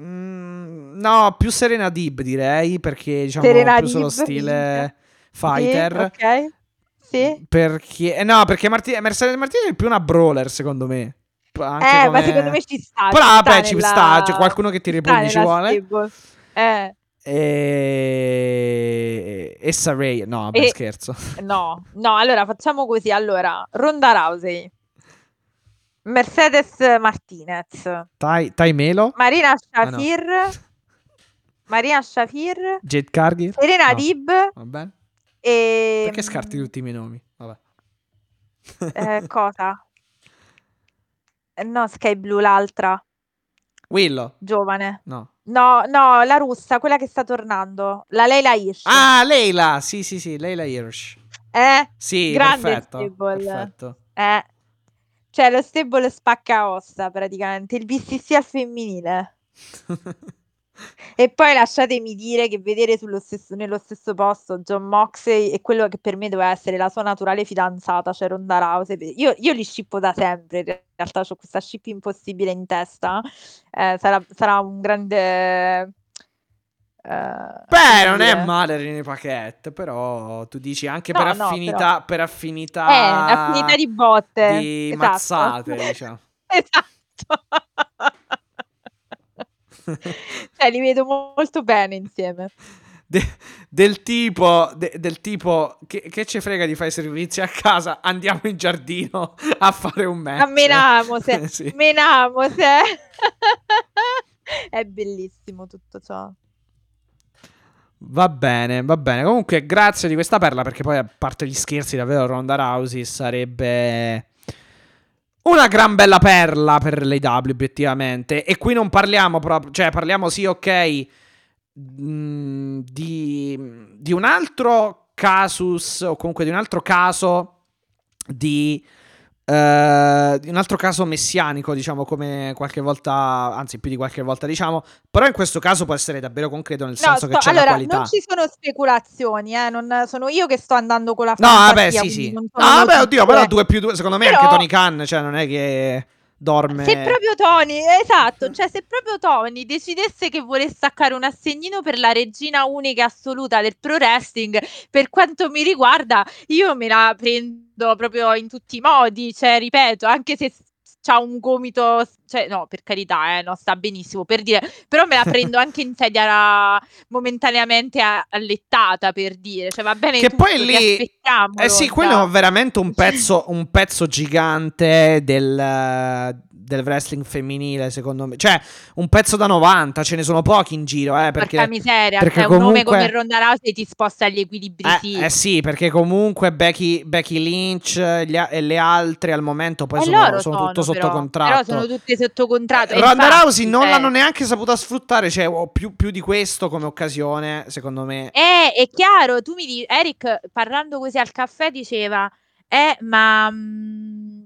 B: mm, no, più Serena Dib direi, perché diciamo
C: Serena
B: più sullo
C: Dib,
B: stile
C: minchia.
B: fighter.
C: Sì, ok. Sì.
B: Perché, eh, no, perché Marti- Mercedes Martinez è più una brawler, secondo me. P- anche
C: Eh, ma secondo me ci sta.
B: Però
C: ci sta
B: vabbè, ci
C: nella-
B: sta, c'è qualcuno che tira i
C: ci sta
B: ci
C: nella
B: vuole.
C: stable. Eh,
B: E... e Saray, no, vabbè,
C: E-
B: scherzo.
C: no, no, allora facciamo così. Allora, Ronda Rousey, Mercedes Martinez,
B: Tai, Tai Melo,
C: Marina
B: Ah, no.
C: Shafir, Marina Shafir,
B: Jade Cargill.
C: Serena
B: No.
C: Dib
B: Va bene.
C: e...
B: Perché scarti tutti i miei nomi? Vabbè.
C: Eh, cosa? Eh, No, Sky Blue l'altra,
B: Willow.
C: giovane.
B: No.
C: No, no, la russa, quella che sta tornando, la Leila Hirsch.
B: Ah, Leila. Sì, sì, sì, Leila Hirsch.
C: Eh?
B: Sì,
C: Grande
B: perfetto. Perfetto.
C: Eh. Cioè, lo stable spacca ossa praticamente, il BCC al femminile. E poi lasciatemi dire che vedere stesso- nello stesso posto John Moxley e quello che per me doveva essere la sua naturale fidanzata, cioè Ronda Rousey. Io, io li scippo da sempre, in realtà ho questa ship impossibile in testa. Eh, sarà, sarà un grande... eh,
B: Beh, non è
C: dire-
B: male René Paquette, però tu dici anche
C: No,
B: per
C: no,
B: affinità, per affinità,
C: Eh, affinità di botte.
B: di
C: esatto.
B: mazzate, diciamo.
C: Esatto. Cioè, li vedo mo- molto bene insieme.
B: De- del tipo, de- del tipo che, che ci frega di fare servizi a casa, andiamo in giardino a fare un match.
C: A menamo se.
B: Sì.
C: Menamo se. È bellissimo tutto ciò.
B: Va bene, va bene. Comunque, grazie di questa perla, perché poi, a parte gli scherzi, davvero Ronda Rousey sarebbe una gran bella perla per l'AW, obiettivamente. E qui non parliamo proprio, cioè parliamo sì, ok, mh, di, di un altro casus, o comunque di un altro caso di... eh, di un altro caso messianico, diciamo, come qualche volta, anzi più di qualche volta diciamo, però in questo caso può essere davvero concreto nel
C: No,
B: senso che
C: sto-
B: c'è
C: allora,
B: la qualità.
C: non ci sono speculazioni, eh, non sono io che sto andando con la
B: No, vabbè, sì, sì. No, vabbè, oddio, però 2 più 2, secondo me
C: Però-
B: anche Tony Khan, cioè non è che dorme.
C: Se proprio Tony, esatto, cioè se proprio Tony decidesse che vuole staccare un assegnino per la regina unica assoluta del pro wrestling, per quanto mi riguarda, io me la prendo proprio in tutti i modi, cioè ripeto, anche se c'ha un gomito, cioè no, per carità, eh, no, sta benissimo, per dire, però me la prendo anche in sedia momentaneamente a- allettata, per dire, cioè va bene
B: Che
C: tutto,
B: poi lì- Eh sì, quello è veramente un pezzo, un pezzo gigante del, del wrestling femminile, secondo me. Cioè, un pezzo da 90, ce ne sono pochi in giro, eh, perché...
C: Porca miseria,
B: perché
C: cioè, un nome
B: comunque-
C: come Ronda Rousey ti sposta agli equilibri,
B: Eh,
C: sì.
B: eh sì, perché comunque Becky, Becky Lynch gli e le altre al momento poi
C: E
B: sono,
C: Eh, loro
B: sono tutto sotto
C: però,
B: contratto.
C: Però sono tutte sotto contratto.
B: Eh, Ronda
C: infatti,
B: Rousey non
C: cioè,
B: l'hanno neanche saputa sfruttare, cioè più, più di questo come occasione, secondo me.
C: Eh, è chiaro, tu mi dici, Eric parlando così al caffè diceva, eh, ma mm,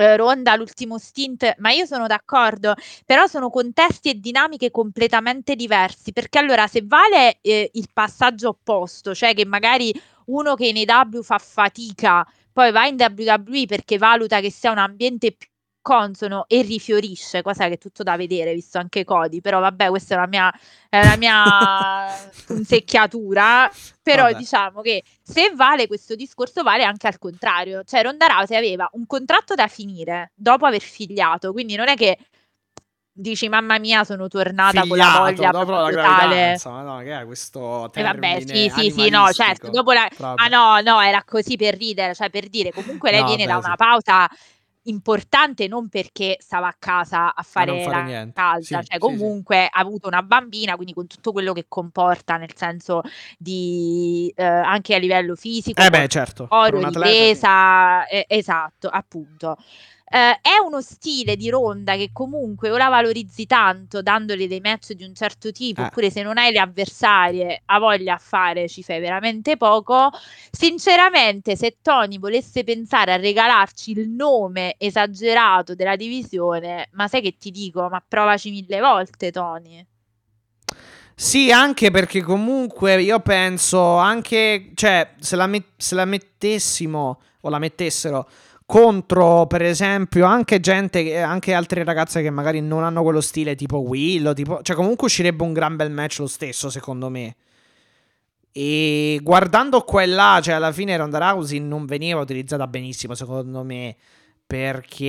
C: eh, Ronda l'ultimo stint, ma io sono d'accordo, però sono contesti e dinamiche completamente diversi, perché allora se vale eh, il passaggio opposto, cioè che magari uno che in AW fa fatica, poi va in WWE perché valuta che sia un ambiente più consono e rifiorisce, cosa che è tutto da vedere, visto anche Cody, però vabbè, questa è la mia, è la mia secchiatura, però
B: Vabbè.
C: diciamo che se vale questo discorso vale anche al contrario, cioè Ronda Rousey aveva un contratto da finire dopo aver figliato, quindi non è che dici mamma mia sono tornata con la
B: Figliato,
C: voglia
B: dopo la gravidanza, ma no, che è questo
C: E vabbè,
B: termine
C: sì, sì, sì, no, certo, dopo la... Ah no, no, era così per ridere, cioè per dire, comunque lei
B: No,
C: viene da
B: vabbè,
C: una
B: sì.
C: pausa importante non perché stava a casa a fare,
B: fare
C: la
B: niente.
C: calza,
B: Sì,
C: cioè
B: sì, sì.
C: comunque ha avuto una bambina, quindi con tutto quello che comporta, nel senso di eh, anche a livello fisico,
B: Eh beh, certo,
C: oro,
B: atleta,
C: ripresa, eh, esatto, appunto. Eh, è uno stile di Ronda che comunque o la valorizzi tanto dandole dei match di un certo tipo,
B: Eh.
C: oppure se non hai le avversarie ha voglia a fare, ci fai veramente poco. Sinceramente, se Tony volesse pensare a regalarci il nome esagerato della divisione, ma sai che ti dico? Ma provaci mille volte, Tony.
B: Sì, anche perché comunque io penso anche, cioè, se la, met- se la mettessimo o la mettessero contro, per esempio, anche gente, che- anche altre ragazze che magari non hanno quello stile tipo Willow, tipo, cioè comunque uscirebbe un gran bel match lo stesso, secondo me. E guardando qua e là, cioè alla fine Ronda Rousey non veniva utilizzata benissimo, secondo me, perché...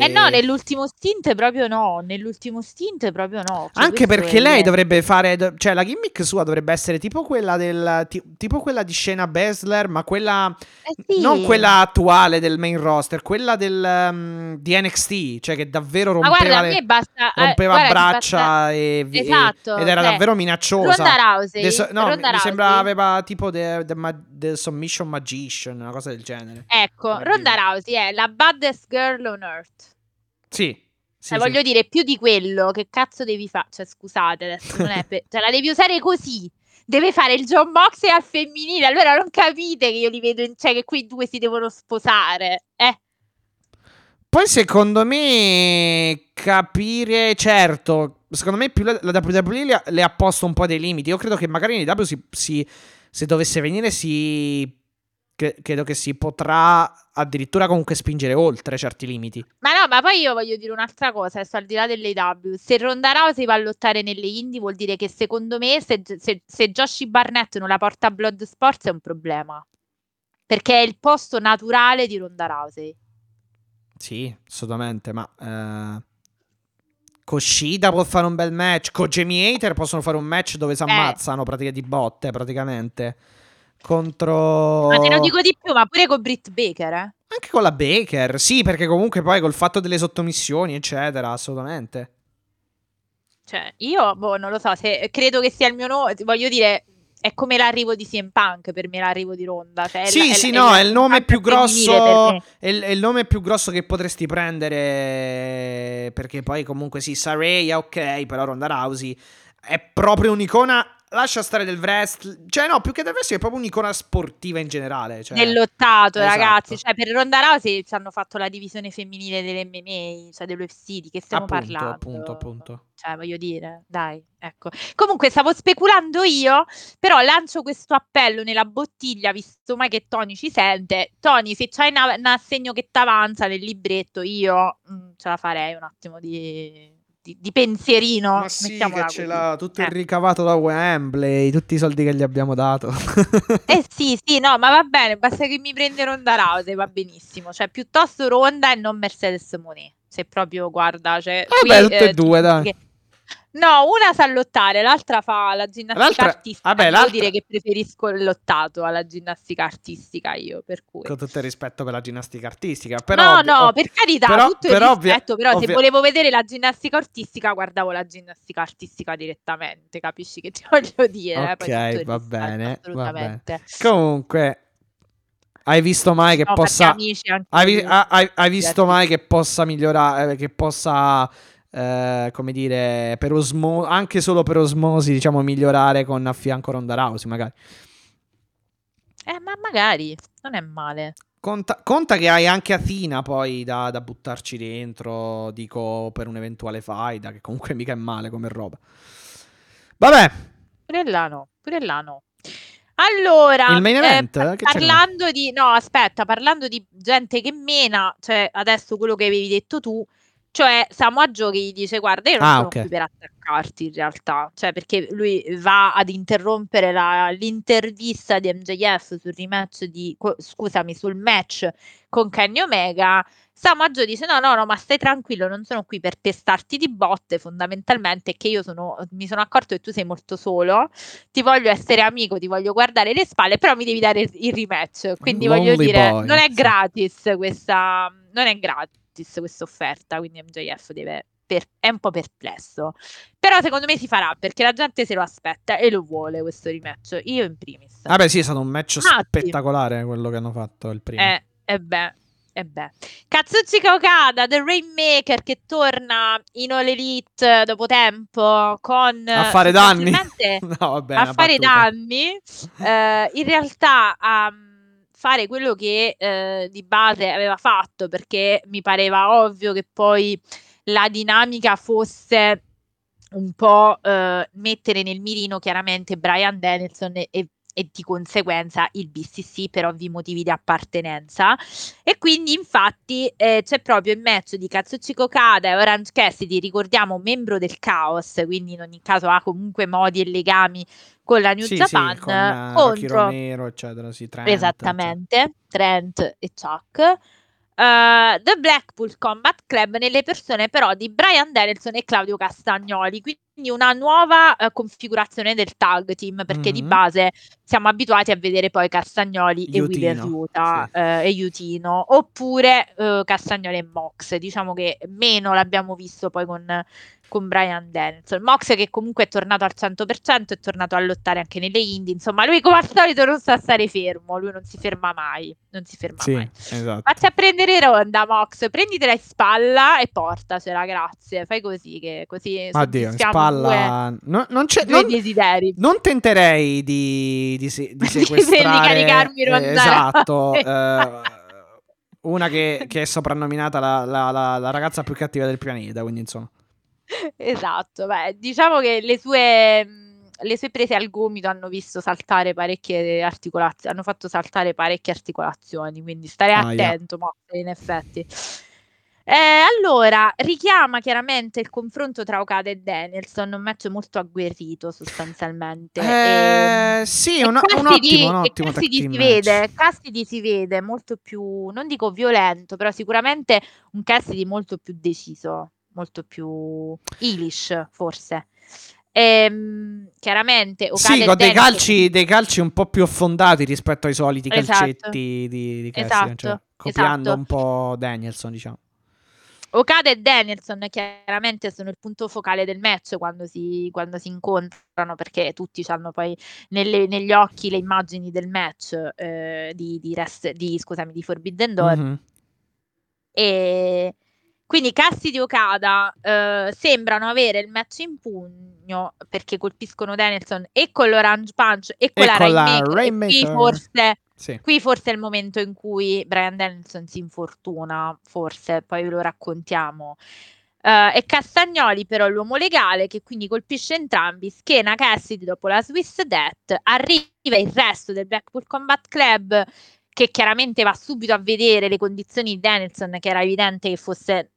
C: Eh no, nell'ultimo stint proprio no, nell'ultimo stint proprio no. Cioè,
B: Anche perché lei dovrebbe fare, cioè la gimmick sua dovrebbe essere tipo quella del ti- tipo quella di Shayna Baszler, ma quella
C: Eh sì.
B: non quella attuale del main roster, quella del um, di NXT, cioè che davvero
C: Ma
B: rompeva,
C: guarda,
B: le-
C: basta... eh,
B: rompeva
C: guarda,
B: braccia
C: basta-
B: e, vi- e-
C: Esatto,
B: ed era
C: cioè,
B: davvero minacciosa.
C: Ronda Rousey,
B: De no, mi-
C: Ronda
B: mi sembra
C: Rousey.
B: aveva tipo the ma- the Submission Magician, una cosa del genere.
C: Ecco, Ronda. Rousey è la baddest girl on earth.
B: Sì. sì,
C: Cioè,
B: sì.
C: voglio dire, più di quello, che cazzo devi fare? Cioè, scusate, adesso non è per... Cioè, la devi usare così. Deve fare il John Moxley al femminile. Allora non capite che io li vedo in... Cioè, che quei due si devono sposare. Eh,
B: Poi secondo me capire, certo, secondo me più la, la WWE le ha, posto un po' dei limiti. Io credo che magari in AEW si, si- se dovesse venire si... che- credo che si potrà addirittura comunque spingere oltre certi limiti.
C: Ma no, ma poi io voglio dire un'altra cosa, adesso al di là dell'AW, se Ronda Rousey va a lottare nelle indie vuol dire che secondo me se, se, se Joshi Barnett non la porta a Bloodsport è un problema. Perché è il posto naturale di Ronda Rousey.
B: Sì, assolutamente, ma... Eh... Koshida può fare un bel match, con Jamie Hater possono fare un match dove si
C: Eh.
B: ammazzano praticamente di botte, praticamente. Contro...
C: Ma te lo dico di più, ma pure con Britt Baker, eh.
B: Anche con la Baker, sì, perché comunque poi col fatto delle sottomissioni, eccetera, assolutamente.
C: Cioè, io, boh, non lo so, se credo che sia il mio nome, voglio dire, è come l'arrivo di CM Punk per me l'arrivo di Ronda. Cioè, è
B: sì,
C: la-
B: sì,
C: la-
B: no, è il nome più grosso. È il, è il nome più grosso che potresti prendere. Perché poi, comunque, sì, Saraya, ok, però Ronda Rousey è proprio un'icona. Lascia stare del wrestling. Cioè, no, più che del wrestling, è proprio un'icona sportiva in generale. Cioè,
C: Del lottato,
B: esatto.
C: ragazzi. Cioè, per Ronda Rousey ci hanno fatto la divisione femminile dell'MMA, cioè dell'UFC, di che stiamo
B: appunto,
C: parlando?
B: appunto, appunto.
C: Cioè, voglio dire, dai, ecco. Comunque, stavo speculando io, però lancio questo appello nella bottiglia, visto mai che Tony ci sente. Tony, se c'hai un assegno che t'avanza nel libretto, io mm, ce la farei un attimo di, di- di pensierino.
B: Ma sì, che ce l'ha tutto il
C: Eh.
B: ricavato da Wembley, tutti i soldi che gli abbiamo dato.
C: Eh sì, sì, no, ma va bene, basta che mi prende Ronda Rousey, va benissimo. Cioè, piuttosto Ronda e non Mercedes Monet. Se proprio guarda, cioè, qui,
B: Vabbè, tutte e
C: eh,
B: due,
C: ti-
B: dai.
C: che- No, una sa lottare, l'altra fa la ginnastica
B: L'altra-
C: artistica.
B: vabbè,
C: Devo dire che preferisco il lottato alla ginnastica artistica io, per cui.
B: Con tutto il rispetto per la ginnastica artistica. Però,
C: no, no,
B: oh,
C: per carità,
B: però-
C: tutto il
B: però ovvia-
C: rispetto, però se
B: ovvia-
C: volevo vedere la ginnastica artistica, guardavo la ginnastica artistica direttamente, capisci che ti voglio dire? eh?
B: Ok,
C: il
B: va bene, va
C: assolutamente.
B: Comunque, hai visto mai che
C: No,
B: possa. Hai, hai- hai visto mai che possa migliorare? eh, Che possa. Eh, come dire, per osmo- anche solo per osmosi, diciamo, migliorare con a fianco Ronda Rousey, magari.
C: Eh, ma magari, non è male.
B: Conta, conta che hai anche Athena poi da, da buttarci dentro, dico, per un eventuale faida, che comunque mica è male come roba. Vabbè,
C: Pure là no, pure là no. Allora,
B: Il main
C: eh,
B: event? n'è?
C: parlando di no, aspetta, parlando di gente che mena, cioè adesso quello che avevi detto tu, cioè Samoa Joe gli dice "Guarda, io non
B: Ah,
C: sono
B: ok.
C: qui per attaccarti in realtà", cioè perché lui va ad interrompere la- l'intervista di MJF sul rematch di co- scusami, sul match con Kenny Omega. Samoa Joe dice: No, no, no, ma stai tranquillo, non sono qui per pestarti di botte. Fondamentalmente che io sono, mi sono accorto che tu sei molto solo. Ti voglio essere amico, ti voglio guardare le spalle, però mi devi dare il, il rematch. Quindi voglio
B: Lonely
C: dire,
B: boy,
C: non è gratis questa, non è gratis questa offerta. Quindi MJF deve, per- è un po' perplesso. Però secondo me si farà perché la gente se lo aspetta e lo vuole questo rematch. Io in primis.
B: vabbè, sì, è stato un match
C: Ah, sì.
B: spettacolare quello che hanno fatto il primo.
C: Eh, eh beh, E beh, Katsuchika Okada, The Rainmaker che torna in All Elite dopo tempo con
B: A fare danni. No, vabbè,
C: a fare
B: battuta.
C: danni, eh, in realtà a mm, fare quello che eh, di base aveva fatto, perché mi pareva ovvio che poi la dinamica fosse un po' eh, mettere nel mirino chiaramente Brian Danielson e, e- e di conseguenza il BCC per ovvi motivi di appartenenza. E quindi infatti eh, c'è proprio il match di Katsuchika Okada e Orange Cassidy, ricordiamo membro del Chaos, quindi in ogni caso ha comunque modi e legami con la New
B: Sì,
C: Japan
B: sì, con
C: contro
B: Romero, eccetera, sì, Trent,
C: esattamente Trent e Chuck. Uh, The Blackpool Combat Club nelle persone però di Brian Danielson e Claudio Castagnoli, quindi una nuova uh, configurazione del tag team perché di
B: Mhm.
C: base siamo abituati a vedere poi Castagnoli e Wheeler Yuta
B: sì.
C: eh, e Yutino oppure uh, Castagnoli e Mox, diciamo che meno l'abbiamo visto poi con, con Brian Danielson. Mox che comunque è tornato al 100%, è tornato a lottare anche nelle indie, insomma lui come al solito non sa stare fermo, lui non si ferma mai, non si ferma
B: Sì,
C: mai.
B: esatto.
C: Fatti a prendere ronda, Mox, prenditela in spalla e portacela, grazie. Fai così che così
B: Addio, in
C: soddisfiamo
B: spalla. No- non, c'è, non,
C: desideri.
B: non tenterei di, di, di
C: Di
B: sequestrare
C: caricarmi
B: eh, esatto, eh, una che, che è soprannominata la, la- la- la ragazza più cattiva del pianeta, quindi insomma.
C: Esatto, beh, diciamo che le sue, le sue prese al gomito hanno visto saltare parecchie articolazioni, hanno fatto saltare parecchie articolazioni, quindi stare
B: Aia.
C: attento, Mox, in effetti. Eh, allora, richiama chiaramente il confronto tra Okada e Danielson, un match molto agguerrito sostanzialmente.
B: Eh,
C: Ehm,
B: sì,
C: e
B: un, un
C: Cassidy-
B: ottimo, un
C: e
B: ottimo
C: Cassidy si
B: match.
C: vede, Cassidy si vede molto più, non dico violento, però sicuramente un Cassidy molto più deciso, molto più Ilish forse. Ehm, chiaramente Okada
B: Sì,
C: e
B: con dei calci, dei calci un po' più affondati rispetto ai soliti
C: Esatto.
B: calcetti di, di Cassidy,
C: Esatto,
B: cioè, copiando
C: esatto.
B: un po' Danielson, diciamo.
C: Okada e Danielson chiaramente sono il punto focale del match quando si, quando si incontrano perché tutti hanno poi nelle- negli occhi le immagini del match eh, di, di, rest- di, scusami, di Forbidden Door
B: Mhm.
C: e quindi Cassidy e Okada eh, sembrano avere il match in pugno perché colpiscono Danielson e con l'Orange Punch e con
B: E
C: la
B: con la
C: Rainmaker, qui
B: Rainmaker.
C: forse
B: Sì.
C: Qui forse è il momento in cui Brian Danielson si infortuna, forse, poi ve lo raccontiamo. Eh, e Castagnoli però è l'uomo legale che quindi colpisce entrambi, schena Cassidy dopo la Swiss Death, arriva il resto del Blackpool Combat Club che chiaramente va subito a vedere le condizioni di Danielson che era evidente che fosse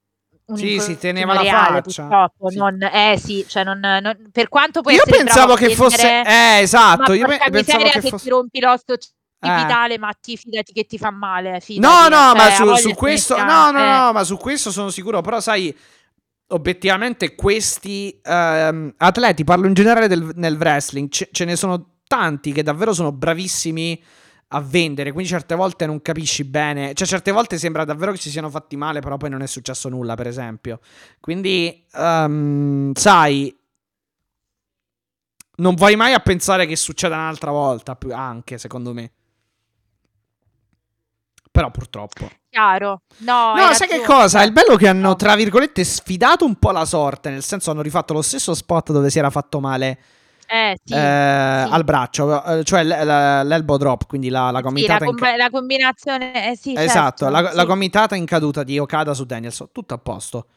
C: un
B: Sì, si teneva la
C: reale,
B: faccia.
C: purtroppo,
B: Sì.
C: non- eh sì, cioè non, non- per quanto puoi
B: Io pensavo che fosse... Eh, esatto, io pe- pensavo che
C: se
B: fosse...
C: ti rompi l'osso
B: Eh.
C: cipitale, ma ti fidati che ti fa male.
B: No,
C: fidati,
B: no,
C: cioè,
B: ma su, su questo, no, no,
C: eh.
B: no, ma su questo sono sicuro. Però, sai, obiettivamente, questi ehm, atleti, parlo in generale del, nel wrestling, ce, ce ne sono tanti che davvero sono bravissimi a vendere. Quindi, certe volte non capisci bene. Cioè, certe volte sembra davvero che ci siano fatti male, però poi non è successo nulla, per esempio. Quindi, ehm, sai. Non vai mai a pensare che succeda un'altra volta, anche secondo me. Però purtroppo.
C: Chiaro. No,
B: No, sai che cosa? Il bello è che hanno,
C: no.
B: tra virgolette, sfidato un po' la sorte. Nel senso, hanno rifatto lo stesso spot dove si era fatto male
C: Eh, sì,
B: eh,
C: sì.
B: al braccio, eh, cioè l- la- l'elbow drop, quindi la, la
C: Sì, la,
B: gomitata in
C: la combinazione, eh, sì,
B: Esatto,
C: certo,
B: la, la gomitata in caduta di Okada su Danielson, tutto a posto.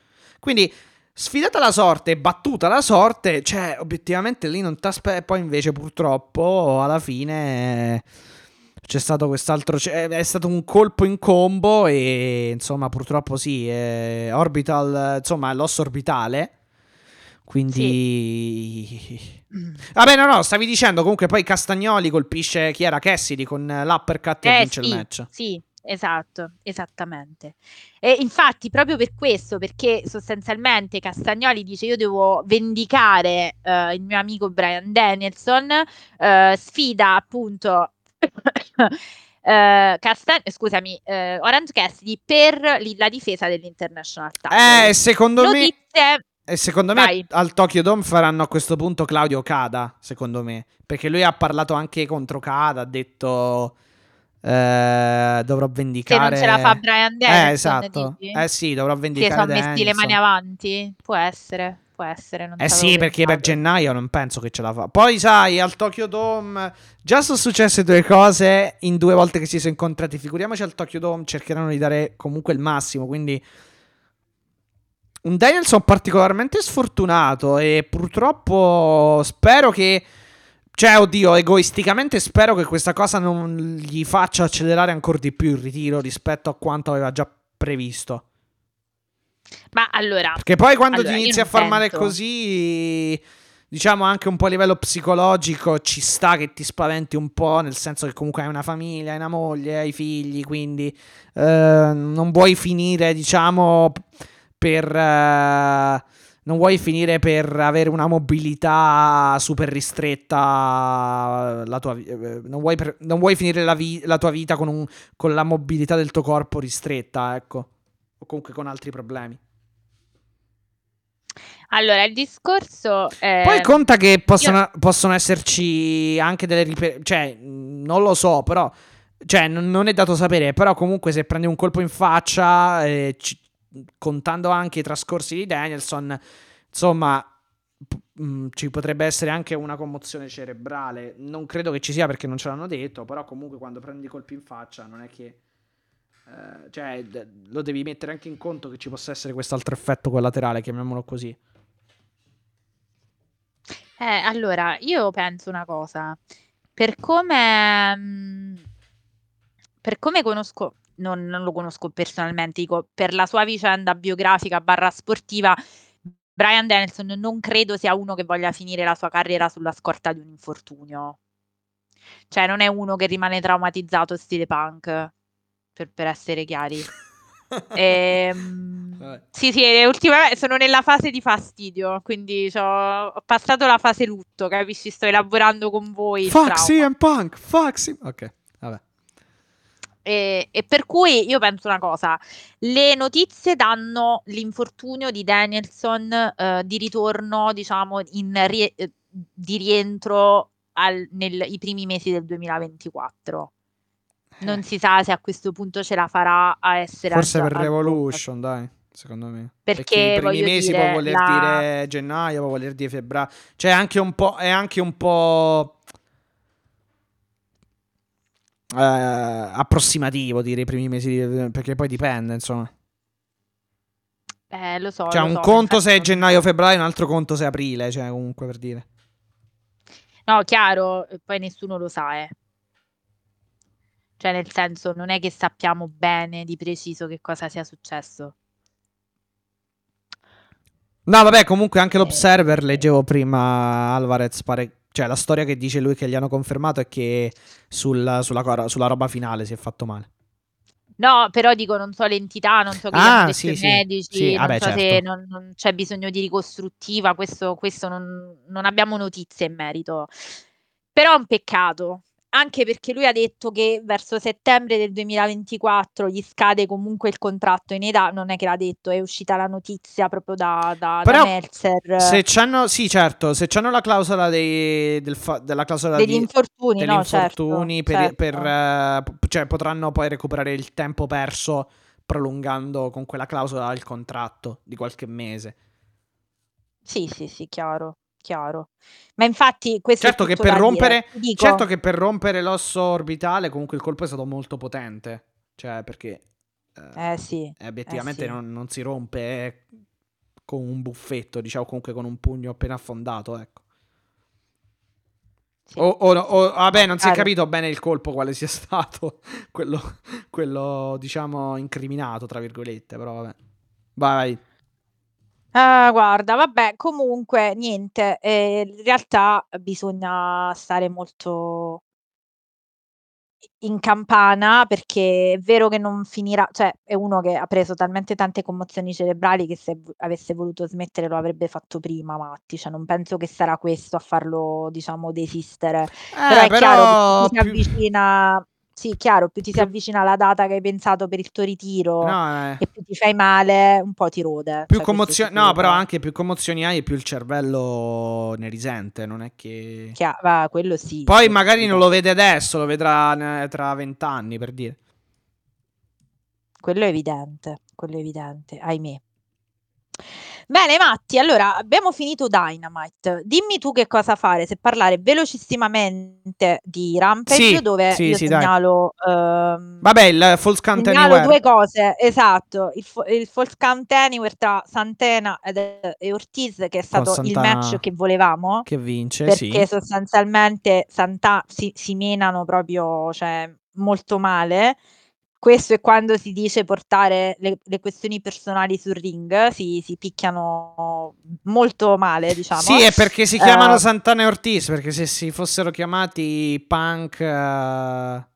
B: Quindi, sfidata la sorte, battuta la sorte, cioè, obiettivamente lì non t'aspetti. Poi invece, purtroppo, alla fine. eh, C'è stato quest'altro. È stato un colpo in combo. E insomma, purtroppo sì. eh, orbital. Insomma, l'osso orbitale. Quindi. Vabbè, no, no, stavi dicendo. Comunque, poi Castagnoli colpisce chi era Cassidy con l'uppercut e
C: Eh,
B: vince
C: sì,
B: il match.
C: Sì, esatto, esattamente. E infatti, proprio per questo, perché sostanzialmente Castagnoli dice io devo vendicare eh, il mio amico Brian Danielson, eh, sfida appunto eh, Casta- scusami, eh, Orange Cassidy per li- la difesa dell'International Title.
B: Eh, secondo me.
C: Notizie,
B: E secondo me
C: Vai.
B: al Tokyo Dome faranno a questo punto Claudio Okada, secondo me. Perché lui ha parlato anche contro Okada, ha detto... eh, dovrò
C: Se
B: vendicare...
C: non ce la fa Brian Danielson,
B: Eh, esatto.
C: dici?
B: Eh sì, dovrò
C: Che
B: vendicare
C: sono messi le mani avanti? Può essere, può essere. Non
B: Eh sì, perché per gennaio non penso che ce la fa. Poi sai, al Tokyo Dome già sono successe due cose in due volte che si sono incontrati. Figuriamoci al Tokyo Dome, cercheranno di dare comunque il massimo, quindi un Danielson particolarmente sfortunato e purtroppo spero che cioè, oddio, egoisticamente spero che questa cosa non gli faccia accelerare ancora di più il ritiro rispetto a quanto aveva già previsto.
C: Ma allora,
B: Perché poi quando
C: Allora,
B: ti inizi a far male così, diciamo anche un po' a livello psicologico, ci sta che ti spaventi un po', nel senso che comunque hai una famiglia, hai una moglie, hai figli, quindi eh, non vuoi finire, diciamo, per... eh, non vuoi finire per avere una mobilità super ristretta, la tua, vi- eh, non, vuoi per- non vuoi finire la, vi- la tua vita con, un- con la mobilità del tuo corpo ristretta, ecco, o comunque con altri problemi.
C: allora, il discorso è...
B: Poi conta che possono, possono esserci anche delle riper- cioè, non lo so, però, cioè, n- non è dato sapere, però comunque se prendi un colpo in faccia, eh, ci- contando anche i trascorsi di Danielson, insomma, p- ci potrebbe essere anche una commozione cerebrale. Non credo che ci sia perché non ce l'hanno detto, però comunque quando prendi colpi in faccia non è che... eh, cioè, d- lo devi mettere anche in conto che ci possa essere quest'altro effetto collaterale, chiamiamolo così.
C: Eh, allora, io penso una cosa. Per come... mh, Per come conosco... Non, non lo conosco personalmente, dico, per la sua vicenda biografica barra sportiva, Brian Danielson non credo sia uno che voglia finire la sua carriera sulla scorta di un infortunio. Cioè, non è uno che rimane traumatizzato stile punk, per, per essere chiari. Ehm, sì, sì, ultimamente sono nella fase di fastidio, quindi ho passato la fase lutto, capisci? Sto elaborando con voi
B: Fuck. CM Punk, fuck CM... Ok, vabbè.
C: E, e per cui io penso una cosa, le notizie danno l'infortunio di Danielson eh, di ritorno, diciamo, in rie- eh, di rientro al- nei primi mesi del 2024. Non si sa se a questo punto ce la farà a essere
B: Forse
C: al-
B: per
C: al
B: Revolution, dai, secondo me.
C: Perché,
B: i primi
C: voglio
B: mesi
C: dire,
B: può voler
C: la-
B: dire gennaio, può voler dire febbraio. Cioè, anche un po'... È anche un po'... eh, approssimativo dire i primi mesi di- perché poi dipende insomma
C: Eh, lo so,
B: cioè
C: lo
B: un
C: so,
B: conto se è gennaio febbraio un altro conto se è aprile cioè comunque per dire
C: No, chiaro, poi nessuno lo sa, eh. Cioè, nel senso, non è che sappiamo bene di preciso che cosa sia successo.
B: no vabbè comunque anche l'Observer leggevo prima Alvarez pare cioè la storia che dice lui che gli hanno confermato è che sul- sulla, sulla roba finale si è fatto male
C: No, però dico, non so l'entità, non so che
B: Ah, sì,
C: i
B: sì.
C: medici,
B: Sì,
C: non
B: vabbè,
C: so se
B: certo.
C: non, non c'è bisogno di ricostruttiva, questo, questo non, non abbiamo notizie in merito. Però è un peccato, anche perché lui ha detto che verso settembre del 2024 gli scade comunque il contratto in età, non è che l'ha detto, è uscita la notizia proprio da, da, da
B: Però,
C: Meltzer.
B: se c'hanno sì certo se c'hanno la clausola dei, del fa- della clausola
C: degli
B: di,
C: infortuni,
B: degli
C: no,
B: infortuni
C: certo,
B: per, per,
C: certo.
B: eh, p- cioè potranno poi recuperare il tempo perso prolungando con quella clausola il contratto di qualche mese.
C: Sì, sì, sì, chiaro, chiaro. Ma infatti questo è
B: Certo che per rompere
C: dico-
B: certo che per rompere l'osso orbitale comunque il colpo è stato molto potente, cioè perché eh,
C: Eh sì,
B: eh, obiettivamente
C: sì.
B: non, non si rompe eh, con un buffetto, diciamo comunque con un pugno appena affondato, ecco.
C: sì.
B: O, o- o- vabbè, non si è capito bene il colpo quale sia stato quello, quello, diciamo, incriminato, tra virgolette, però vabbè. Vai,
C: Ah, guarda, vabbè, comunque niente, eh, in realtà bisogna stare molto in campana perché è vero che non finirà, cioè è uno che ha preso talmente tante commozioni cerebrali che se v- avesse voluto smettere lo avrebbe fatto prima, Matti, cioè non penso che sarà questo a farlo, diciamo, desistere. Però
B: Eh,
C: è chiaro che
B: però
C: chi si
B: più-
C: avvicina sì, chiaro, più ti si
B: Più-
C: avvicina la data che hai pensato per il tuo ritiro
B: No, eh,
C: e più ti fai male, un po' ti rode.
B: più
C: Cioè,
B: commozioni. No, però anche più commozioni hai e più il cervello ne risente. Non è che.
C: Chia- va, quello sì.
B: Poi
C: quello
B: magari
C: sì.
B: non lo vede adesso, lo vedrà tra vent'anni per dire.
C: Quello è evidente, quello è evidente, ahimè. Bene, Matti, allora abbiamo finito Dynamite. Dimmi tu che cosa fare, se parlare velocissimamente di Rampage,
B: Sì,
C: dove
B: sì,
C: io
B: sì,
C: segnalo, ehm,
B: Vabbè, il False Count
C: segnalo
B: Anywhere.
C: due cose, esatto, il, fo- il False Count Anywhere tra Santana ed- e Ortiz, che è stato il match che volevamo,
B: Che vince,
C: perché
B: sì.
C: sostanzialmente Santa si, si menano proprio, cioè, molto male. Questo è quando si dice portare le, le questioni personali sul ring, si, si picchiano molto male, diciamo.
B: Sì, è perché si chiamano
C: Eh,
B: Santana e Ortiz. Perché se si fossero chiamati Punk. eh,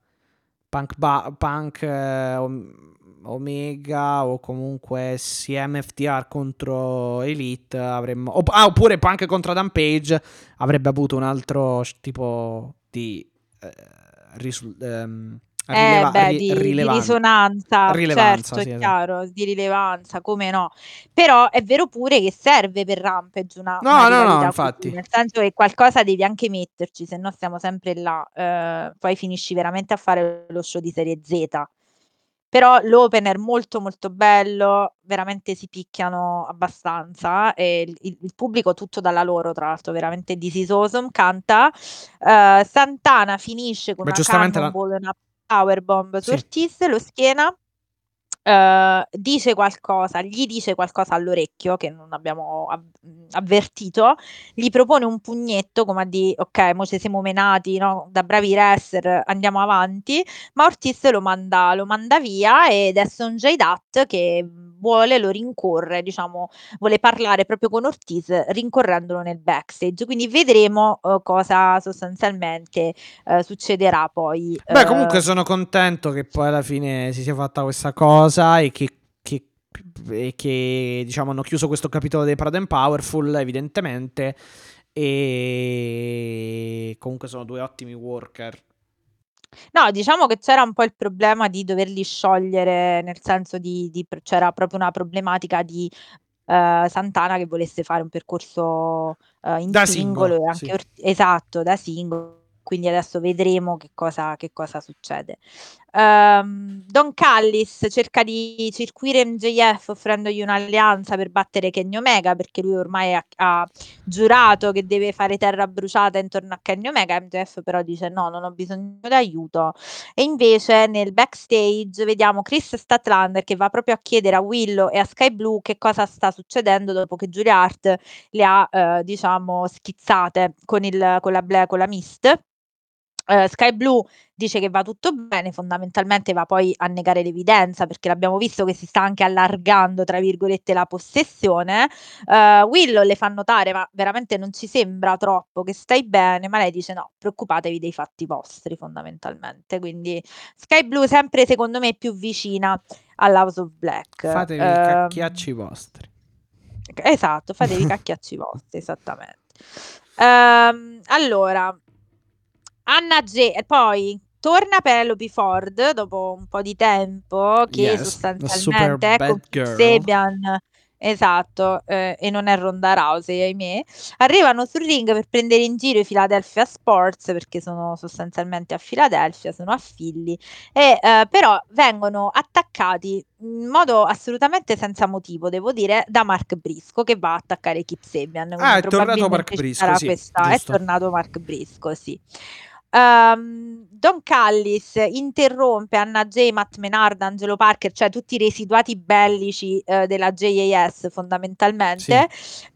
B: Punk, ba- Punk Om- Omega o comunque CMFTR contro Elite avremmo. opp- ah, oppure Punk contro Adam Page avrebbe avuto un altro tipo di. risul-
C: Eh,
B: rileva-
C: beh,
B: ri-
C: di, di
B: rilevan-
C: risonanza,
B: rilevanza,
C: certo,
B: sì,
C: è chiaro, di rilevanza, come no. Però è vero pure che serve per Rampage una,
B: No,
C: una
B: no, no, infatti.
C: nel senso che qualcosa devi anche metterci, se no stiamo sempre là, eh, poi finisci veramente a fare lo show di serie Z. Però l'opener molto molto bello, veramente si picchiano abbastanza e il, il- pubblico tutto dalla loro, tra l'altro, veramente awesome, canta. Eh, Santana finisce con
B: Beh,
C: una
B: la-
C: cannonball e una powerbomb su
B: Sì.
C: Ortiz, lo schiena, eh, dice qualcosa, gli dice qualcosa all'orecchio che non abbiamo av- avvertito, gli propone un pugnetto come a dire ok, mo ci siamo menati no? da bravi wrestler, andiamo avanti, ma Ortiz lo manda, lo manda via ed è Sonjay Dutt che vuole, lo rincorre, diciamo, vuole parlare proprio con Ortiz rincorrendolo nel backstage, quindi vedremo eh, cosa sostanzialmente eh, succederà poi.
B: Beh,
C: eh,
B: comunque sono contento che poi alla fine si sia fatta questa cosa e che, che- e che, diciamo hanno chiuso questo capitolo dei Proud and Powerful, evidentemente. E comunque sono due ottimi worker.
C: No, diciamo che c'era un po' il problema di doverli sciogliere, nel senso di, di- c'era proprio una problematica di eh, Santana che volesse fare un percorso eh, in
B: Da
C: singolo,
B: singolo,
C: e anche
B: sì.
C: Ort- esatto, da singolo. Quindi adesso vedremo che cosa, che cosa succede. Ehm, Don Callis cerca di circuire MJF offrendogli un'alleanza per battere Kenny Omega perché lui ormai ha, ha giurato che deve fare terra bruciata intorno a Kenny Omega. MJF però dice no, non ho bisogno d'aiuto. E invece nel backstage vediamo Chris Statlander che va proprio a chiedere a Willow e a Sky Blue che cosa sta succedendo dopo che Julia Hart le ha, eh, diciamo, schizzate con, il, con, la, con la Mist. Eh, Sky Blue dice che va tutto bene, fondamentalmente va poi a negare l'evidenza perché l'abbiamo visto che si sta anche allargando, tra virgolette, la possessione. Eh, Willow le fa notare, ma veramente non ci sembra troppo che stai bene, ma lei dice no, preoccupatevi dei fatti vostri fondamentalmente. Quindi Sky Blue sempre secondo me più vicina all'House of Black.
B: Fatevi i
C: Ehm,
B: cacchiacci vostri.
C: Esatto, fatevi i cacchiacci vostri, esattamente. Ehm, allora, Anna G. E poi torna Penelope Ford dopo un po' di tempo che
B: Yes,
C: sostanzialmente
B: girl.
C: Sabian, esatto, eh, e non è Ronda Rousey, ahimè. Arrivano sul ring per prendere in giro i Philadelphia Sports perché sono sostanzialmente a Philadelphia, sono a Philly, e eh, però vengono attaccati in modo assolutamente senza motivo, devo dire, da Mark Brisco che va a attaccare Kip Sabian.
B: Ah, è tornato Mark Brisco, sì,
C: questa- è tornato Mark Brisco, sì. Ehm, Don Callis interrompe Anna J, Matt Menard, Angelo Parker, cioè tutti i residuati bellici eh, della JAS fondamentalmente,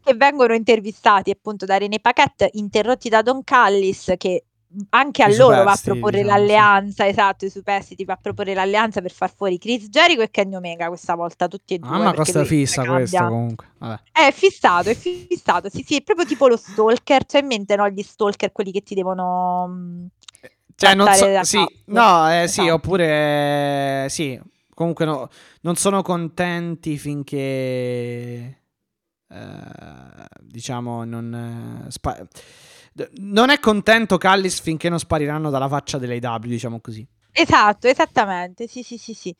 C: che vengono intervistati appunto da René Paquette, interrotti da Don Callis che anche a
B: I
C: loro va a proporre
B: diciamo, sì.
C: l'alleanza, esatto, i superstiti va a proporre l'alleanza per far fuori Chris Jericho e Kenny Omega questa volta, tutti e due.
B: Ah, ma costa fissa questo comunque. Vabbè.
C: È fissato, è fissato, sì, sì, è proprio tipo lo stalker, c'è in mente, no, gli stalker, quelli che ti devono... mm,
B: Cioè, non so, sì,
C: capo.
B: no, eh, sì,
C: Esatto.
B: oppure eh, sì, comunque no, non sono contenti finché eh, diciamo non eh, spa- non è contento Callis finché non spariranno dalla faccia dell'AW, diciamo così.
C: Esatto, esattamente, sì, sì, sì, sì.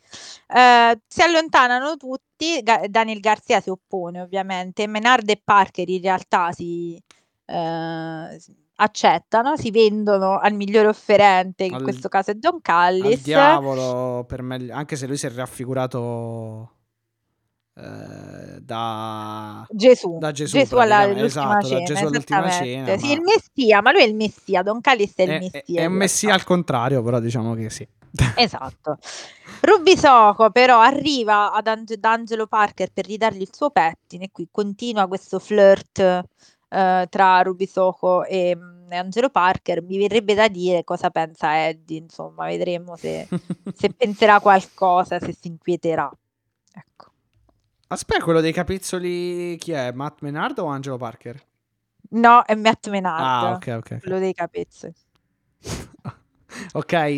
C: Ehm, si allontanano tutti, Ga Daniel Garcia si oppone ovviamente, Menard e Parker in realtà si s accettano, si vendono al migliore offerente, che in
B: Al
C: questo caso è Don
B: Al
C: Callis.
B: diavolo per me anche se lui si è raffigurato, ehm, da
C: Gesù,
B: da Gesù
C: Gesù alla
B: esatto,
C: cena,
B: Gesù all'ultima cena,
C: Sì,
B: ma
C: il messia, ma lui è il messia, Don Callis è il
B: è
C: messia
B: è un messia al contrario, però diciamo che sì.
C: Esatto. Rubisoco però arriva ad Ange da Angelo Parker per ridargli il suo pettine e qui continua questo flirt, ehm, tra Rubisoco e, mhmm, e Angelo Parker. Mi verrebbe da dire cosa pensa Eddie, insomma, vedremo se se penserà qualcosa, se si inquieterà. Ecco.
B: Aspe quello dei capezzoli chi è? Matt Menard o Angelo Parker?
C: No, è Matt Menard,
B: Ah, okay, okay.
C: quello dei capezzoli.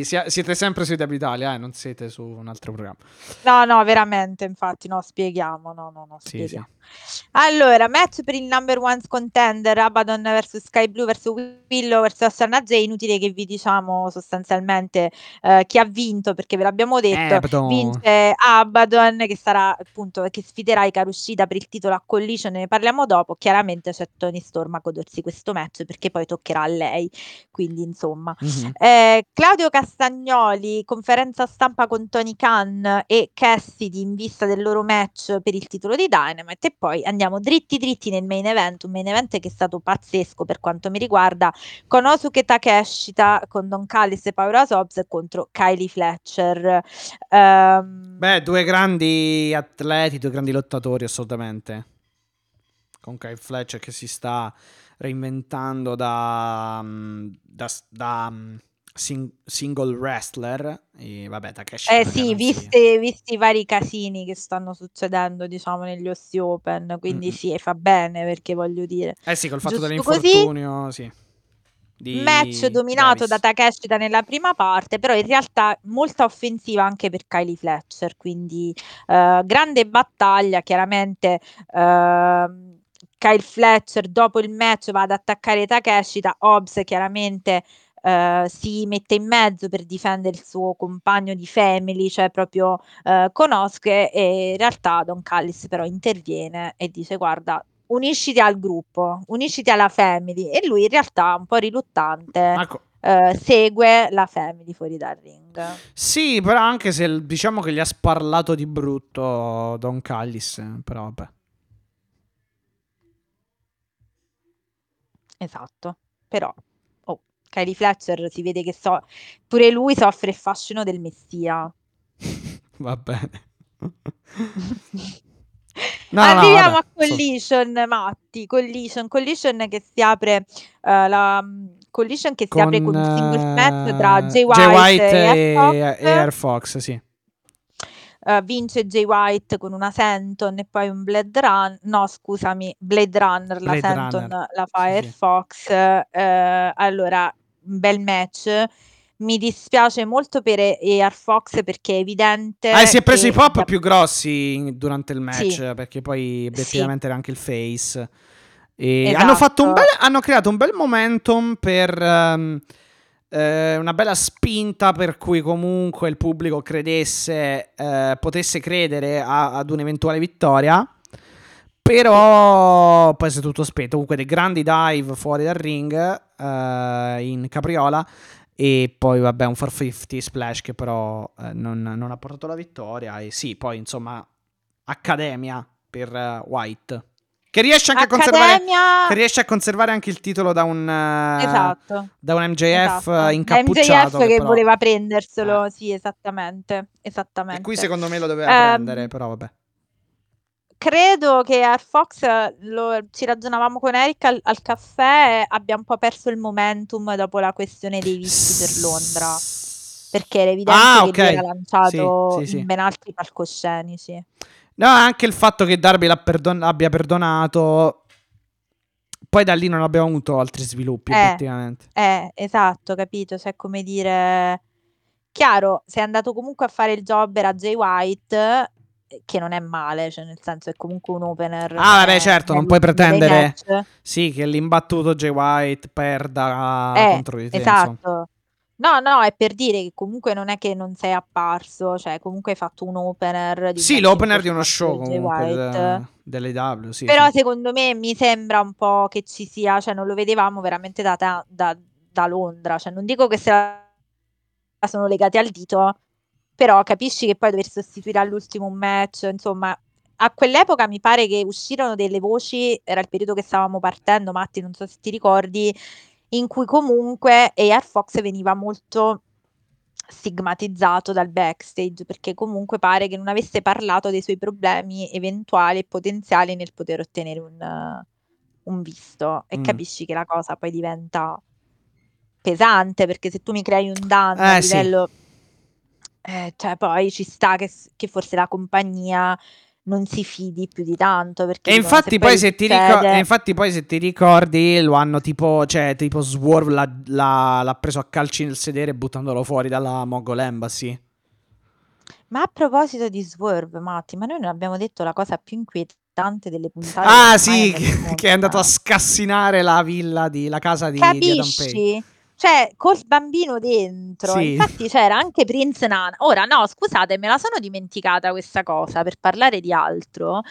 B: Sia siete sempre su IW Italia, eh, non siete su un altro programma.
C: No, no, veramente, infatti, no, spieghiamo, no, no, no,
B: Sì,
C: spieghiamo.
B: sì.
C: Allora, match per il number one contender, Abaddon versus Sky Blue versus Willow versus Osana J. Inutile che vi diciamo sostanzialmente eh, chi ha vinto, perché ve l'abbiamo detto.
B: Abaddon.
C: Vince Abaddon, che sarà appunto che sfiderà Ikaru Shida per il titolo a Collision, ne parliamo dopo. Chiaramente c'è Tony Storm a godersi questo match perché poi toccherà a lei. Quindi, insomma,
B: Mh-mh.
C: eh, Claudio Castagnoli, conferenza stampa con Tony Khan e Cassidy in vista del loro match per il titolo di Dynamite e poi andiamo dritti dritti nel main event, un main event che è stato pazzesco per quanto mi riguarda, con Osuke Takeshita, con Don Callis e Paura Sobs contro Kylie Fletcher. Ehm,
B: Beh, due grandi atleti, due grandi lottatori assolutamente. Con Kyle Fletcher che si sta reinventando da, mm, da, da, mm, sing- single wrestler. E vabbè, Takeshi
C: Eh sì,
B: non
C: visti, i vari casini che stanno succedendo, diciamo, negli Ossi Open, quindi
B: Mm-mm.
C: sì, fa bene perché voglio dire.
B: Eh sì, col fatto
C: Giusto
B: dell'infortunio, sì. Di
C: Match dominato
B: Davis.
C: da Takeshita nella prima parte, però in realtà molta offensiva anche per Kylie Fletcher, quindi eh, grande battaglia, chiaramente ehm, Kyle Fletcher dopo il match va ad attaccare Takeshita, Hobbs chiaramente eh, si mette in mezzo per difendere il suo compagno di family, cioè proprio eh, Konosuke e in realtà Don Callis però interviene e dice guarda unisciti al gruppo, unisciti alla family e lui in realtà un po' riluttante
B: Marco,
C: eh, segue la family fuori dal ring.
B: sì, però anche se diciamo che gli ha sparlato di brutto Don Callis, però vabbè.
C: Esatto, però Kylie Fletcher si vede che so, pure lui soffre il fascino del messia.
B: Va bene. No, no,
C: Arriviamo
B: vabbè,
C: a Collision, Matti, Collision, Collision che si apre eh, la Collision che si apre con un singles match tra
B: eh,
C: Jay
B: Jay
C: White,
B: e,
C: e Air
B: e
C: Fox.
B: Air Fox, sì.
C: Eh, vince Jay White con una Senton e poi un Blade Run no scusami Blade Runner la
B: Blade
C: Senton
B: Runner.
C: la fa
B: Sì,
C: Air
B: sì.
C: Fox allora bel match mi dispiace molto per Air Fox perché è evidente
B: Ah, si è preso i pop più grossi durante il match,
C: Sì.
B: perché poi
C: Sì.
B: obiettivamente era anche il face.
C: Esatto.
B: hanno, fatto un bel, hanno creato un bel momentum per ehm, eh, una bella spinta per cui comunque il pubblico credesse, eh, potesse credere a- ad un'eventuale vittoria. Però poi si è tutto spento. Comunque dei grandi dive fuori dal ring eh, in capriola. E poi vabbè un 450 splash che però eh, non, non ha portato la vittoria. E sì, poi insomma accademia per eh, White. Che riesce anche a conservare... Che riesce a conservare anche il titolo da un, eh,
C: esatto
B: da un MJF
C: esatto.
B: eh, incappucciato.
C: MJF che,
B: però-
C: voleva prenderselo sì esattamente esattamente
B: E qui secondo me lo doveva
C: Ehm,
B: prendere, però vabbè.
C: Credo che Air Fox, lo- ci ragionavamo con Eric al, al caffè, abbia un po' perso il momentum dopo la questione dei visti per Londra. Perché era evidente
B: Ah,
C: che
B: ok.
C: lui era lanciato
B: Sì, sì,
C: in ben altri palcoscenici.
B: No, anche il fatto che Darby perdon- abbia perdonato. Poi da lì non abbiamo avuto altri sviluppi,
C: Eh.
B: effettivamente.
C: Eh, esatto, capito? Cioè, come dire... Chiaro, sei andato comunque a fare il jobber a Jay White, che non è male, cioè nel senso è comunque un opener.
B: Ah, vabbè,
C: eh,
B: certo, non puoi pretendere. Sì, che l'imbattuto Jay White perda
C: Eh,
B: contro di te. insomma.
C: Esatto. No, no, è per dire che comunque non è che non sei apparso, cioè comunque hai fatto un opener di
B: Sì, l'opener di uno show comunque dell'AW, sì.
C: Però
B: sì.
C: secondo me mi sembra un po' che ci sia, cioè non lo vedevamo veramente da, da- da Londra, cioè non dico che se la sono legati al dito, però capisci che poi dover sostituire all'ultimo un match, insomma, a quell'epoca mi pare che uscirono delle voci, era il periodo che stavamo partendo, Matti, non so se ti ricordi, in cui comunque AR Fox veniva molto stigmatizzato dal backstage perché comunque pare che non avesse parlato dei suoi problemi eventuali e potenziali nel poter ottenere un, eh, un visto e
B: Mm.
C: capisci che la cosa poi diventa pesante perché se tu mi crei un danno a
B: Eh, sì.
C: Eh, cioè poi ci sta che, s- che forse la compagnia non si fidi più di tanto perché
B: E infatti, poi se ti ricor-
C: succede-
B: e infatti poi se ti ricordi lo hanno tipo, cioè tipo Swerve l'ha, l'ha- l'ha preso a calci nel sedere buttandolo fuori dalla Mogol Embassy.
C: Ma a proposito di Swerve, Matti, ma noi non abbiamo detto la cosa più inquietante delle puntate
B: Ah sì, che, che è andato a scassinare la villa di, la casa di, di Adam Page.
C: Cioè, col bambino dentro.
B: Sì.
C: Infatti c'era anche Prince Nana. Ora, no, scusate, me la sono dimenticata questa cosa per parlare di altro,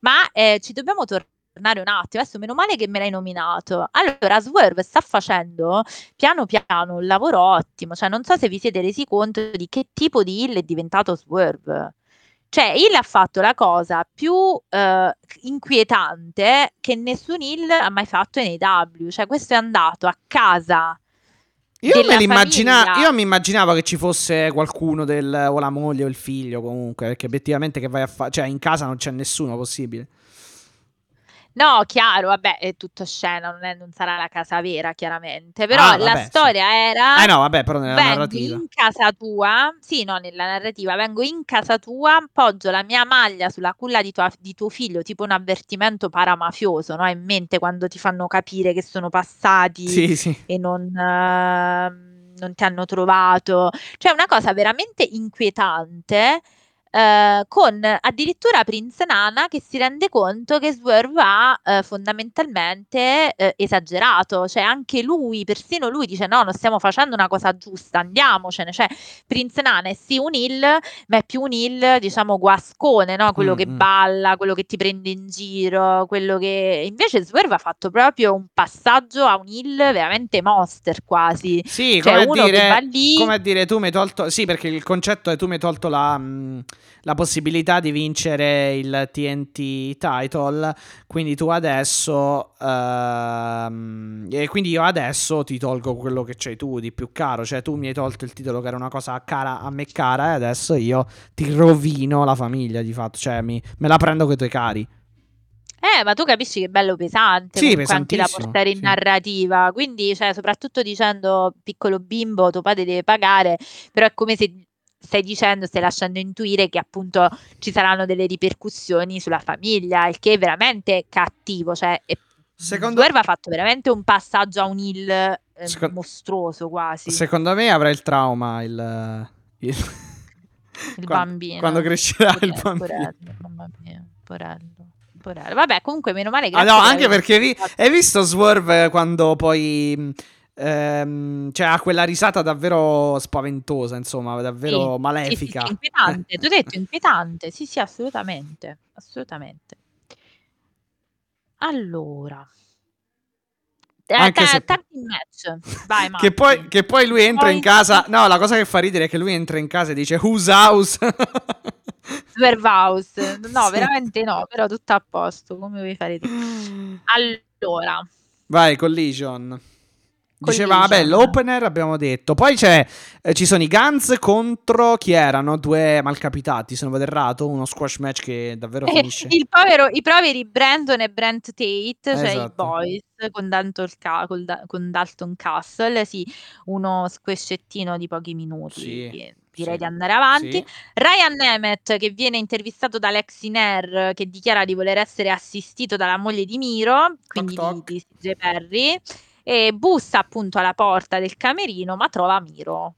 C: ma eh, ci dobbiamo tornare un attimo. Adesso, meno male che me l'hai nominato. Allora, Swerve sta facendo piano piano un lavoro ottimo. Cioè, non so se vi siete resi conto di che tipo di heel è diventato Swerve. Cioè, Hill ha fatto la cosa più eh, inquietante che nessun Hill ha mai fatto in AW. Cioè, questo è andato a casa.
B: Io, me io mi immaginavo che ci fosse qualcuno del, o la moglie o il figlio comunque, perché obiettivamente che vai a fare, cioè in casa non c'è nessuno possibile.
C: No, chiaro, vabbè, è tutto scena, non, è- non sarà la casa vera, chiaramente. Però
B: Ah,
C: la
B: vabbè, sì.
C: storia era.
B: Eh no, vabbè, però nella narrativa.
C: in casa tua, sì, no, nella narrativa, vengo in casa tua, appoggio la mia maglia sulla culla di, tua- di tuo figlio, tipo un avvertimento paramafioso, no? In mente quando ti fanno capire che sono passati
B: Sì, sì.
C: e non, ehm, non ti hanno trovato. Cioè, una cosa veramente inquietante. Eh, con addirittura Prince Nana che si rende conto che Swerve ha eh, fondamentalmente eh, esagerato, cioè anche lui, persino lui dice no, non stiamo facendo una cosa giusta, andiamocene, cioè Prince Nana è sì un hill, ma è più un hill diciamo guascone, no? quello
B: Mm,
C: che
B: mm.
C: balla, quello che ti prende in giro, quello che invece Swerve ha fatto proprio un passaggio a un hill veramente monster quasi.
B: Sì,
C: Cioè,
B: come, a
C: uno che
B: dire,
C: va lì-
B: come a dire, tu mi hai tolto. Sì, perché il concetto è tu mi hai tolto la, mh, la possibilità di vincere il TNT title. Quindi tu adesso. ehm, e quindi io adesso ti tolgo quello che c'hai tu di più caro. Cioè, tu mi hai tolto il titolo che era una cosa cara a me cara. E adesso io ti rovino la famiglia di fatto. Cioè, mi- me la prendo con i tuoi cari.
C: Eh, ma tu capisci che è bello pesante,
B: Sì,
C: anche da portare in
B: sì.
C: narrativa. Quindi, cioè, soprattutto dicendo piccolo bimbo, tuo padre deve pagare, però è come se stai dicendo, stai lasciando intuire che appunto ci saranno delle ripercussioni sulla famiglia, il che è veramente cattivo. Cioè, è-
B: Secondo-
C: Swerve ha fatto veramente un passaggio a un hill eh,
B: Secon-
C: mostruoso quasi.
B: Secondo me avrà il trauma il. il-
C: Il bambino.
B: Quando crescerà il
C: Porello,
B: bambino.
C: porello, porello, porello. Vabbè, comunque meno male che
B: Ah, no, anche perché vi- hai visto Swerve quando poi ehm, cioè ha quella risata davvero spaventosa, insomma, davvero malefica.
C: inquietante, ti ho detto inquietante, sì, sì, assolutamente, assolutamente. Allora, eh,
B: Anche se-
C: tag match, vai
B: che, poi, che poi lui entra
C: Poi-
B: in casa. No, la cosa che fa ridere è che lui entra in casa e dice Whose house?
C: Swerve House, no,
B: Sì.
C: veramente no, però tutto a posto, come vuoi fare. Allora,
B: Vai, Collision. Diceva, vabbè, l'opener abbiamo detto. Poi c'è, eh, ci sono i Guns contro chi erano? Due malcapitati, se non vado errato. Uno squash match che davvero
C: Eh,
B: finisce.
C: povero, i poveri Brandon e Brent Tate, cioè i
B: Esatto.
C: boys con Dalton, con Dalton Castle, sì, uno squascettino di pochi minuti.
B: Sì,
C: Direi
B: sì,
C: di andare avanti.
B: sì.
C: Ryan Nemeth che viene intervistato da Lex Iner che dichiara di voler essere assistito dalla moglie di Miro, quindi
B: toc.
C: di, di CJ Perry, e bussa appunto alla porta del camerino ma trova Miro.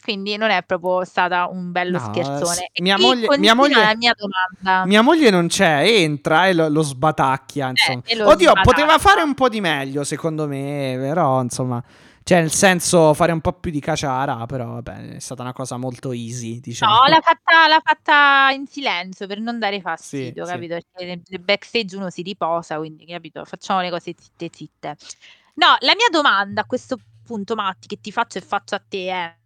C: Quindi non è proprio stata un bello
B: No,
C: scherzone.
B: s- mia moglie- mia moglie-
C: la mia domanda.
B: Mia moglie non c'è, entra e lo, lo sbatacchia. Insomma.
C: e lo
B: Oddio,
C: sbatacchia.
B: poteva fare un po' di meglio, secondo me, però insomma. Cioè, nel senso, fare un po' più di caciara, però vabbè, è stata una cosa molto easy, diciamo.
C: No, l'ha fatta, l'ha fatta in silenzio per non dare fastidio,
B: sì.
C: capito? Perché nel, nel backstage uno si riposa, quindi, capito? Facciamo le cose zitte zitte. No, la mia domanda a questo punto, Matti, che ti faccio e faccio a te è...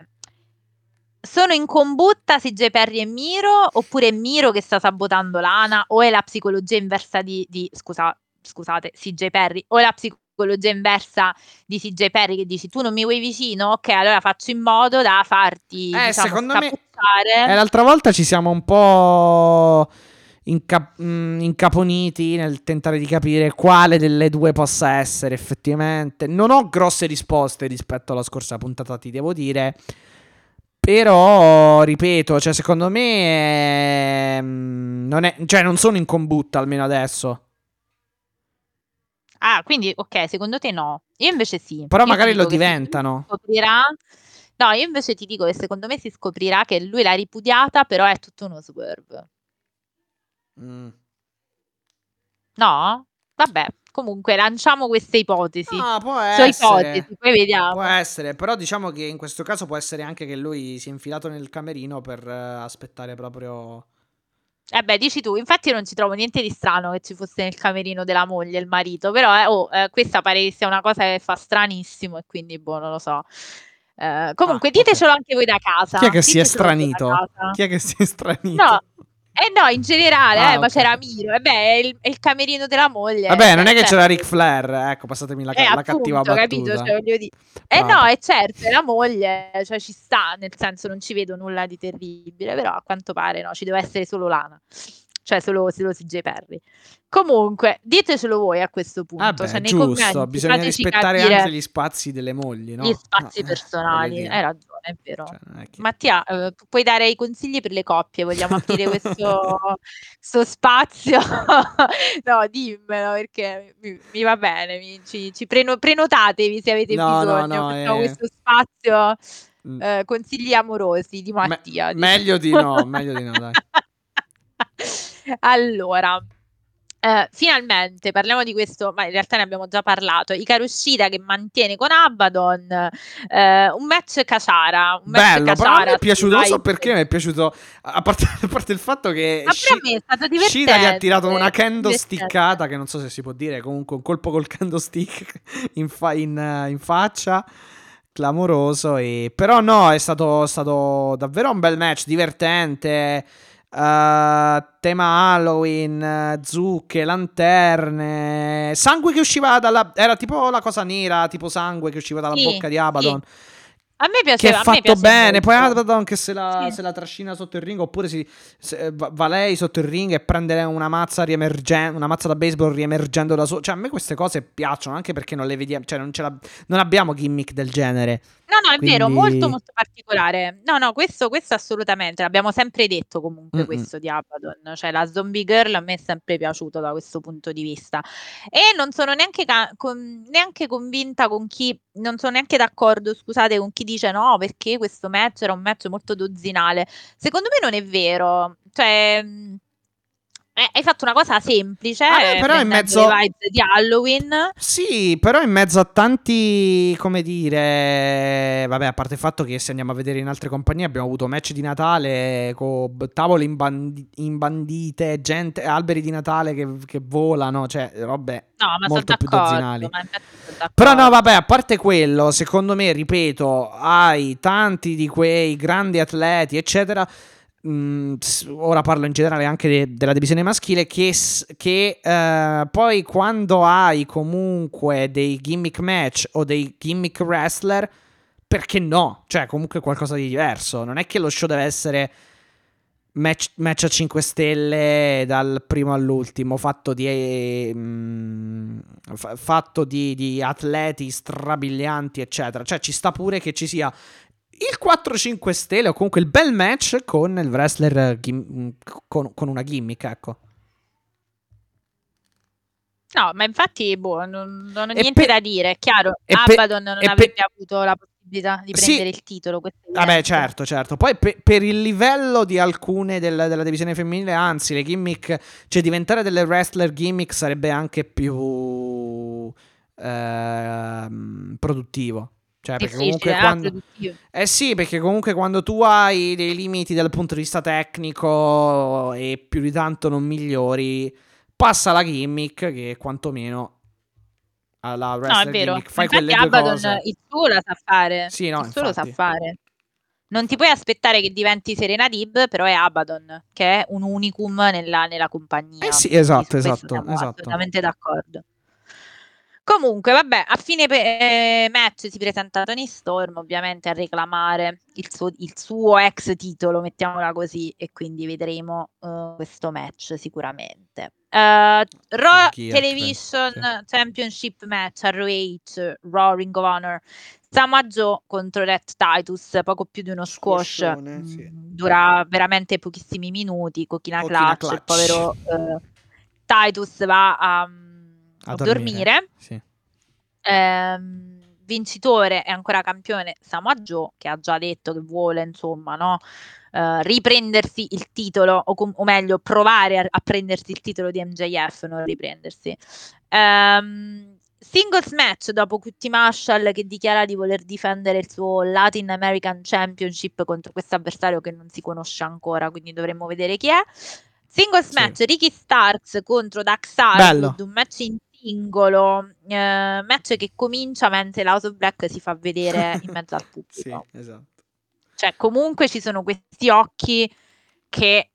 C: Sono in combutta CJ Perry e Miro, oppure è Miro che sta sabotando Lana, o è la psicologia inversa di... di scusa, scusate, CJ Perry, o è la psicologia inversa di CJ Perry che dici tu non mi vuoi vicino? Ok, allora faccio in modo da farti
B: Eh,
C: diciamo,
B: secondo me-. Eh, l'altra volta ci siamo un po' inca- mh, incaponiti nel tentare di capire quale delle due possa essere effettivamente. Non ho grosse risposte rispetto alla scorsa puntata, ti devo dire. Però, ripeto, cioè, secondo me ehm, non, è, cioè, non sono in combutta almeno adesso.
C: Ah, quindi ok, secondo te no. Io invece sì.
B: Però
C: Io
B: magari lo diventano.
C: scoprirà. No, io invece ti dico che secondo me si scoprirà che lui l'ha ripudiata, però è tutto uno swerve.
B: Mm.
C: No? Vabbè, comunque lanciamo queste ipotesi.
B: No, può essere.
C: ipotesi, poi vediamo.
B: Può essere, però diciamo che in questo caso può essere anche che lui si è infilato nel camerino per eh, aspettare proprio...
C: Eh beh, dici tu, infatti io non ci trovo niente di strano che ci fosse nel camerino della moglie il marito, però eh, oh, eh, questa pare che sia una cosa che fa stranissimo e quindi boh, non lo so. Eh, comunque
B: Ah, ok.
C: ditecelo anche voi da casa.
B: Chi è che si è
C: ditecelo voi da
B: stranito?
C: casa.
B: Chi è che si è stranito?
C: Eh no, in generale,
B: Ah,
C: eh, ma
B: ok.
C: c'era Miro, e beh, è il, è il camerino della moglie.
B: Vabbè, non è che
C: cioè,
B: c'era Ric Flair, ecco, passatemi la,
C: Eh,
B: la
C: appunto,
B: cattiva battuta.
C: capito? Cioè, voglio dire. Eh no, è certo, è la moglie, cioè ci sta, nel senso non ci vedo nulla di terribile, però a quanto pare no, ci deve essere solo Lana, cioè solo, solo CJ Perry. Comunque, ditecelo voi a questo punto,
B: Vabbè,
C: cioè nei
B: giusto,
C: commenti
B: bisogna rispettare
C: capire
B: anche gli spazi delle mogli, no?
C: gli spazi
B: No, eh,
C: personali,
B: dire.
C: hai ragione, è vero.
B: Cioè, è che-
C: Mattia, eh, puoi dare i consigli per le coppie? Vogliamo aprire questo, questo spazio? no, dimmelo perché mi, mi va bene. mi- ci, ci preno- prenotatevi se avete
B: No, no,
C: bisogno.
B: no,
C: Facciamo
B: eh.
C: questo spazio
B: Mm.
C: eh, consigli amorosi di
B: Me-
C: Mattia. diciamo.
B: meglio di no, meglio di no, dai.
C: allora, eh, finalmente parliamo di questo, ma in realtà ne abbiamo già parlato. Ikaru Shida che mantiene con Abaddon eh, un match Caciara. Un match
B: Bello, però a me
C: Caciara
B: è piaciuto, non so perché mi è piaciuto, a parte, a parte il fatto che. Shida gli ha tirato una sticcata, che non so se si può dire, comunque un colpo col kendo stick in, fa- in, in faccia, clamoroso, e... però no, è stato, stato davvero un bel match, divertente, eh, tema Halloween, zucche, lanterne, sangue che usciva dalla... era tipo la cosa nera, tipo sangue che usciva dalla
C: Sì,
B: bocca di Abaddon.
C: A me piace,
B: Che è fatto bene. Poi. Abaddon che se la,
C: Sì.
B: se la trascina sotto il ring. Oppure si, se- va, lei sotto il ring e prende una mazza. Una mazza da baseball riemergendo da solo. Cioè, a me queste cose piacciono anche perché non le vediamo. Cioè, non, non abbiamo gimmick del genere.
C: No, no, è vero,
B: Quindi-
C: molto molto particolare. No, no, questo, questo assolutamente, l'abbiamo sempre detto comunque
B: Mm-mm.
C: questo di Abaddon, cioè la zombie girl a me è sempre piaciuto da questo punto di vista. E non sono neanche, ca- con- neanche convinta con chi, non sono neanche d'accordo, scusate, con chi dice no, perché questo match era un match molto dozzinale. Secondo me non è vero, cioè... mh, eh, hai fatto una cosa semplice,
B: Vabbè, però in mezzo-
C: di Halloween.
B: Sì, però in mezzo a tanti, come dire, vabbè, a parte il fatto che se andiamo a vedere in altre compagnie abbiamo avuto match di Natale con tavole imbandi- imbandite, gente, alberi di Natale che, che volano, cioè robe
C: No, ma
B: molto più dozzinali.
C: ma.
B: Però no, vabbè, a parte quello, secondo me, ripeto, hai tanti di quei grandi atleti, eccetera. S- ora parlo in generale anche de- della divisione maschile. Che, che, eh, poi quando hai comunque dei gimmick match o dei gimmick wrestler, perché no? Cioè, comunque qualcosa di diverso. Non è che lo show deve essere match, match a 5 stelle dal primo all'ultimo, fatto di, eh, mm, fa- fatto di, di atleti strabilianti, eccetera. Cioè, ci sta pure che ci sia il 4-5 stelle o comunque il bel match con il wrestler eh, gim- mm, con, con una gimmick, ecco.
C: No, ma infatti, boh, non, non ho
B: E
C: niente
B: pe-
C: da dire. È chiaro, Abaddon non
B: e pe-
C: avrebbe avuto la possibilità di
B: Sì.
C: prendere il titolo.
B: Vabbè,
C: evidente.
B: certo, certo. Poi pe- per il livello di alcune del- della divisione femminile, anzi, le gimmick, cioè diventare delle wrestler gimmick sarebbe anche più ehm, produttivo. Cioè, perché comunque
C: eh,
B: quando... Eh sì, perché comunque quando tu hai dei limiti dal punto di vista tecnico e più di tanto non migliori, passa la gimmick che quantomeno alla
C: No, è vero.
B: gimmick fai
C: Infatti
B: quelle due
C: Abaddon
B: cose.
C: il suo la sa fare.
B: Sì, no,
C: il suo lo sa fare. Non ti puoi aspettare che diventi Serena Dib, però è Abaddon, che è un unicum nella, nella compagnia.
B: Eh sì, esatto, esatto, esatto.
C: assolutamente d'accordo. Comunque, vabbè, a fine pe- eh, match si presenta Tony Storm, ovviamente a reclamare il suo, il suo ex titolo, mettiamola così, e quindi vedremo eh, questo match sicuramente. Eh, Raw Television
B: credo,
C: Championship match ROH, Raw Ring of Honor, Samoa Joe contro Red Titus, poco più di uno squash,
B: Squashone,
C: mm,
B: sì.
C: dura veramente pochissimi minuti, cochina
B: Cochina
C: clutch, il
B: clutch.
C: povero eh, Titus va a, a dormire.
B: Sì.
C: Ehm, vincitore è ancora campione Samoa Joe, che ha già detto che vuole, insomma, no? eh, riprendersi il titolo, o, com- o meglio, provare a, a prendersi il titolo di MJF, non riprendersi. Ehm, singles match dopo QT Marshall che dichiara di voler difendere il suo Latin American Championship contro questo avversario che non si conosce ancora, quindi dovremmo vedere chi è. Singles
B: Sì.
C: match Ricky Starks contro Dax. Harwood, un match in singolo, eh, match che comincia mentre l'House of Black si fa vedere in mezzo al
B: Sì,
C: pubblico.
B: esatto.
C: Cioè, comunque ci sono questi occhi che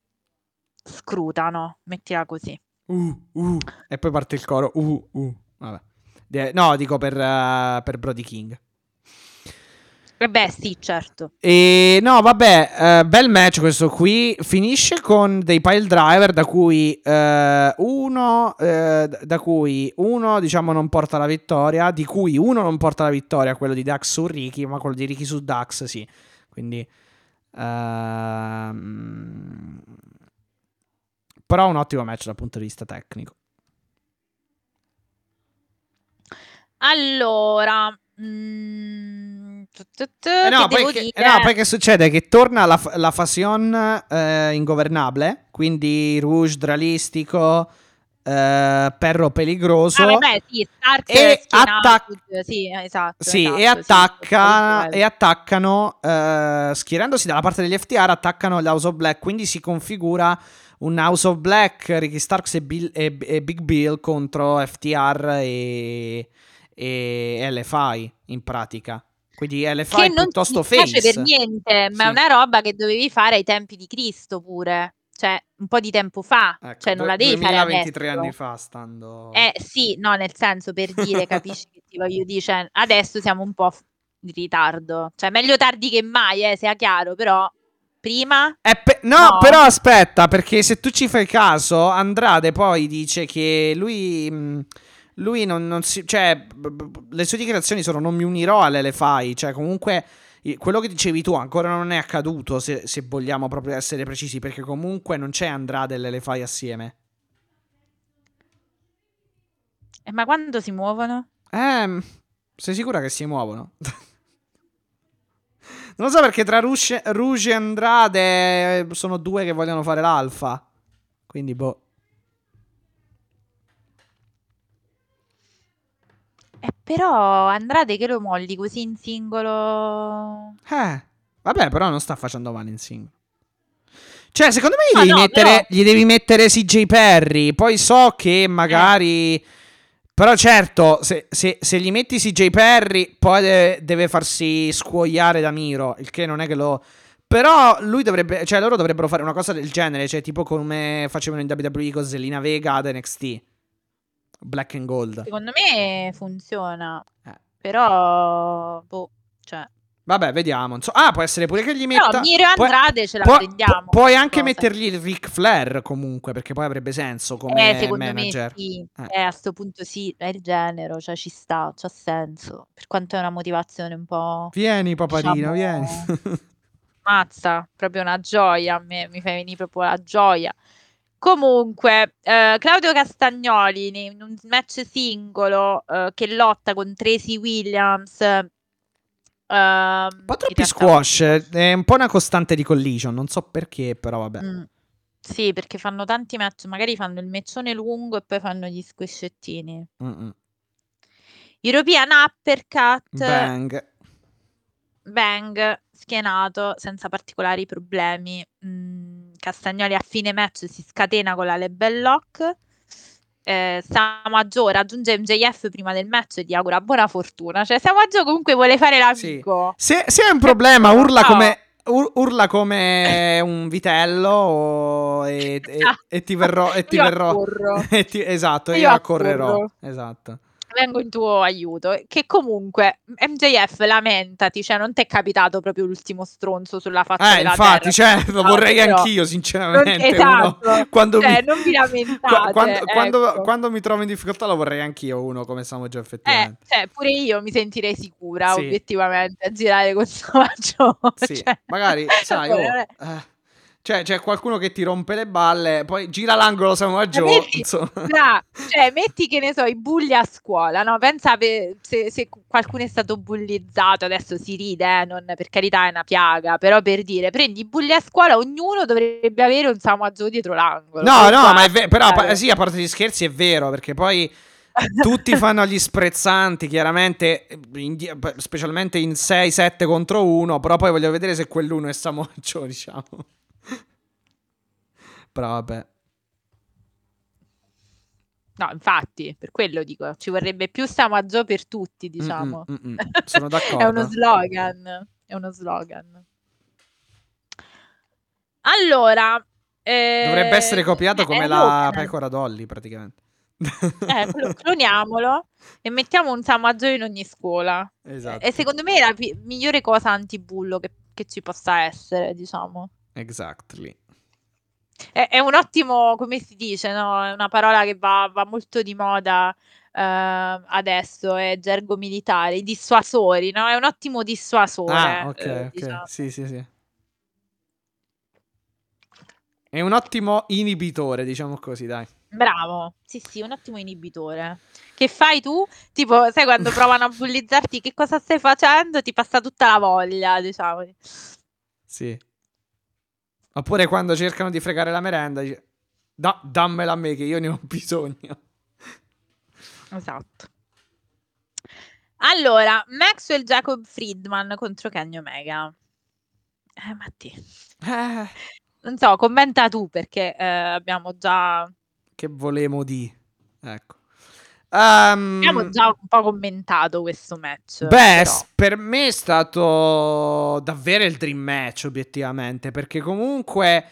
C: scrutano, mettila così.
B: Uh, uh. E poi parte il coro. Uh, uh. Vabbè. De- no, dico per, eh, per Brody King.
C: E beh, sì, certo.
B: E no, vabbè, eh, bel match questo qui. Finisce con dei pile driver da cui eh, uno, eh, da cui uno, diciamo, non porta la vittoria. Di cui uno non porta la vittoria, quello di Dax su Ricky, ma quello di Ricky su Dax, sì. Quindi, ehm, però un ottimo match dal punto di vista tecnico.
C: Allora, mm, tu, tu,
B: Eh no, poi che, eh no, poi che succede? Che torna la, la Fasion eh, ingovernabile, quindi Rouge Dralistico, eh, Perro Peligroso.
C: Ah, vabbè, sì,
B: E attac-
C: Outwood, sì, esatto.
B: Sì,
C: esatto,
B: e, attacca, e attaccano, eh, schierandosi dalla parte degli FTR, attaccano l'House of Black, quindi si configura un House of Black, Ricky Starks e, Bill- e- e Big Bill contro FTR e, e LFI in pratica. Quindi LFI
C: che non
B: piuttosto
C: ti piace
B: face.
C: per niente, ma è
B: Sì.
C: una roba che dovevi fare ai tempi di Cristo pure, cioè un po' di tempo fa,
B: Ecco,
C: cioè non la devi fare
B: 2023
C: adesso.
B: anni fa stando...
C: Eh sì, no, nel senso per dire, capisci che ti voglio dire, cioè, adesso siamo un po' in ritardo, cioè meglio tardi che mai, eh, sia chiaro, però prima
B: Eh, pe- no,
C: No.
B: però aspetta, perché se tu ci fai caso, Andrade poi dice che lui. mh, Lui non, non si. Cioè, le sue dichiarazioni sono: Non mi unirò all'LFI. Cioè, comunque. Quello che dicevi tu ancora non è accaduto. Se, se vogliamo proprio essere precisi, perché comunque non c'è Andrade e l'LFI assieme.
C: Eh, ma quando si muovono?
B: Eh, sei sicura che si muovono? non lo so perché tra Rouge, Rouge e Andrade eh, sono due che vogliono fare l'alfa. Quindi, boh.
C: Eh, però Andrade che lo molli così in singolo.
B: Eh, vabbè, però non sta facendo male in singolo. Cioè, secondo me gli, devi,
C: no,
B: mettere,
C: però-
B: gli devi mettere CJ Perry. Poi so che magari. Però certo, se, se- se gli metti CJ Perry, poi deve, deve farsi scuoiare da Miro. Il che non è che lo. Però lui dovrebbe. Cioè, loro dovrebbero fare una cosa del genere. Cioè, tipo come facevano in WWE con Zelina Vega ad NXT. Black and Gold.
C: Secondo me funziona,
B: Eh.
C: però boh, cioè.
B: Vabbè, vediamo. Ah, può essere pure che gli metta.
C: Miro e
B: può-
C: Andrade ce la
B: può-
C: prendiamo.
B: pu- puoi anche
C: cosa.
B: mettergli il Ric Flair comunque, perché poi avrebbe senso come
C: Eh, secondo
B: manager.
C: me sì,
B: Eh.
C: eh, a sto punto sì, è il genero, cioè ci sta, c'ha senso, per quanto è una motivazione un po',
B: Vieni, paparino,
C: Diciamo-
B: vieni.
C: mazza, proprio una gioia, a me mi fai venire proprio la gioia. Comunque, eh, Claudio Castagnoli in un match singolo eh, che lotta con Tracy Williams. ehm,
B: un po'
C: in
B: troppi
C: realtà-
B: squash. È un po' una costante di collision. Non so perché, però vabbè.
C: Mm. Sì, perché fanno tanti match, magari fanno il meccione lungo e poi fanno gli squiscettini.
B: Mm-mm.
C: European Uppercut.
B: Bang.
C: Bang, schienato, senza particolari problemi. Mm, Castagnoli a fine match si scatena con la Lebel Lock. Eh, Samaggio raggiunge MJF prima del match e gli augura buona fortuna. Cioè, Samaggio comunque vuole fare l'amico.
B: Sì. Se, se è un problema, urla come ur- urla come un vitello o- e, e- e ti verrò. E ti
C: Io
B: verrò e ti- esatto, io,
C: Io
B: accorrerò.
C: accorro.
B: Esatto.
C: Vengo in tuo aiuto. Che comunque MJF lamentati, cioè non ti è capitato proprio l'ultimo stronzo sulla faccia
B: Eh,
C: della
B: infatti,
C: terra.
B: cioè, lo
C: No,
B: vorrei
C: però
B: anch'io, sinceramente.
C: non- esatto.
B: uno- quando,
C: Cioè,
B: mi,
C: non vi lamentate,
B: qua- quando, quando-
C: ecco.
B: quando mi trovo in difficoltà, lo vorrei anch'io uno come siamo già
C: Eh,
B: effettivamente.
C: cioè, pure io mi sentirei sicura,
B: Sì.
C: obiettivamente, a girare con Samaggio.
B: Sì,
C: Cioè,
B: magari, sai, oh, eh, cioè, c'è qualcuno che ti rompe le balle, poi gira l'angolo Samoa Joe,
C: metti- cioè, metti che ne so, i bulli a scuola, no? Pensa pe- se, se qualcuno è stato bullizzato, adesso si ride, eh, non, per carità è una piaga, però per dire, prendi i bulli a scuola, ognuno dovrebbe avere un Samoa Joe dietro l'angolo.
B: No, no, ma è vero, però, pa- sì, a parte gli scherzi è vero, perché poi tutti fanno gli sprezzanti, chiaramente, in specialmente in 6-7 contro 1, però poi voglio vedere se quell'uno è Samoa Joe, diciamo. Però vabbè.
C: No, infatti, per quello dico, ci vorrebbe più Samoa Joe per tutti, diciamo.
B: Mm, mm, mm, mm. Sono d'accordo.
C: è uno slogan, è uno slogan. Allora, eh,
B: Dovrebbe essere copiato
C: eh,
B: come
C: è
B: la
C: Logan.
B: pecora Dolly, praticamente.
C: Eh, clo- cloniamolo e mettiamo un Samoa Joe in ogni scuola.
B: Esatto.
C: E secondo me è la pi- migliore cosa antibullo che, che ci possa essere, diciamo.
B: Exactly.
C: È, è un ottimo, come si dice, no? È una parola che va, va molto di moda eh, adesso, è gergo militare, i dissuasori, no? È un ottimo dissuasore.
B: Ah, ok,
C: eh,
B: ok.
C: diciamo.
B: Sì, sì, sì. È un ottimo inibitore, diciamo così, dai.
C: Bravo, sì, sì, un ottimo inibitore. Che fai tu? Tipo, sai quando provano a bullizzarti, che cosa stai facendo? Ti passa tutta la voglia, diciamo.
B: Sì. Oppure quando cercano di fregare la merenda, dice, "Da- dammela a me che io ne ho bisogno.
C: Esatto. Allora, Maxwell Jacob Friedman contro Kenny Omega. Eh, Matti,
B: Eh,
C: non so, commenta tu perché eh, abbiamo già,
B: che volemo di. Ecco. Ehm,
C: abbiamo già un po' commentato questo match.
B: Beh,
C: però.
B: per me è stato davvero il dream match, obiettivamente, perché comunque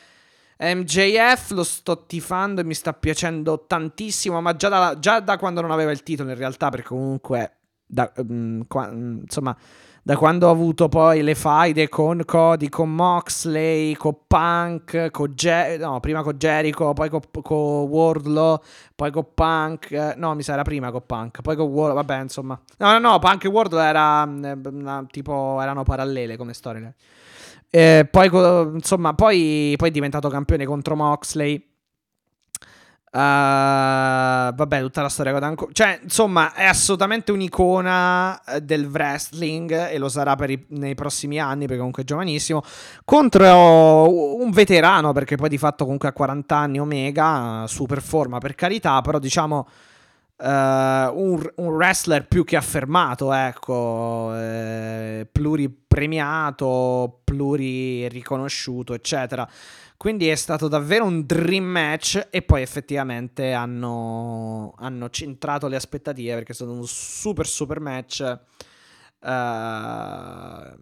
B: MJF lo sto tifando e mi sta piacendo tantissimo, ma già da, già da quando non aveva il titolo in realtà, perché comunque, da- mm, qua- mm, insomma, da quando ho avuto poi le faide con Cody, con Moxley, con Punk, con Ge- no, prima con Jericho, poi con, con Wardlow, poi con Punk, no, mi sa era prima con Punk, poi con Wardlow, vabbè, insomma. No, no, no, Punk e Wardlow era eh, tipo erano parallele come storie. Eh, poi, insomma, poi, poi è diventato campione contro Moxley. Eh, vabbè, tutta la storia con Danco. Cioè, insomma, è assolutamente un'icona eh, del wrestling e lo sarà i- nei prossimi anni perché comunque è giovanissimo. Contro un veterano perché poi di fatto comunque ha 40 anni Omega, super forma per carità, però diciamo eh, un, un wrestler più che affermato, ecco, eh, pluripremiato, pluririconosciuto, eccetera. Quindi è stato davvero un dream match e poi effettivamente hanno, hanno centrato le aspettative perché è stato un super super match eh,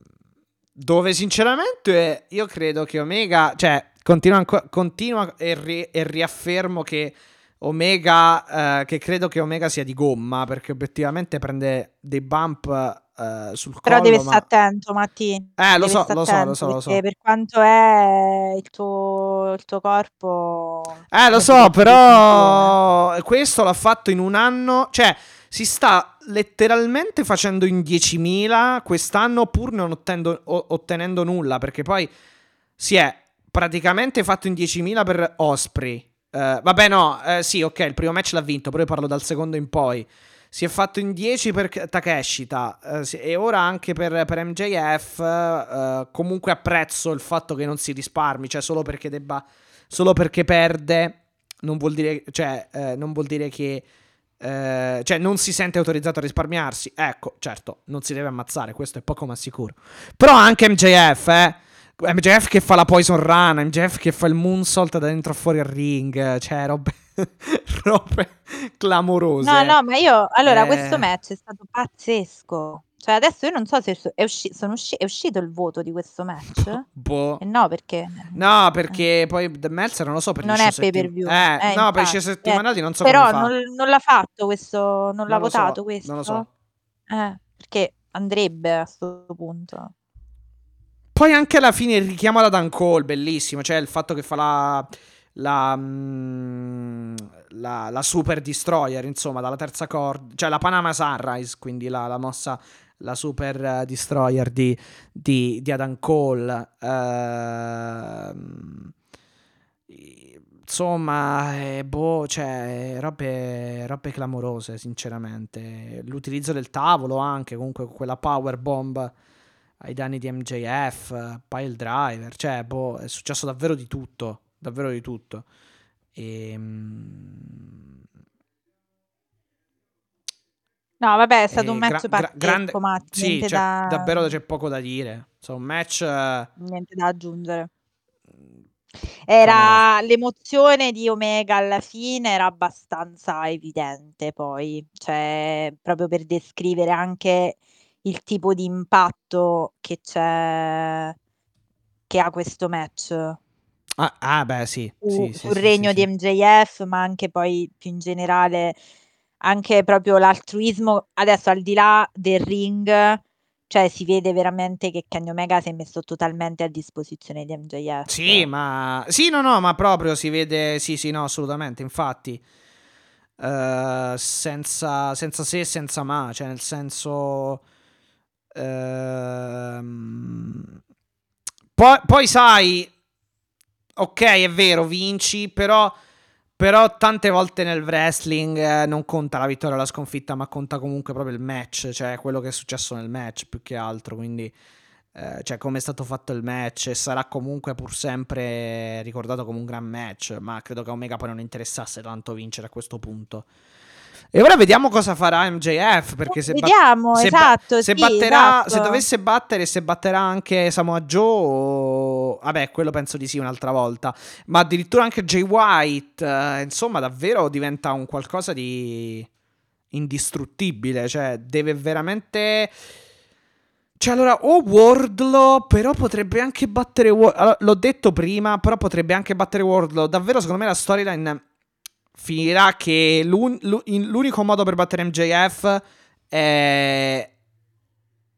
B: dove sinceramente io credo che Omega, cioè continua, continua e, ri- e riaffermo che Omega, eh, che credo che Omega sia di gomma perché obiettivamente prende dei bump eh, sul
D: Però
B: collo.
D: devi
B: ma-
D: stare attento, Matti.
B: Eh, lo so, lo so, lo so, lo so.
D: Per quanto è il tuo, il tuo corpo.
B: Eh, lo so, però questo l'ha fatto in un anno, cioè si sta letteralmente facendo in 10.000 quest'anno pur non ottendo- o- ottenendo nulla, perché poi si è praticamente fatto in 10.000 per Osprey. Eh, vabbè, no, eh, sì, ok, il primo match l'ha vinto, però io parlo dal secondo in poi. Si è fatto in 10 per Takeshita eh, e ora anche per, per MJF. eh, comunque apprezzo il fatto che non si risparmi, cioè solo perché debba solo perché perde non vuol dire, cioè, eh, non vuol dire che eh, cioè non si sente autorizzato a risparmiarsi. Ecco, certo, non si deve ammazzare, questo è poco ma sicuro. Però anche MJF, eh. MJF che fa la Poison Run, MJF che fa il moonsault da dentro a fuori al ring, cioè robe, robe clamorose.
C: No, no, ma io allora
B: Eh.
C: questo match è stato pazzesco. Cioè adesso io non so se è, usci- sono usci- è uscito il voto di questo match.
B: Boh.
C: Eh no, perché
B: No, perché poi The Meltzer non lo so per
C: Non è
B: show settim-
C: pay-per-view.
B: Eh,
C: Eh,
B: no, per i show settimanali non so
C: però non, non l'ha fatto questo, non, l'ha
B: lo so,
C: votato questo.
B: Non lo so.
C: Eh, perché andrebbe a sto punto.
B: Poi anche alla fine il richiamo ad Adam Cole, bellissimo. Cioè il fatto che fa la. La, mm, la, la Super Destroyer, insomma, dalla terza corda. Cioè la Panama Sunrise, quindi la, mossa. La Super eh, Destroyer di, di, di Adam Cole. Ehm, insomma, eh, boh, cioè, robe, robe clamorose, sinceramente. L'utilizzo del tavolo anche, comunque, quella power bomb ai danni di MJF, pile driver, cioè, boh, è successo davvero di tutto, davvero di tutto. Ehm,
C: No, vabbè, è stato
B: eh,
C: un match
B: gra-
C: pazzesco,
B: grande-
C: ma
B: Sì, c'è-
C: da,
B: davvero c'è poco da dire. Insomma, un match... eh,
C: niente da aggiungere. Era l'emozione di Omega alla fine era abbastanza evidente poi, cioè proprio per descrivere anche il tipo di impatto che c'è che ha questo match
B: Ah, ah, beh, sì.
C: su-
B: sì,
C: sul
B: sì,
C: regno
B: sì,
C: di. MJF, ma anche poi più in generale anche proprio l'altruismo adesso al di là del ring, cioè si vede veramente che Kenny Omega si è messo totalmente a disposizione di MJF.
B: Sì, ma... Sì, no, no, ma proprio si vede... Sì, sì, no, assolutamente, infatti. Eh, senza, senza se senza ma, cioè nel senso... ehm, Poi, poi sai... Ok, è vero, vinci, però... Però tante volte nel wrestling eh, non conta la vittoria o la sconfitta, ma conta comunque proprio il match, cioè quello che è successo nel match più che altro, quindi eh, cioè come è stato fatto il match e sarà comunque pur sempre ricordato come un gran match, ma credo che a Omega poi non interessasse tanto vincere a questo punto. E ora vediamo cosa farà MJF, perché se, bat-
C: Vediamo,
B: se ba-
C: esatto,
B: se
C: sì,
B: batterà, se
C: esatto.
B: dovesse battere, se batterà anche Samoa Joe, o- vabbè, quello penso di sì un'altra volta, ma addirittura anche Jay White, eh, insomma, davvero diventa un qualcosa di indistruttibile, cioè deve veramente... Cioè, allora, o Wardlow, però potrebbe anche battere Wardlow. Allora, l'ho detto prima, però potrebbe anche battere Wardlow. Davvero, secondo me la storyline finirà che l'un- l'unico modo per battere MJF è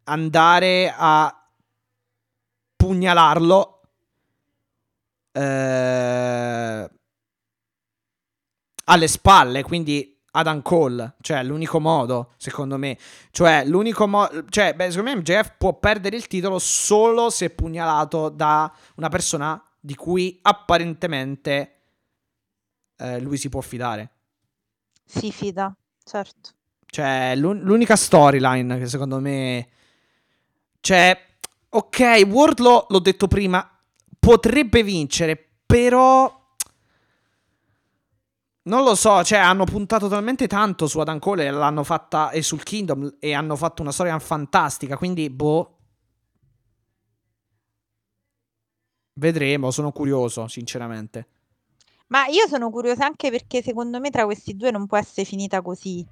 B: andare a pugnalarlo eh, alle spalle, quindi Adam Cole, cioè l'unico modo, secondo me. Cioè, l'unico modo, cioè, beh, secondo me MJF può perdere il titolo solo se pugnalato da una persona di cui apparentemente eh, lui si può fidare.
C: Si fida, certo.
B: Cioè, l'un- l'unica storyline che secondo me. Cioè, ok, Wardlow, l'ho detto prima, potrebbe vincere, però. Non lo so, cioè, hanno puntato talmente tanto su Adam Cole e l'hanno fatta. e sul Kingdom e hanno fatto una storia fantastica, quindi, boh. Vedremo, sono curioso, sinceramente.
C: Ma io sono curiosa anche perché secondo me tra questi due non può essere finita così.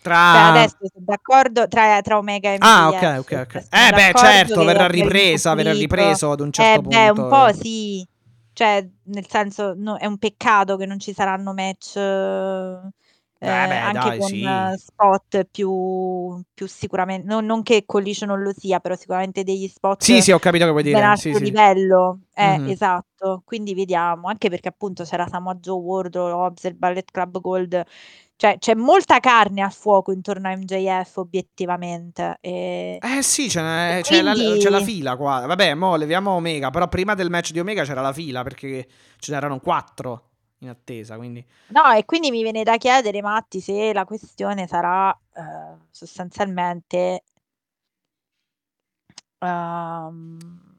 B: Tra.
C: Cioè, adesso sono d'accordo tra, tra Omega e
B: Ah,
C: MJF,
B: ok, ok, ok.
C: sono
B: Eh, beh,
C: d'accordo
B: certo,
C: che
B: verrà ripresa, verrà ripreso ad un certo
C: eh, beh, un
B: punto.
C: po' sì. Cioè, nel senso, no, è un peccato che non ci saranno match eh,
B: Eh, beh,
C: anche
B: dai,
C: con
B: sì.
C: eh, spot più, più sicuramente, non, non che Collision non lo sia, però sicuramente degli spot
B: Sì, sì, ho capito che vuoi
C: ben
B: dire.
C: alto
B: Sì, sì.
C: livello. Eh,
B: Mhm.
C: esatto. Quindi vediamo, anche perché appunto c'era Samoa Joe, Wardlow, Hobbs, il Ballet Club Gold. Cioè, c'è molta carne a fuoco intorno a MJF, obiettivamente. E...
B: Eh sì, c'è,
C: E
B: c'è la, c'è la fila qua. Vabbè, mo leviamo Omega, però prima del match di Omega c'era la fila perché ce n'erano quattro in attesa, quindi...
C: No, e quindi mi viene da chiedere, Matti, se la questione sarà eh, sostanzialmente ehm,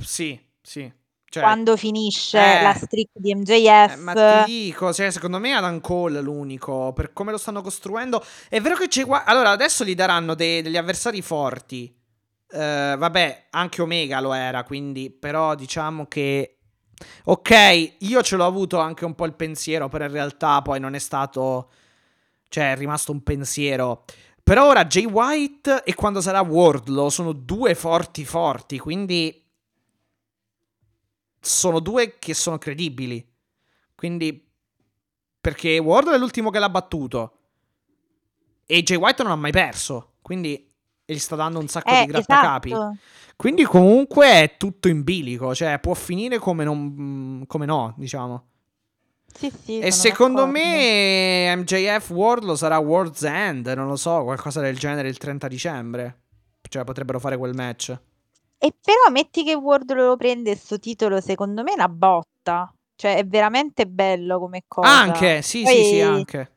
B: Sì, sì. Cioè,
C: quando finisce
B: eh,
C: la streak di MJF.
B: eh, ma ti dico, cioè, secondo me Adam Cole è l'unico, per come lo stanno costruendo. È vero che c'è. Allora, adesso gli daranno dei- degli avversari forti. Eh, vabbè, anche Omega lo era, quindi... Però diciamo che... Ok, io ce l'ho avuto anche un po' il pensiero, però in realtà poi non è stato... Cioè, è rimasto un pensiero. Però ora Jay White e quando sarà Wardlow sono due forti forti, quindi sono due che sono credibili. Quindi perché Wardlow è l'ultimo che l'ha battuto e Jay White non ha mai perso, quindi gli sta dando un sacco
C: Eh,
B: di grattacapi.
C: esatto.
B: Quindi comunque è tutto in bilico, cioè può finire come non come no, diciamo.
C: Sì, sì,
B: E secondo
C: d'accordo.
B: me MJF World lo sarà World's End, non lo so, qualcosa del genere il 30 dicembre. Cioè potrebbero fare quel match.
C: E però metti che Wardlow lo prende sto titolo, secondo me è una botta. Cioè è veramente bello come cosa.
B: Anche, sì, sì, sì,
C: Poi-
B: anche.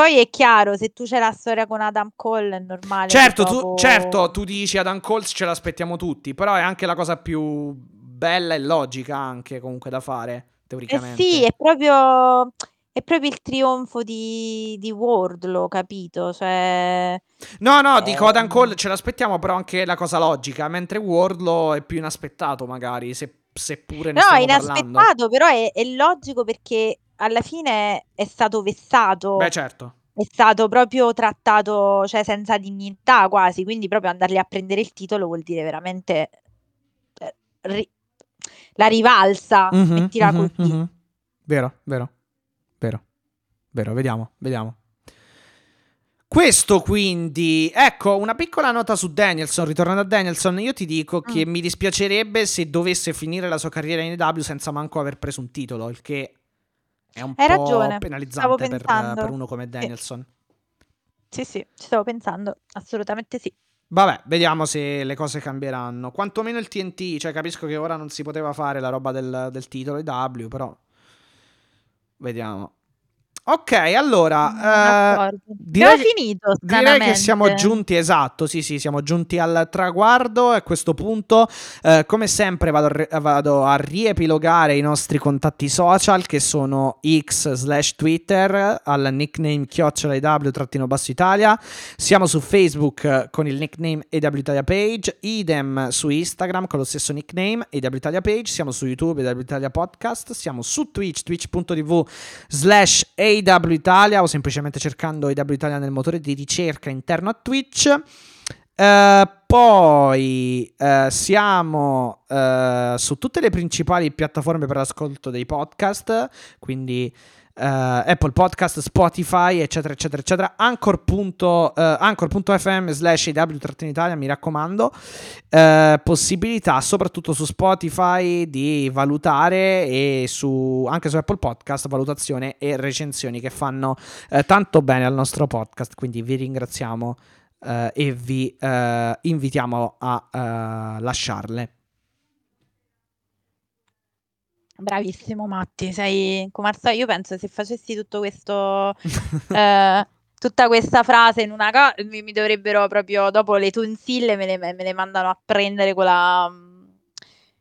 C: Poi è chiaro, se tu c'è la storia con Adam Cole è normale.
B: Certo, tu,
C: dopo-
B: certo, tu dici Adam Cole ce l'aspettiamo tutti, però è anche la cosa più bella e logica anche comunque da fare,
C: Eh
B: teoricamente.
C: sì, è proprio, è proprio il trionfo di, di Wardlow, capito? Cioè,
B: No, no, dico Adam
C: Ehm.
B: Cole ce l'aspettiamo, però anche la cosa logica, mentre Wardlow è più inaspettato magari, se- seppure ne
C: no,
B: stiamo
C: inaspettato,
B: parlando.
C: però è, è logico perché alla fine è stato vessato,
B: Beh, certo.
C: è stato proprio trattato, cioè senza dignità quasi, quindi proprio andargli a prendere il titolo vuol dire veramente eh, ri- la rivalsa,
B: Mhm,
C: mettila
B: mhm,
C: così.
B: mhm. Vero, vero, vero, vero, vediamo, vediamo. Questo quindi, ecco, una piccola nota su Danielson, ritornando a Danielson, io ti dico che
C: Mm.
B: mi dispiacerebbe se dovesse finire la sua carriera in AEW senza manco aver preso un titolo, il che è un
C: Hai
B: po'
C: ragione,
B: penalizzante per, per uno come Danielson.
C: Sì, sì, ci stavo pensando, assolutamente sì.
B: Vabbè, vediamo se le cose cambieranno. Quantomeno il TNT, cioè capisco che ora non si poteva fare la roba del, del titolo AEW, però vediamo. Ok, allora, eh,
C: D'accordo.
B: direi
C: finito,
B: Direi che siamo giunti, esatto, sì sì, siamo giunti al traguardo a questo punto, eh, come sempre, vado a, vado a riepilogare i nostri contatti social che sono x slash twitter al nickname chiocciola basso Italia, siamo su Facebook eh, con il nickname EW Italia Page, idem su Instagram con lo stesso nickname EW Italia Page, siamo su YouTube EW Italia Podcast, siamo su Twitch, twitch.tv slash AW Italia o semplicemente cercando AW Italia nel motore di ricerca interno a Twitch. Eh, poi eh, siamo eh, su tutte le principali piattaforme per l'ascolto dei podcast, quindi eh, Apple Podcast, Spotify, eccetera, eccetera, eccetera. Anchor. punto- eh, Anchor.fm slash Italia, mi raccomando. Eh, possibilità, soprattutto su Spotify, di valutare e su, anche su Apple Podcast, valutazione e recensioni che fanno tanto bene al nostro podcast. Quindi vi ringraziamo e vi invitiamo a lasciarle.
C: Bravissimo Matti, sei come al solito, io penso se facessi tutto questo, eh, tutta questa frase in una cosa, mi, mi dovrebbero proprio, dopo le tonsille me le, me le mandano a prendere con la,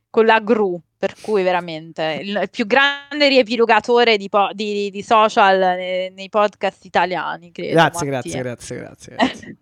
C: con la gru, per cui veramente il, il più grande riepilogatore di, po- di- di social nei, nei podcast italiani, credo.
B: grazie,
C: Matti,
B: grazie,
C: eh.
B: grazie, grazie, grazie.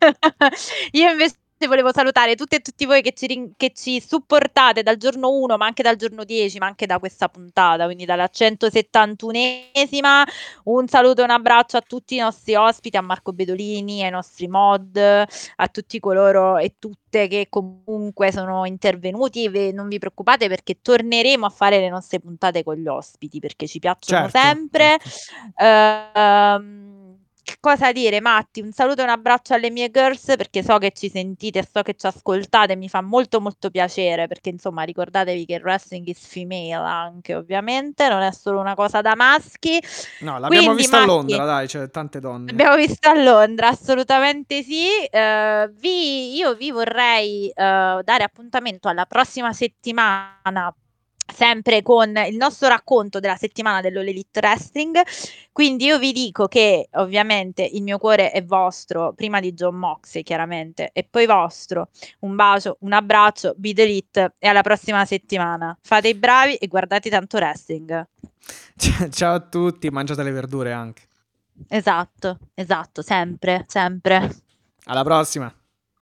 C: Io invece volevo salutare tutte e tutti voi che ci, che ci supportate dal giorno 1, ma anche dal giorno 10, ma anche da questa puntata, quindi dalla 171esima. Un saluto e un abbraccio a tutti i nostri ospiti, a Marco Bedolini, ai nostri mod, a tutti coloro e tutte che comunque sono intervenuti. Ve- non vi preoccupate perché torneremo a fare le nostre puntate con gli ospiti perché ci piacciono
B: Certo,
C: sempre.
B: certo.
C: Ehm, che cosa dire, Matti? Un saluto e un abbraccio alle mie girls perché so che ci sentite, so che ci ascoltate, mi fa molto molto piacere perché insomma ricordatevi che il wrestling is female anche ovviamente, non è solo una cosa da maschi.
B: No, l'abbiamo vista a Londra, dai, c'è tante donne.
C: L'abbiamo visto a Londra, assolutamente sì. Eh, vi- io vi vorrei eh, dare appuntamento alla prossima settimana sempre con il nostro racconto della settimana dell'All Elite Wrestling. Quindi io vi dico che ovviamente il mio cuore è vostro, prima di John Moxley chiaramente, e poi vostro. Un bacio, un abbraccio, Beat Elite e alla prossima settimana. Fate i bravi e guardate tanto wrestling.
B: Ciao a tutti, mangiate le verdure anche.
C: Esatto, esatto, sempre, sempre.
B: Alla prossima.